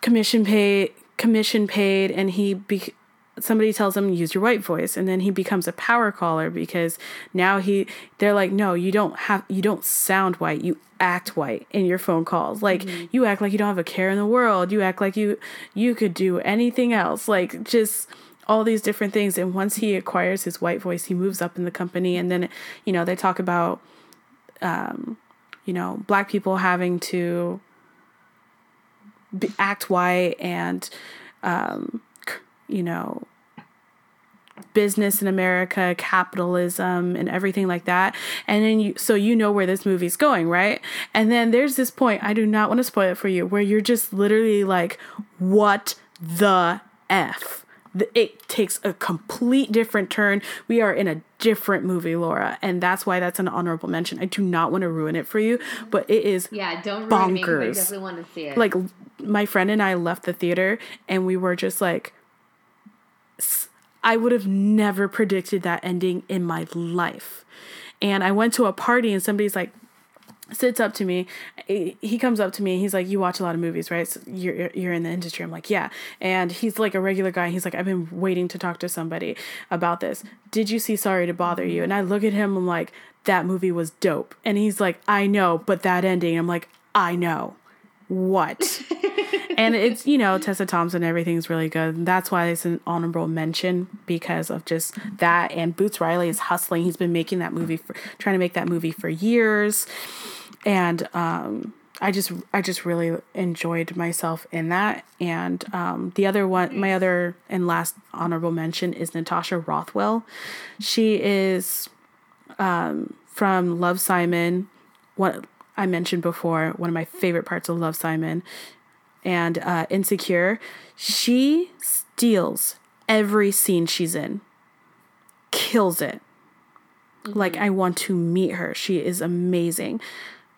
commission paid commission paid and he be somebody tells him use your white voice. And then he becomes a power caller because now he they're like no you don't have you don't sound white. You act white in your phone calls. Like you act like you don't have a care in the world. You act like you you could do anything else. Like just all these different things. And once he acquires his white voice he moves up in the company. And then you know they talk about um you know black people having to act white and um you know business in America, capitalism and everything like that. And then you so you know where this movie's going, right? And then there's this point, I do not want to spoil it for you, where you're just literally like what the f it takes a complete different turn. We are in a different movie, Laura, and that's why that's an honorable mention. I do not want to ruin it for you, but it is Yeah, don't ruin me 'cause I Bonkers. definitely want to see it. like my friend and I left the theater and we were just like I would have never predicted that ending in my life. And I went to a party and somebody's like sits up to me. He comes up to me. He's like, "You watch a lot of movies, right? So you're you're in the industry." I'm like, "Yeah." And he's like a regular guy. He's like, "I've been waiting to talk to somebody about this. Did you see Sorry to Bother You?" And I look at him. I'm like, "That movie was dope." And he's like, "I know, but that ending." I'm like, "I know." What? and it's you know Tessa Thompson. Everything's really good. That's why it's an honorable mention because of just that. And Boots Riley is hustling. He's been making that movie for trying to make that movie for years, and um, I just I just really enjoyed myself in that. And um, the other one, my other and last honorable mention is Natasha Rothwell. She is um, from Love Simon. What I mentioned before, one of my favorite parts of Love Simon and uh, Insecure. She steals every scene she's in, kills it. Like, I want to meet her. She is amazing.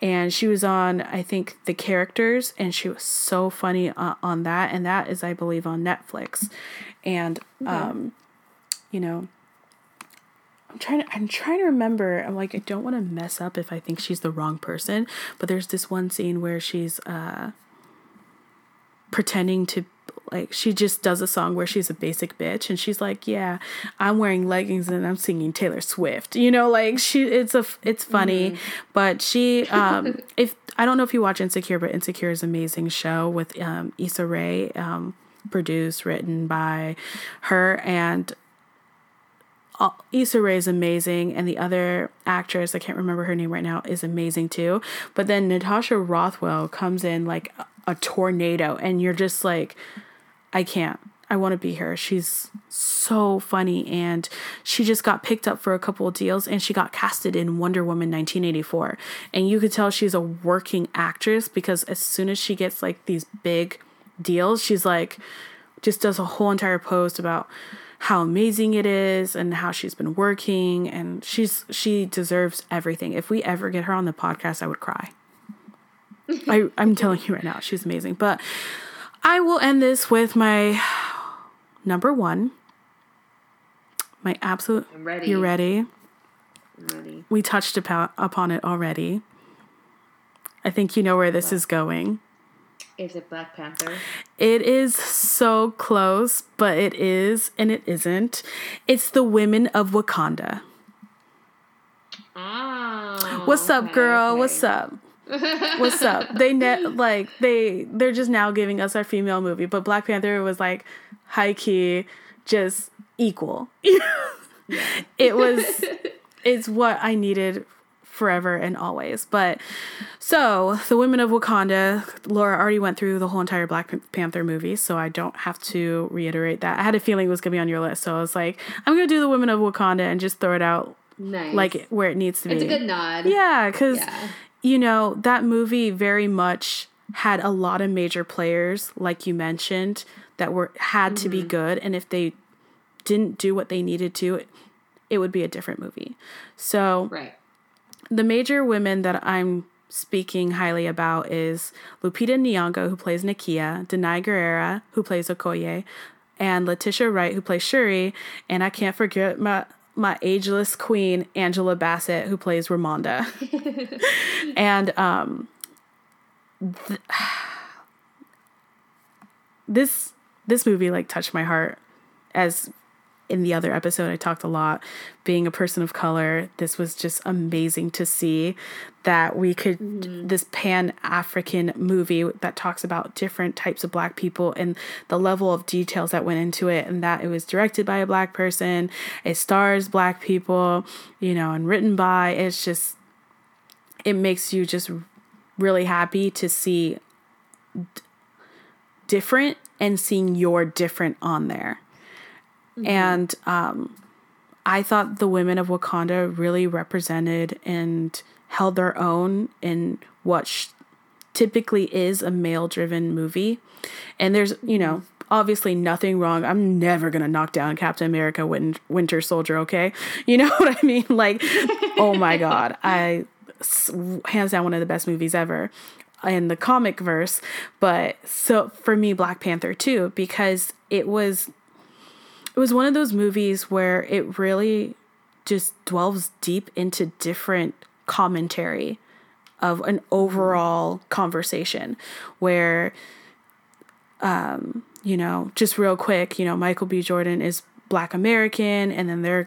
And she was on, I think, The Characters, and she was so funny uh, on that. And that is, I believe, on Netflix. And, um, you know, I'm trying to I'm trying to remember. I'm like I don't want to mess up if I think she's the wrong person, but there's this one scene where she's uh pretending to like she just does a song where she's a basic bitch and she's like, "Yeah, I'm wearing leggings and I'm singing Taylor Swift." You know, like she it's a it's funny, but she um if I don't know if you watch Insecure, but Insecure is an amazing show with um Issa Rae um produced written by her and Issa Rae is amazing, and the other actress, I can't remember her name right now, is amazing too. But then Natasha Rothwell comes in like a tornado, and you're just like, I can't. I want to be her. She's so funny, and she just got picked up for a couple of deals, and she got casted in Wonder Woman 1984. And you could tell she's a working actress because as soon as she gets like these big deals, she's like, just does a whole entire post about how amazing it is and how she's been working and she's she deserves everything. If we ever get her on the podcast, I would cry. I, I'm telling you right now, she's amazing. But I will end this with my number one. My absolute I'm ready. You're ready. I'm ready. We touched upon upon it already. I think you know where this is going. Is it Black Panther? It is so close, but it is and it isn't. It's the women of Wakanda. Oh. What's up, okay, girl? okay. What's up? What's up? They net like they they're just now giving us our female movie, but Black Panther was like high key, just equal. it was it's what I needed forever and always. But so the women of Wakanda, Laura already went through the whole entire Black Panther movie, so I don't have to reiterate that. I had a feeling it was gonna be on your list, so I was like, I'm gonna do the women of Wakanda and just throw it out Nice. like where it needs to be. it's a good nod. Yeah, because Yeah. You know, that movie very much had a lot of major players, like you mentioned, that were had to be mm-hmm. good. And if they didn't do what they needed to, it, it would be a different movie. So Right. the major women that I'm speaking highly about is Lupita Nyong'o, who plays Nakia, Danai Gurira, who plays Okoye, and Letitia Wright, who plays Shuri, and I can't forget my my ageless queen Angela Bassett, who plays Ramonda. and um, th- this this movie like touched my heart as in the other episode I talked a lot being a person of color this was just amazing to see that we could mm-hmm. this pan African movie that talks about different types of black people and the level of details that went into it and that it was directed by a black person it stars black people you know and written by it's just it makes you just really happy to see d- different and seeing your different on there and um, I thought the women of Wakanda really represented and held their own in what sh- typically is a male driven movie. And there's, you know, obviously nothing wrong. I'm never going to knock down Captain America Win- Winter Soldier, okay? You know what I mean? Like, oh my God. I, hands down, one of the best movies ever in the comic verse. But so for me, Black Panther too, because it was it was one of those movies where it really just delves deep into different commentary of an overall conversation where um you know just real quick you know Michael B. Jordan is black American and then they're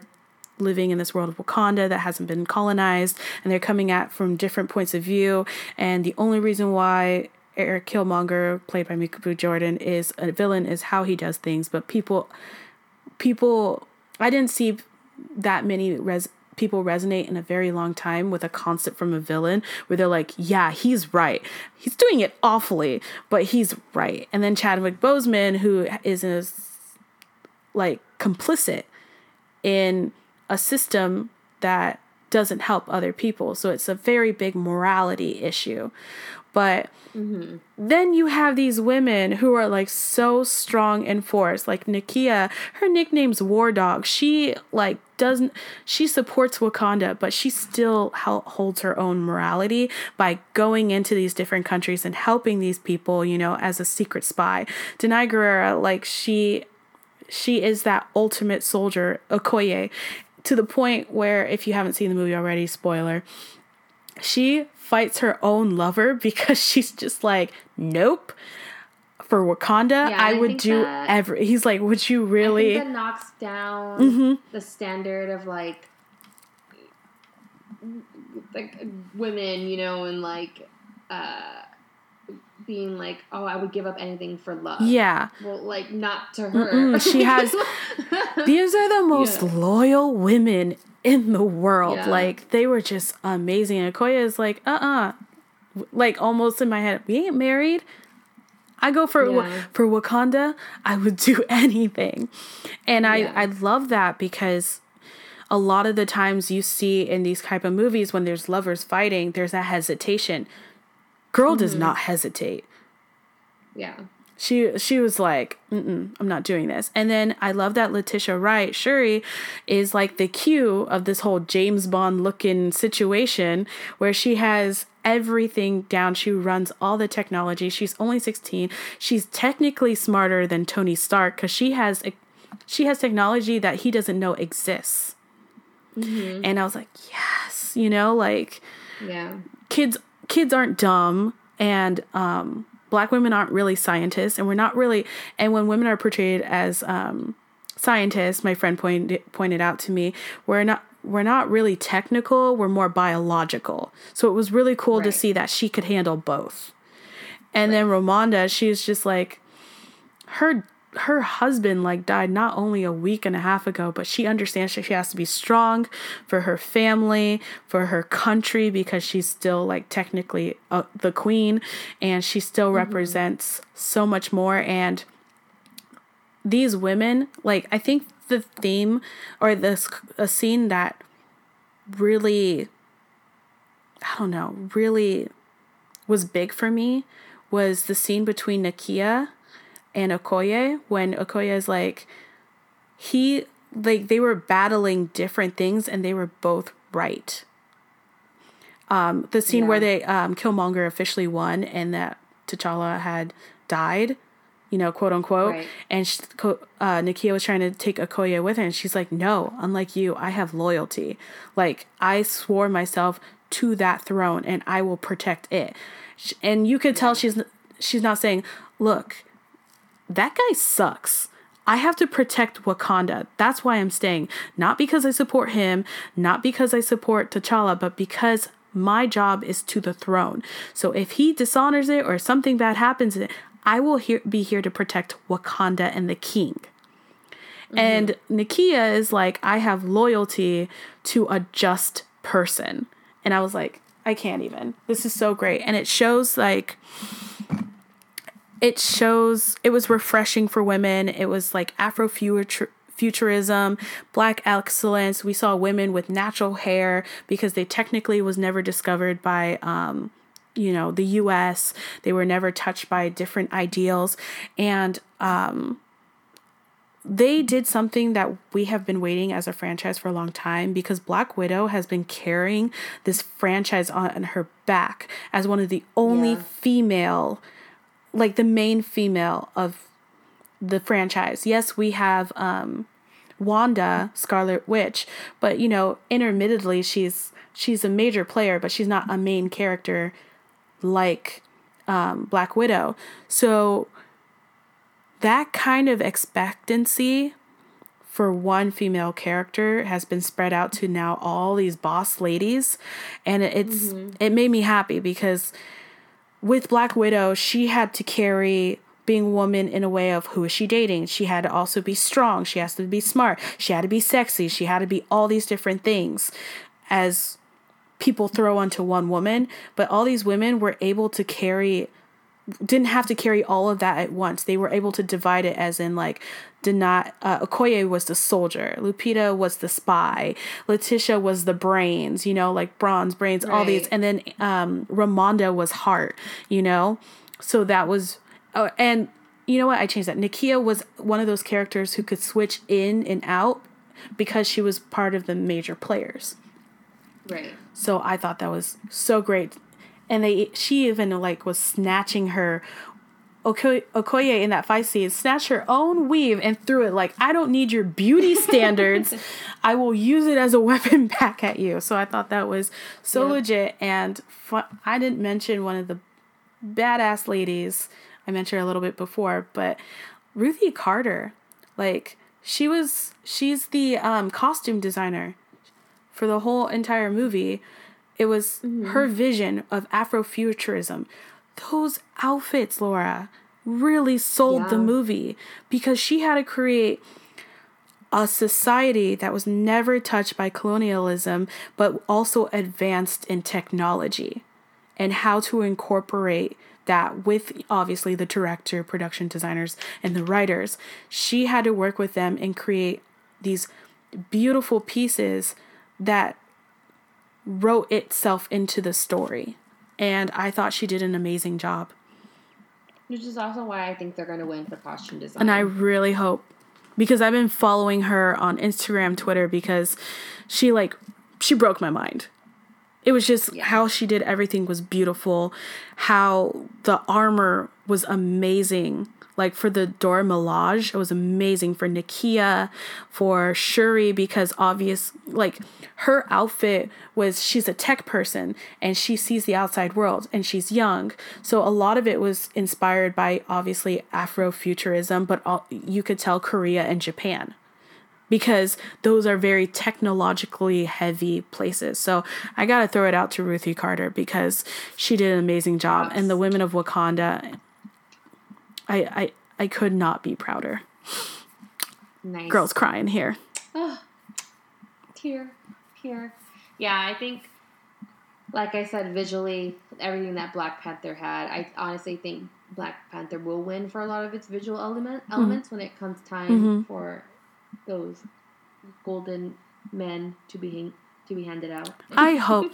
living in this world of Wakanda that hasn't been colonized and they're coming at from different points of view. And the only reason why Eric Killmonger played by Michael B. Jordan is a villain is how he does things but people people I didn't see that many res people resonate in a very long time with a concept from a villain where they're like, yeah, he's right. He's doing it awfully, but he's right. And then Chadwick Boseman, who is a, like complicit in a system that doesn't help other people. So it's a very big morality issue. But mm-hmm. then you have these women who are like so strong and force like Nakia. Her nickname's War Dog. She like doesn't she supports Wakanda but she still holds her own morality by going into these different countries and helping these people you know as a secret spy. Danai Gurira like she she is that ultimate soldier Okoye to the point where if you haven't seen the movie already spoiler she fights her own lover because she's just like, nope. For Wakanda, Yeah, I I would do that- every. He's like, would you really? that knocks down Mm-hmm. the standard of like like women, you know, and like uh being like, oh, I would give up anything for love. yeah, Well, like not to her. Mm-mm, she has- these are the most Yeah. loyal women in the world. Yeah. Like they were just amazing. And Okoye is like, uh, uh like almost in my head. We ain't married. I go for Yeah. for Wakanda. I would do anything, and I Yeah. I love that because a lot of the times you see in these type of movies when there's lovers fighting, there's a hesitation. Girl Mm-hmm. does not hesitate yeah. She she was like Mm-mm, i'm not doing this. And then i love that letitia wright shuri is like the Q of this whole james bond looking situation where she has everything down. She runs all the technology. She's only 16 she's technically smarter than tony stark because she has a, she has technology that he doesn't know exists. And i was like yes you know like Yeah. kids kids aren't dumb. And um black women aren't really scientists and we're not really and when women are portrayed as um scientists my friend pointed pointed out to me we're not we're not really technical we're more biological. So it was really cool to see that she could handle both. And then Ramonda she's just like her her husband like died not only a week and a half ago but she understands that she has to be strong for her family for her country because she's still like technically uh, the queen and she still represents so much more and these women like i think the theme or this a scene that really I don't know, really was big for me was the scene between Nakia and Okoye when Okoye is like he like they were battling different things and they were both right. Um, the scene Yeah. where they um, Killmonger officially won and that T'Challa had died, you know, quote unquote, Right. and she, uh, Nakia was trying to take Okoye with her, and she's like, "No, unlike you, I have loyalty. Like I swore myself to that throne, and I will protect it." And you could tell she's she's not saying, "Look, that guy sucks." I have to protect Wakanda. That's why I'm staying. Not because I support him, not because I support T'Challa, but because my job is to the throne. So if he dishonors it or something bad happens, I will here, be here to protect Wakanda and the king. Mm-hmm. And Nakia is like, I have loyalty to a just person. And I was like, I can't even. This is so great. And it shows like it shows it was refreshing for women. It was like Afro futurism, black excellence. We saw women with natural hair because they technically was never discovered by um you know the US. They were never touched by different ideals and um they did something that we have been waiting as a franchise for a long time because Black Widow has been carrying this franchise on her back as one of the only Yeah. female like the main female of the franchise. Yes, we have um Wanda, Scarlet Witch, but you know, intermittently she's she's a major player, but she's not a main character like um Black Widow. So that kind of expectancy for one female character has been spread out to now all these boss ladies and it's it made me happy because with Black Widow, she had to carry being a woman in a way of who is she dating. She had to also be strong. She has to be smart. She had to be sexy. She had to be all these different things as people throw onto one woman. But all these women were able to carry didn't have to carry all of that at once. They were able to divide it as in like did not uh, Okoye was the soldier, Lupita was the spy, Letitia was the brains, you know, like bronze brains, all these, and then um Ramonda was heart, you know. So that was oh, and you know what? I changed that. Nakia was one of those characters who could switch in and out because she was part of the major players. Right. So I thought that was so great. And they she even like was snatching her Okoye, Okoye in that fight scene snatched her own weave and threw it like I don't need your beauty standards. I will use it as a weapon back at you. So I thought that was so Yeah. legit and fun. I didn't mention one of the badass ladies I mentioned her a little bit before, but Ruthie Carter, like she was she's the um, costume designer for the whole entire movie. It was mm-hmm. her vision of Afrofuturism. Those outfits, Laura, really sold the movie because she had to create a society that was never touched by colonialism, but also advanced in technology and how to incorporate that with obviously the director, production designers, and the writers. She had to work with them and create these beautiful pieces that wrote itself into the story. And I thought she did an amazing job. Which is also why I think they're going to win for costume design. And I really hope because I've been following her on Instagram, Twitter because she like she broke my mind. It was just how she did everything was beautiful, how the armor was amazing. Like for the Dora Milaje, it was amazing for Nakia, for Shuri because obvious like her outfit was she's a tech person and she sees the outside world and she's young. So a lot of it was inspired by obviously Afrofuturism, but all, you could tell Korea and Japan because those are very technologically heavy places. So I got to throw it out to Ruthie Carter because she did an amazing job and the women of Wakanda I I I could not be prouder. nice. Girls crying here. Here, here. Yeah, I think, like I said, visually, everything that Black Panther had, I honestly think Black Panther will win for a lot of its visual element elements when it comes time Mhm. for those golden men to be Do we hand it out? I hope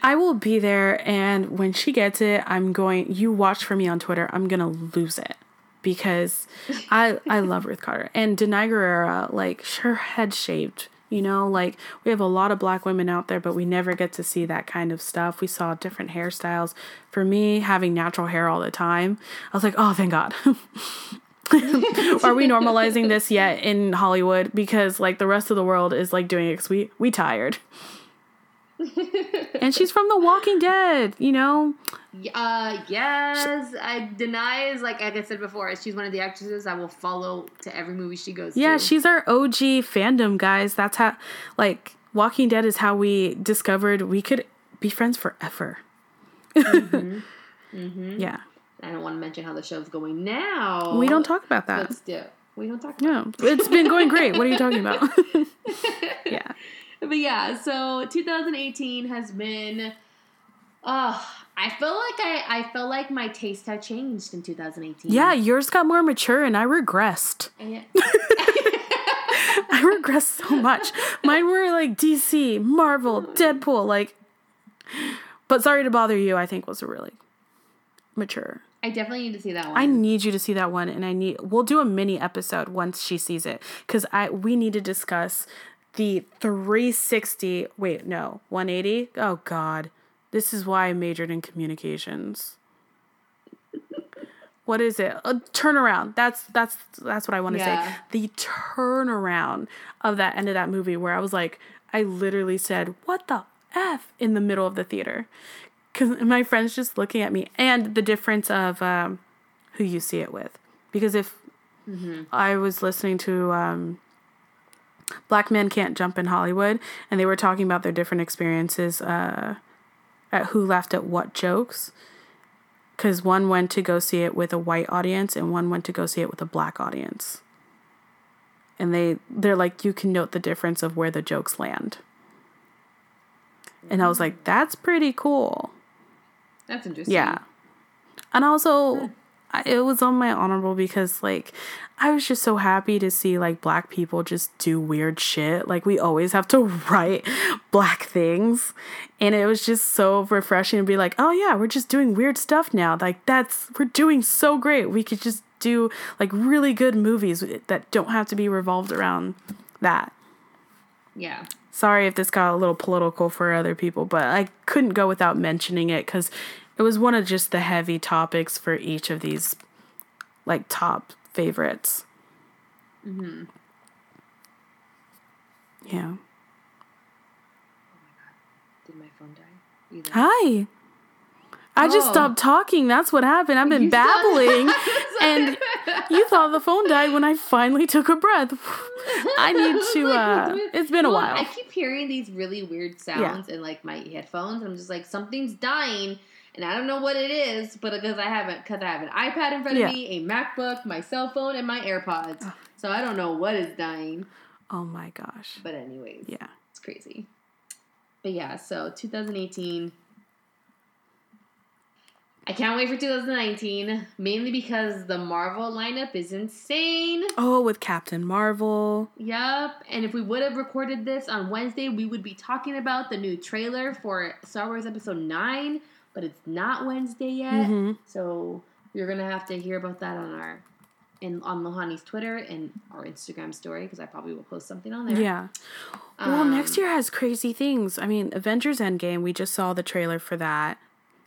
I will be there. And when she gets it, I'm going. You watch for me on Twitter. I'm gonna lose it because I I love Ruth Carter and Danai Gurira. Like her head shaved. You know, like we have a lot of black women out there, but we never get to see that kind of stuff. We saw different hairstyles. For me, having natural hair all the time, I was like, oh, thank God. Are we normalizing this yet in Hollywood? Because like the rest of the world is like doing it 'cause we we tired. and she's from The Walking Dead, you know. Uh, yes. Danai is like like I said before. She's one of the actresses I will follow to every movie she goes Yeah, to. she's our OG fandom, guys. That's how like Walking Dead is how we discovered we could be friends forever. Yeah. I don't want to mention how the show's going now. We don't talk about that. Let's do. We don't talk. About No, it's been going great. What are you talking about? yeah. But yeah, so 2018 has been. Uh, I feel like I I feel like my taste had changed in 2018. Yeah, yours got more mature and I regressed. And- I regressed so much. Mine were like DC, Marvel, Deadpool, like. But sorry to bother you. I think was a really mature. I definitely need to see that one. I need you to see that one, and I need. We'll do a mini episode once she sees it, because I we need to discuss the 360. Wait, no, 180. Oh God, this is why I majored in communications. What is it? A turnaround. That's that's that's what I want to Yeah. say. The turnaround of that end of that movie, where I was like, I literally said, "What the f" in the middle of the theater, because my friends just looking at me, and the difference of um, who you see it with. Because if I was listening to um, Black Men Can't Jump in Hollywood, and they were talking about their different experiences uh, at who laughed at what jokes. Because one went to go see it with a white audience, and one went to go see it with a black audience. And they they're like, you can note the difference of where the jokes land. And I was mm-hmm. like, that's pretty cool. That's interesting. Yeah. And also, it was on my honorable because, like, I was just so happy to see, like, black people just do weird shit. Like, we always have to write black things. And it was just so refreshing to be like, oh, yeah, we're just doing weird stuff now. Like, that's, we're doing so great. We could just do, like, really good movies that don't have to be revolved around that. Yeah. Sorry if this got a little political for other people, but I couldn't go without mentioning it because it was one of just the heavy topics for each of these, like, top favorites. Mm-hmm. Yeah. Did my phone die? You there? Hi. I just Oh. stopped talking. That's what happened. I've been You babbling, and you thought the phone died when I finally took a breath. I need to. uh It's been a while. I keep hearing these really weird sounds in like my headphones. I'm just like something's dying, and I don't know what it is, but because I haven't, because I have an iPad in front Yeah. of me, a MacBook, my cell phone, and my AirPods. So I don't know what is dying. Oh my gosh. But anyways, Yeah. it's crazy. But yeah, so 2018. I can't wait for 2019, mainly because the Marvel lineup is insane. Oh, with Captain Marvel. Yup. And if we would have recorded this on Wednesday, we would be talking about the new trailer for Star Wars Episode 9, but it's not Wednesday yet. Mhm. So you're to have to hear about that on our in on Lohanne's Twitter and our Instagram story because I probably will post something on there. Yeah. Well, next Um, year has crazy things. I mean, Avengers Endgame, we just saw the trailer for that.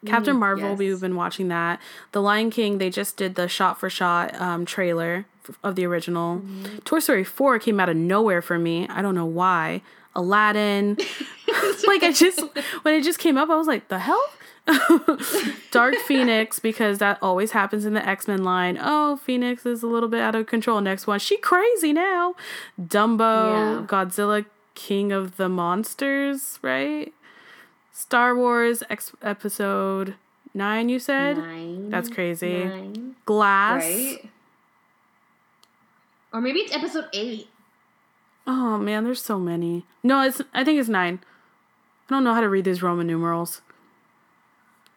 Captain Marvel, Mm, yes. we've been watching that. The Lion King, they just did the shot for shot um, trailer of the original. Mm-hmm. Toy Story 4 came out of nowhere for me. I don't know why. Aladdin. like, I just, when it just came up, I was like, the hell? Dark Phoenix, because that always happens in the X Men line. Oh, Phoenix is a little bit out of control. Next one, she crazy now. Dumbo, Yeah. Godzilla, King of the Monsters, right? Star Wars X- episode nine. You said Nine. that's crazy. Nine. Glass. Right? Or maybe it's episode 8. Oh man, there's so many. No, it's. I think it's nine. I don't know how to read these Roman numerals.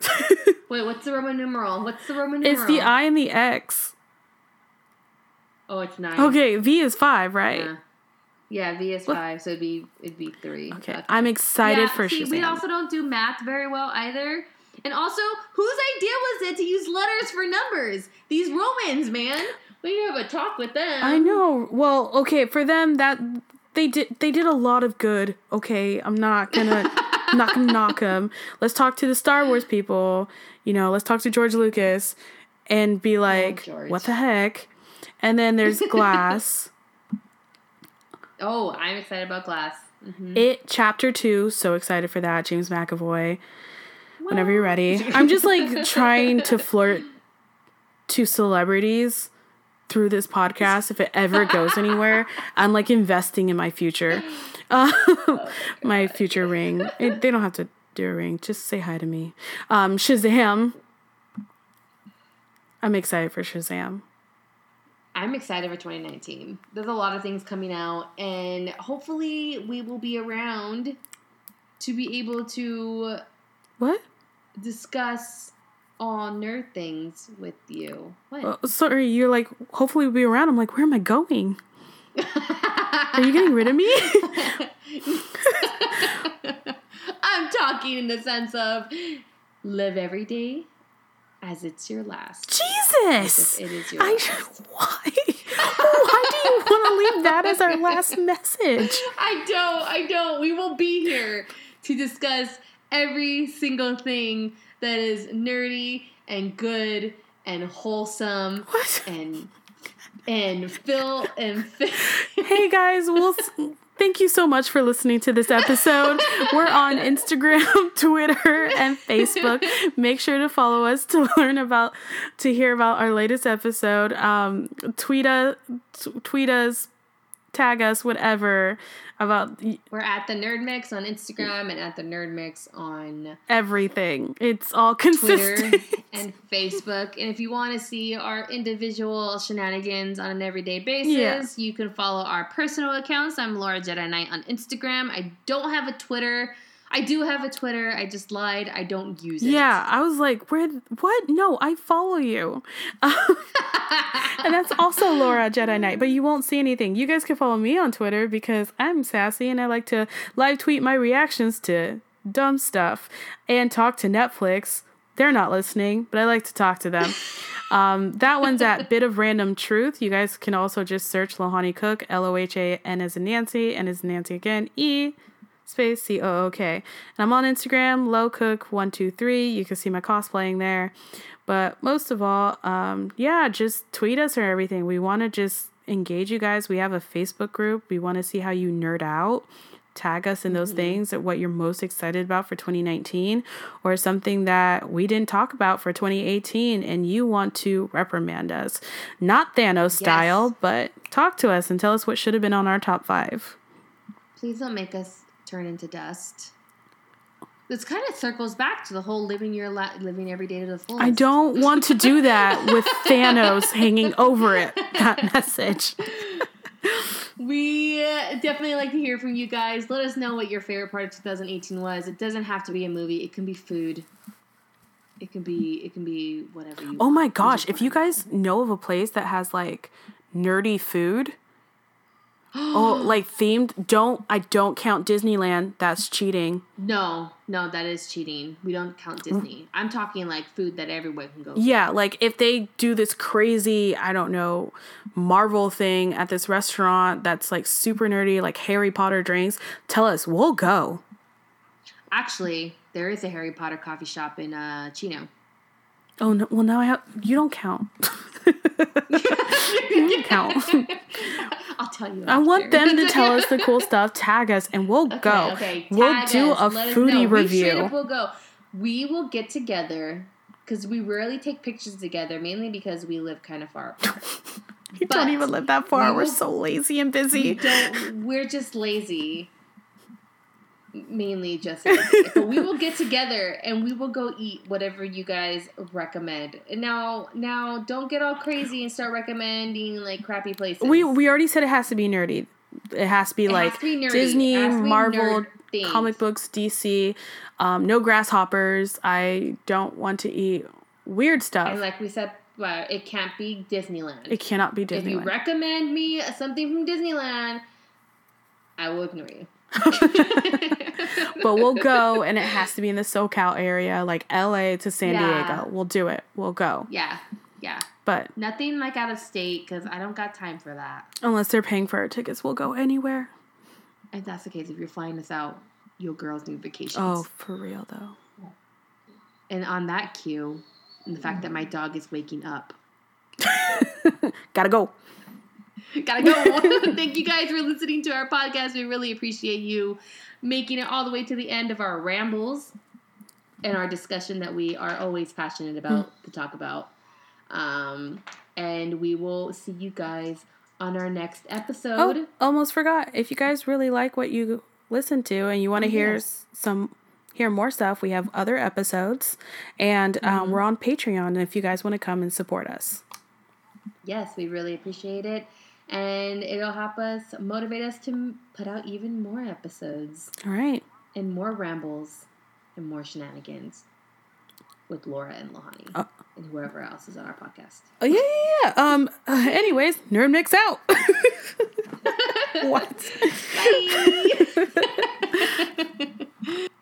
Wait, what's the Roman numeral? What's the Roman numeral? It's the I and the X. Oh, it's 9. Okay, V is five, right? Yeah. Yeah, V is five, so it'd be it'd be three. Okay, I'm excited Yeah, for see, Shazam. We also don't do math very well either. And also, whose idea was it to use letters for numbers? These Romans, man. We need to have a talk with them. I know. Well, okay, for them that they did they did a lot of good. Okay, I'm not gonna not gonna knock them. Let's talk to the Star Wars people. You know, let's talk to George Lucas and be like, George. what the heck? And then there's Glass. Oh, I'm excited about Glass. Mhm. It chapter two. So excited for that. James McAvoy. Whenever you're ready. I'm just like trying to flirt to celebrities through this podcast if it ever goes anywhere. I'm like investing in my future. My future ring. It, they don't have to do a ring. Just say hi to me. Um, Shazam. I'm excited for Shazam. I'm excited for 2019. There's a lot of things coming out, and hopefully, we will be around to be able to What? discuss all nerd things with you. What? Sorry, you're like, hopefully we'll be around. I'm like, where am I going? Are you getting rid of me? I'm talking in the sense of live every day as it's your last. Jesus! It is your I last. why? why do you want to leave that as our last message? I don't. I don't. We will be here to discuss every single thing that is nerdy and good and wholesome What? and and Phil and Phil. Hey guys, we'll s- thank you so much for listening to this episode. We're on Instagram, Twitter, and Facebook. Make sure to follow us to learn about to hear about our latest episode. Um, tweet us, tweet us, tag us, whatever about We're at the Nerd Mix on Instagram and at the Nerd Mix on everything. It's all Twitter consistent. and Facebook. And if you want to see our individual shenanigans on an everyday basis, Yeah. you can follow our personal accounts. I'm Laura Jedi Knight on Instagram. I don't have a Twitter. I do have a Twitter. I just lied. I don't use it. Yeah, I was like, where? What? No, I follow you. and that's also Laura Jedi Knight, but you won't see anything. You guys can follow me on Twitter because I'm sassy and I like to live tweet my reactions to dumb stuff and talk to Netflix. They're not listening, but I like to talk to them. Um, that one's at Bit of Random Truth. You guys can also just search Lohanne Cook, L O H A N as in Nancy, and as Nancy again, E space C O O K. And I'm on Instagram, lowcook123. You can see my cosplaying there. But most of all, um, yeah, just tweet us or everything. We want to just engage you guys. We have a Facebook group. We want to see how you nerd out. Tag us in those things that what you're most excited about for 2019 or something that we didn't talk about for 2018 and you want to reprimand us. Not Thanos style, but talk to us and tell us what should have been on our top five. Please don't make us turn into dust. This kind of circles back to the whole living your la- living every day to the fullest. I don't want to do that with Thanos hanging over it. That message. We uh, definitely like to hear from you guys. Let us know what your favorite part of 2018 was. It doesn't have to be a movie. It can be food. It can be it can be whatever you. Oh want. my gosh, if you guys know of a place that has like nerdy food, oh, like themed, don't I don't count Disneyland. That's cheating. no, no, that is cheating. We don't count Disney. I'm talking like food that everyone can go. Yeah, like if they do this crazy, I don't know, Marvel thing at this restaurant that's like super nerdy, like Harry Potter drinks, tell us, we'll go. Actually, there is a Harry Potter coffee shop in uh, Chino. Oh no! Well, now I have. You don't count. you don't count. I'll tell you. I want them to tell us the cool stuff. Tag us, and we'll go. Okay, we'll do us, a foodie. We review. will go. We will get together because we rarely take pictures together, mainly because we live kind of far apart. you but don't even live that far. we We're so lazy and we busy. don't. We're just lazy. Mainly just but we will get together and we will go eat whatever you guys recommend. And now, now, don't get all crazy and start recommending like crappy places. We we already said it has to be nerdy. It has to be It like to be. Disney, It has to be Marvel, comic books, DC. Um, no grasshoppers. I don't want to eat weird stuff. And like we said, well, it can't be Disneyland. it cannot be Disneyland. If you recommend me something from Disneyland, I will ignore you. but we'll go, and it has to be in the SoCal area, like LA to San Yeah. Diego. We'll do it. We'll go. Yeah, yeah. But Nothing like out of state because I don't got time for that. unless they're paying for our tickets, we'll go anywhere. If that's the case, if you're flying us out, your girls need vacations. Oh, for real though. And on that cue, and the fact that my dog is waking up. Gotta go. Gotta go. Thank you guys for listening to our podcast. We really appreciate you making it all the way to the end of our rambles and our discussion that we are always passionate about to talk about. Um, and we will see you guys on our next episode. Oh, almost forgot. If you guys really like what you listen to and you want to hear Yes. some hear more stuff, we have other episodes, and um, we're on Patreon. If you guys want to come and support us, Yes, we really appreciate it and it'll help us motivate us to put out even more episodes. All right. And more rambles and more shenanigans with Laura and Lohanne oh. and whoever else is on our podcast. Oh yeah, yeah, yeah. Um. Uh, anyways, nerd mix out. what? Bye.